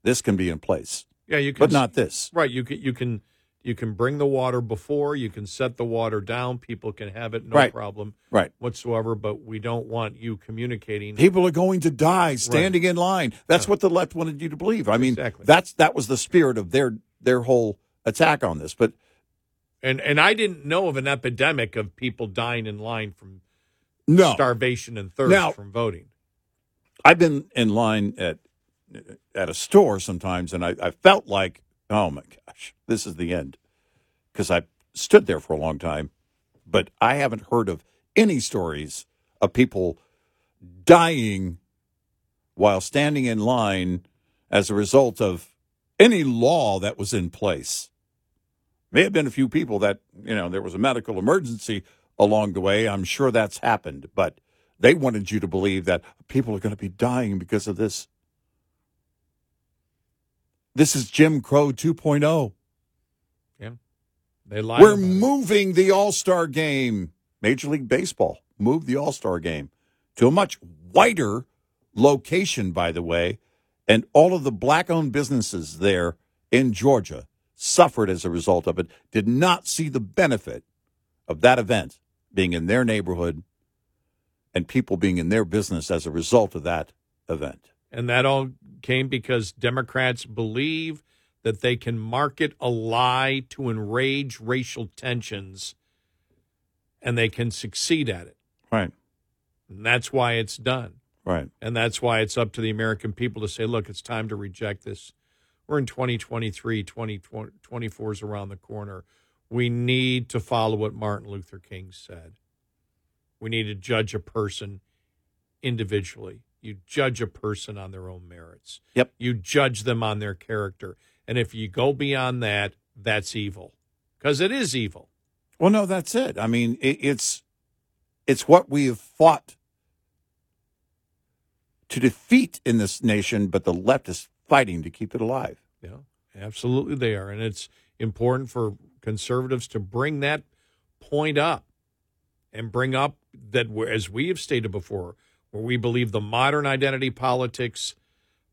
this can be in place. Yeah, you can, but not this. Right. You can you can you can bring the water before. You can set the water down. People can have it, no Right. problem, Right. whatsoever. But we don't want you communicating. People are going to die standing in line. That's what the left wanted you to believe. I mean, Exactly. that's that was the spirit of their their whole attack on this. But And and I didn't know of an epidemic of people dying in line from no, starvation and thirst Now- from voting. I've been in line at at a store sometimes, and I, I felt like, oh my gosh, this is the end, because I stood there for a long time, but I haven't heard of any stories of people dying while standing in line as a result of any law that was in place. May have been a few people that, you know, there was a medical emergency along the way. I'm sure that's happened, but they wanted you to believe that people are going to be dying because of this. This is Jim Crow oh. 2.0. Yeah, they lied. We're about it. moving the All Star game. Major League Baseball moved the All Star game to a much wider location, by the way. And all of the black owned businesses there in Georgia suffered as a result of it, did not see the benefit of that event being in their neighborhood and people being in their business as a result of that event. And that all came because Democrats believe that they can market a lie to enrage racial tensions and they can succeed at it. Right. And that's why it's done. Right. And that's why it's up to the American people to say, look, it's time to reject this. We're in 2023, 2024 is around the corner. We need to follow what Martin Luther King said. We need to judge a person individually. You judge a person on their own merits. Yep. You judge them on their character. And if you go beyond that, that's evil. Because it is evil. Well, no, that's it. I mean, it, it's it's what we have fought to defeat in this nation, but the left is fighting to keep it alive. Yeah, absolutely they are. And it's important for conservatives to bring that point up and bring up that, as we have stated before, where we believe the modern identity politics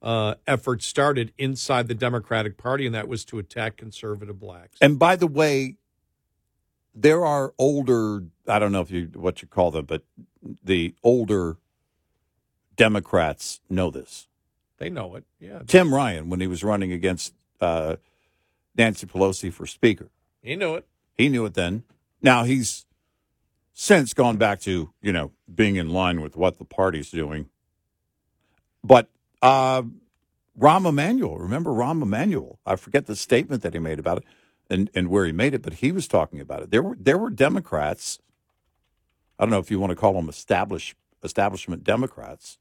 uh, effort started inside the Democratic Party, and that was to attack conservative blacks. And by the way, there are older, I don't know if you what you call them, but the older Democrats know this. They know it. Yeah. Tim Ryan, when he was running against uh, Nancy Pelosi for Speaker, He knew it. he knew it then. Now he's since gone back to you know being in line with what the party's doing. But uh, Rahm Emanuel, remember Rahm Emanuel? I forget the statement that he made about it and, and where he made it, but he was talking about it. There were there were Democrats. I don't know if you want to call them establish establishment Democrats.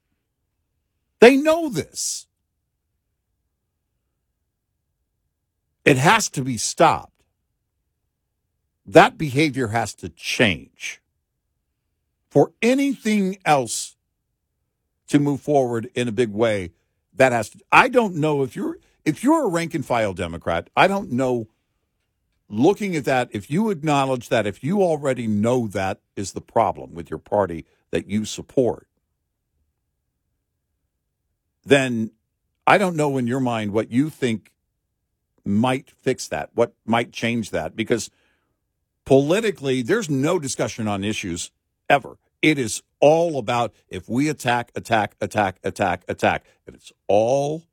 They know this. It has to be stopped. That behavior has to change. For anything else to move forward in a big way, that has to I don't know if you're if you're a rank and file Democrat, I don't know looking at that, if you acknowledge that, if you already know that is the problem with your party that you support, then I don't know in your mind what you think might fix that, what might change that, because politically, there's no discussion on issues ever. It is all about if we attack, attack, attack, attack, attack, and it's all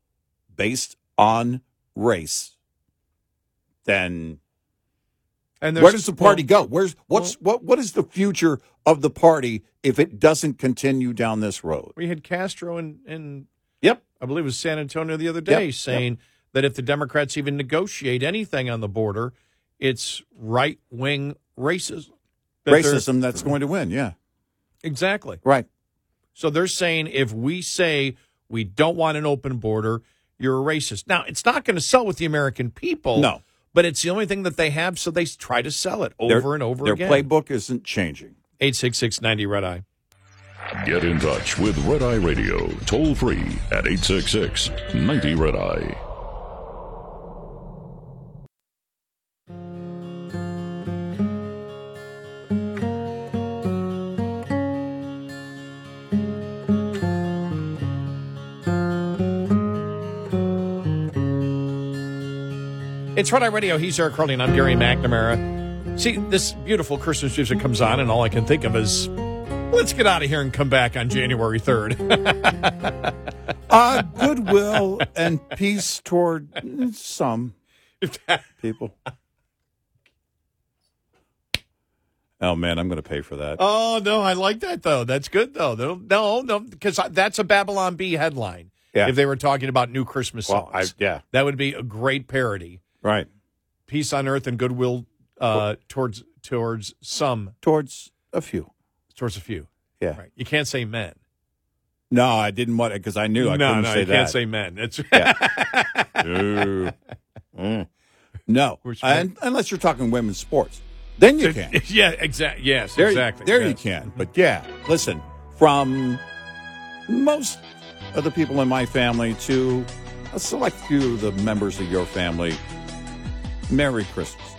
based on race, then And where does the party well- go? Where's what's what what is the future of the party if it doesn't continue down this road? We had Castro in, in Yep. I believe it was San Antonio the other day Yep, saying that if the Democrats even negotiate anything on the border, it's right wing racism. That Racism that's going to win, yeah. Exactly. Right. So they're saying if we say we don't want an open border, you're a racist. Now, it's not going to sell with the American people. No. But it's the only thing that they have, so they try to sell it over Their- and over their again. Their playbook isn't changing. 866 90 Red Eye. Get in touch with Red Eye Radio toll free at 866 90 Red Eye. It's Red Eye Radio. He's Eric Harley, and I'm Gary McNamara. See, this beautiful Christmas music comes on, and all I can think of is let's get out of here and come back on January 3rd. Uh, goodwill and peace toward some people. Oh man, I'm going to pay for that. Oh no, I like that though. That's good though. No, no, no, because that's a Babylon Bee headline. Yeah. If they were talking about new Christmas Well, songs, I- yeah. that would be a great parody. Right. Peace on earth and goodwill uh, towards towards some, Towards a few. towards a few. Yeah. Right. You can't say men. No, I didn't want it because I knew I no, couldn't no, say you that. can't say men. It's Ooh. Mm. No, and, unless you're talking women's sports, then you can. yeah, exactly. Yes, There, exactly. there you can. But yeah, listen, from most of the people in my family to a select few of the members of your family, Merry Christmas.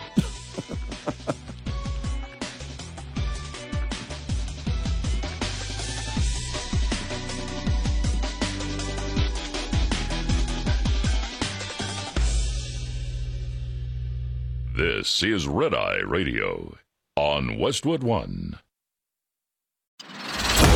This is Red Eye Radio on Westwood One.